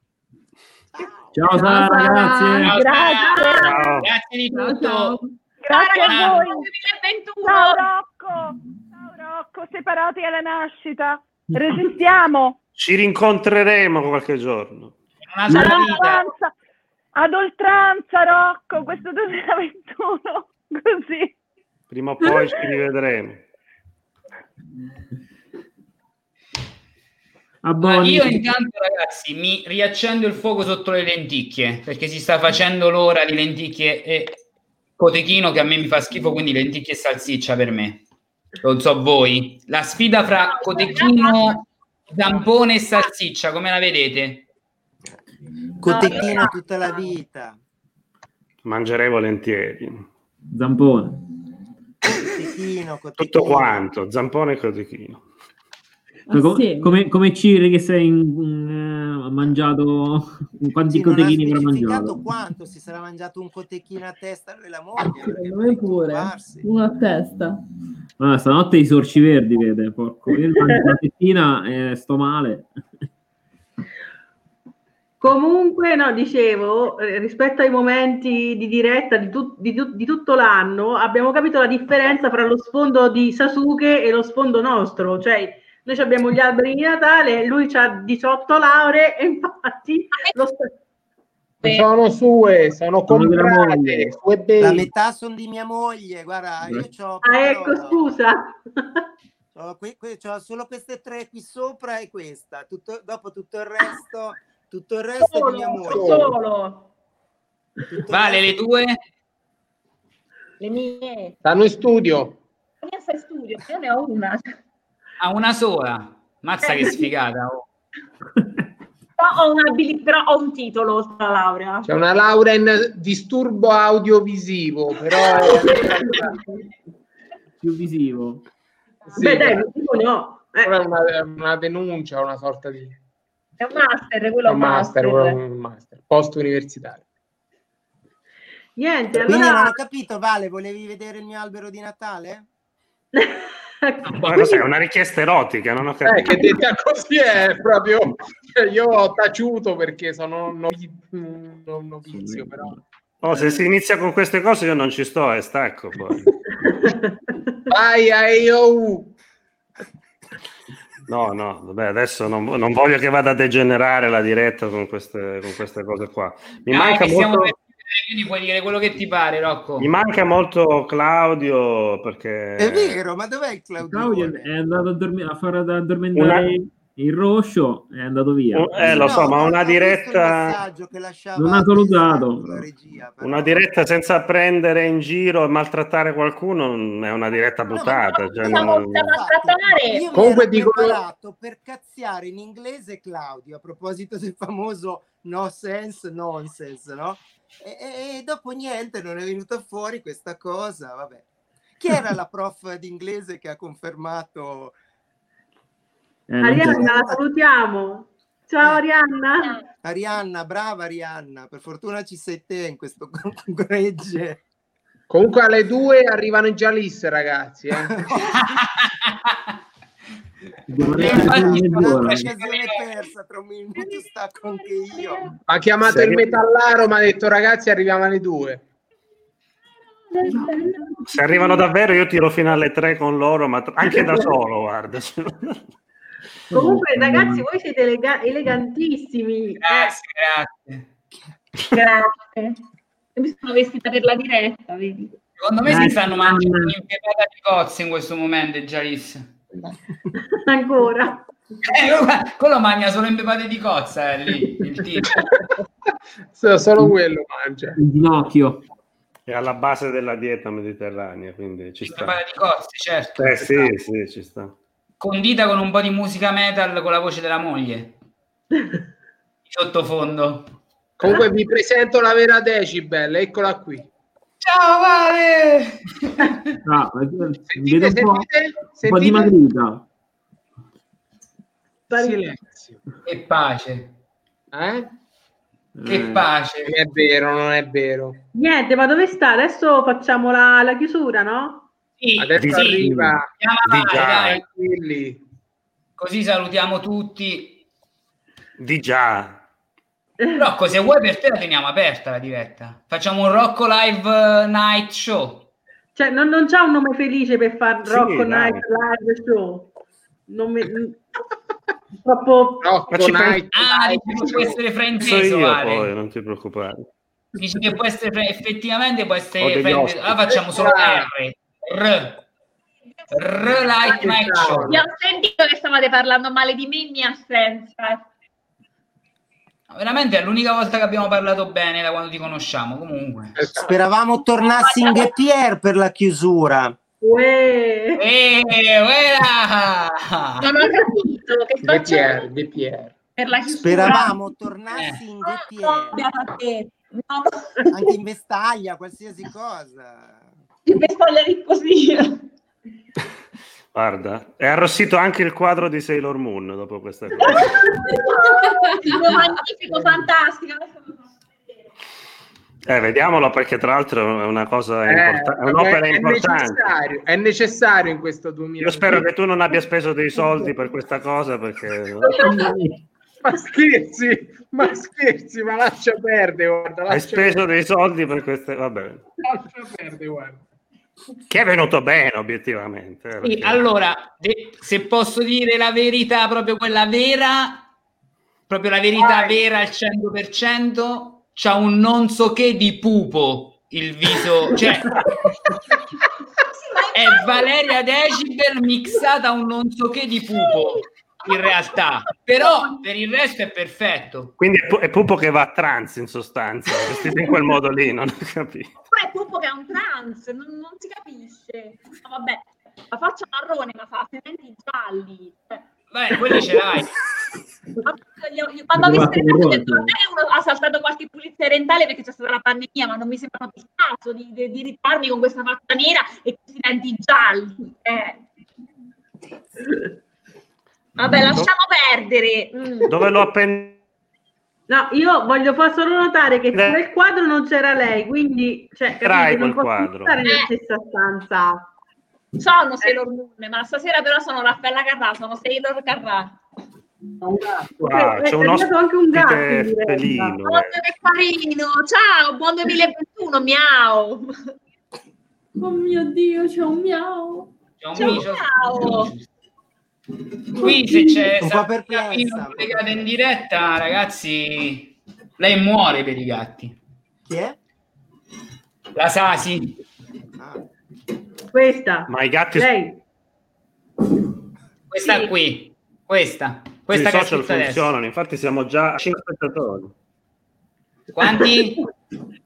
Ciao Sara, grazie.
Ciao,
Grazie.
Ciao. Grazie di tutto.
Grazie a voi.
2021.
Ciao Rocco. Ciao Rocco, separati alla nascita. Resistiamo.
Ci rincontreremo qualche giorno.
Vita.
oltranza, ad oltranza Rocco, questo 2021. Così.
Prima o poi ci rivedremo.
Ma
Abboni.
io intanto, ragazzi, mi riaccendo il fuoco sotto le lenticchie perché si sta facendo l'ora di lenticchie e cotechino che a me mi fa schifo, quindi lenticchie e salsiccia per me. Non so voi. La sfida fra cotechino, zampone e salsiccia, come la vedete?
Cotechino tutta la vita.
Mangerei volentieri.
Zampone.
Cotechino, cotechino.
Tutto quanto, zampone e cotechino.
Ma co-
Assieme.
come, come Ciri che sei in- in, ha mangiato quanti
Sì,
cotechini avrà mangiato?
quanto si sarà mangiato un cotechino a testa lui e la moglie.
Secondo me pure.
preoccuparsi.
Uno a testa.
Ah, stanotte i sorci verdi, vede, porco. Io tettina e sto male.
Comunque, no, dicevo, eh, rispetto ai momenti di diretta di, tut- di tut- di tutto l'anno, abbiamo capito la differenza fra lo sfondo di Sasuke e lo sfondo nostro. Cioè, noi abbiamo gli alberi di Natale, lui ha 18 lauree e infatti lo sta-
Sono sue, sono comprate,
moglie.
su eBay.
La metà sono di mia moglie, guarda, io c'ho,
Ah, ecco, scusa.
c'ho qui- qui- c'ho solo queste tre qui sopra e questa, tutto, dopo tutto il resto, tutto il resto è di mia moglie.
Solo.
Vale le tue?
Le mie.
Stanno in studio.
La mia sta in studio, io ne ho una.
Ha una sola. Mazza che sfigata. oh.
Ho, una però ho un titolo oltre alla laurea.
C'è una laurea in disturbo audiovisivo, però.
Più visivo.
Sì,
Beh, dai, ho. Eh,
una, una denuncia, una sorta di
È un master, quello è
un master, un master post universitario.
Niente,
Quindi non
allora...
ho capito, Vale, volevi vedere il mio albero di Natale?
Ma cos'è? Una richiesta erotica, non ho
Eh,
capito.
che detta così è proprio io ho taciuto perché sono un novi- un un novizio, però
Oh, se si inizia con queste cose io non ci sto e stacco poi.
vai a.
No, no, vabbè, adesso non, non voglio che vada a degenerare la diretta con queste, con queste cose qua. Mi
Dai,
manca molto...
per quindi puoi dire quello che ti pare, Rocco.
Mi manca molto Claudio perché...
È vero, ma dov'è il Claudio?
Claudio è andato a, dormi- a fare ad addormentare il roscio è andato via.
Eh, lo so, ma una diretta...
Non ha salutato.
Una diretta senza prendere in giro e maltrattare qualcuno è una diretta buttata. cioè non-
Io
Comunque
mi ero
dicono-
preparato per cazziare in inglese Claudio a proposito del famoso no sense nonsense, no? E, e- dopo niente non è venuta fuori questa cosa, vabbè. Chi era la prof di inglese che ha confermato
Eh,
Arianna, la salutiamo. Ciao Arianna.
Arianna, brava Arianna, per fortuna ci sei te in questo gregge.
Comunque alle due arrivano i Jalis, ragazzi. Eh. Ha chiamato il metallaro, mi ha detto ragazzi arriviamo alle due.
Se arrivano davvero io tiro fino alle tre con loro, ma anche da solo, guarda.
Comunque, ragazzi, voi siete elega- elegantissimi.
Grazie, grazie.
Grazie. Mi sono vestita per la diretta, vedi?
Secondo me si stanno mangiando
Anna.
un'impietrata di cozze in questo momento, Gialis.
Ancora.
Eh, quello- mangia solo impepate di cozza, è lì, il tipo.
So- Solo quello mangia.
Il ginocchio.
È alla base della dieta mediterranea, quindi ci sta.
Impepate di cozze, certo.
Eh sì, sì, ci sta.
Condita con un po' di musica metal con la voce della moglie. Sottofondo.
Comunque vi presento la vera Decibel, eccola qui.
Ciao Vale!
Ah, vedo un po',
sentite,
un po'
sentite?
dimagrita.
Silenzio.
Che pace.
Eh?
Che
Eh,
pace.
Non è vero, non è vero.
Niente, ma dove sta? Adesso facciamo la, la chiusura, no?
Sì,
Adesso
sì.
arriva.
Andiamo
Di
avanti,
già.
dai.
Tranquilli.
Così salutiamo tutti.
Di già.
Rocco, se vuoi per te la teniamo aperta la diretta. Facciamo un Rocco Live eh, Night Show.
Cioè, non, non c'ha un nome felice per far
Sì,
Rocco
dai.
Night Live Show. Non mi- Troppo...
Rocco Night.
Ah, dici che può essere
So
frainteso,
io
vale.
poi, non ti preoccupare.
Dici che può essere fra- effettivamente può essere
degli
frainteso. Allora facciamo solo R. R. R Light Night Show.
Vi ho sentito che stavate parlando male di me in mia assenza.
Veramente è l'unica volta che abbiamo parlato bene da quando ti conosciamo. Comunque.
Speravamo tornassi in Ghe Pierre per la chiusura.
Uè.
Eh, uela!
Non ho capito che facendo
Pierre, De Pierre.
per la chiusura.
Speravamo tornassi in Ghe Pierre,
No, no,
anche in vestaglia, qualsiasi cosa.
il vestaglia di così.
Guarda, è arrossito anche il quadro di Sailor Moon dopo questa cosa.
magnifico, fantastico.
Eh, vediamolo perché tra l'altro è una cosa
Eh,
importante, è un'opera
è
importante.
necessario, è necessario in questo 2000.
Io spero che tu non abbia speso dei soldi per questa cosa perché
Ma scherzi, ma scherzi, ma lascia perdere, guarda,
hai
lascia,
speso dei soldi per queste... Vabbè.
lascia perdere, guarda.
Che è venuto bene obiettivamente. eh,
Sì,
perché-
allora, se posso dire la verità, proprio quella vera, proprio la verità
Vai.
vera al 100%, c'ha un non so che di pupo il viso, cioè è Valeria Decibel mixata a un non so che di pupo in realtà, però per il resto è perfetto.
Quindi è, è Pupo che va a trance in sostanza, vestito in quel modo lì, non ho capito.
Oppure è Pupo che è un trans, non, non si capisce. No, vabbè, la faccia marrone, ma fa i denti gialli. Cioè,
Beh, quelli ce l'hai.
Quando ho visto detto, magari uno ha saltato qualche pulizia dentale perché c'è stata la pandemia, ma non mi sembra proprio il caso di, di, di rifarmi con questa faccia nera e questi denti gialli. Eh. Vabbè, lasciamo perdere. Mm.
Dove l'ho appena...
No, io voglio far solo notare che nel quadro non c'era lei, quindi cioè,
Trai
capito, non
quel
posso
quadro.
stare nella
Eh.
stessa stanza.
Sono Sailor Moon, ma stasera però sono Raffaella Carrà, sono Sailor Carrà.
Wow,
Eh,
c'è
è
un
arrivato anche un gatto,
ospite felino.
Oddio, che carino! Ciao, buon 2021, miau!
Oh mio Dio, c'è un miau.
C'è un
Ciao,
micio.
miau!
Qui se c'è
Un po'
Sabrina collegata in diretta, ragazzi, lei muore per i gatti.
Chi è?
La Sasi.
Questa.
Ma i gatti
Lei.
Questa
Sì.
qui. Questa. Questa che ha
social
scritto adesso.
funzionano, infatti siamo già a 5 spettatori.
Quanti?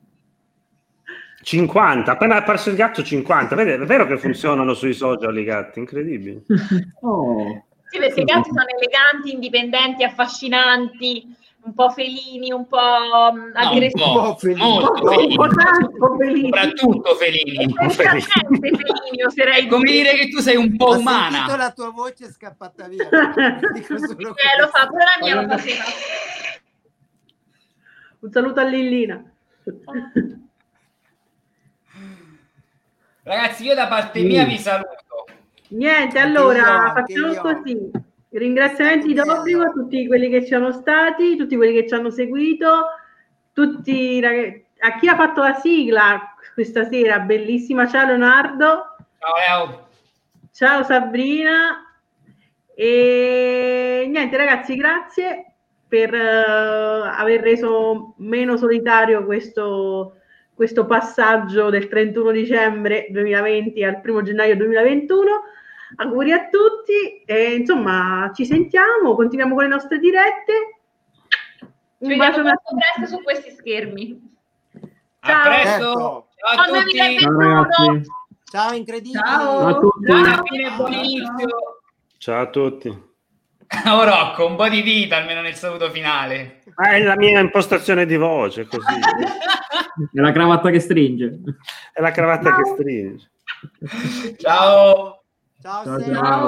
50, appena è apparso il gatto 50, vedi, è vero che funzionano sui social i gatti, incredibile.
Oh.
Sì, perché i gatti sono eleganti, indipendenti, affascinanti, un po' felini, un po' mm,
No, un
aggressivi.
po', molto felini. Soprattutto felini.
Esattamente felini, oserei
Come
dire.
che tu sei un po'
Ho
umana.
la tua voce è scappata via. Dico solo
Eh, lo fa, pure la mia lo faceva.
Un saluto a Lillina.
Ragazzi, io da parte mia vi saluto.
Niente, allora facciamo così. Ringraziamenti d'obbligo a tutti quelli che ci sono stati, tutti quelli che ci hanno seguito, tutti a chi ha fatto la sigla questa sera, bellissima. Ciao Leonardo,
Ciao Leo.
ciao Sabrina. E niente ragazzi, grazie per eh, aver reso meno solitario questo, questo passaggio del 31 dicembre 2020 al 1 gennaio 2021. Auguri a tutti e insomma ci sentiamo, continuiamo con le nostre dirette.
Ci
Un
vediamo
bacio
molto presto su questi schermi.
A
Ciao.
presto.
Certo.
Ciao a
Buon
tutti.
2021.
Ciao.
Ciao, incredibile.
Ciao.
a tutti.
Ciao a tutti.
Oh Rocco, un po' di vita almeno nel saluto finale.
Ah, è la mia impostazione di voce, così.
È la cravatta che stringe.
È la cravatta che stringe.
Ciao.
Ciao,
Ciao, ciao.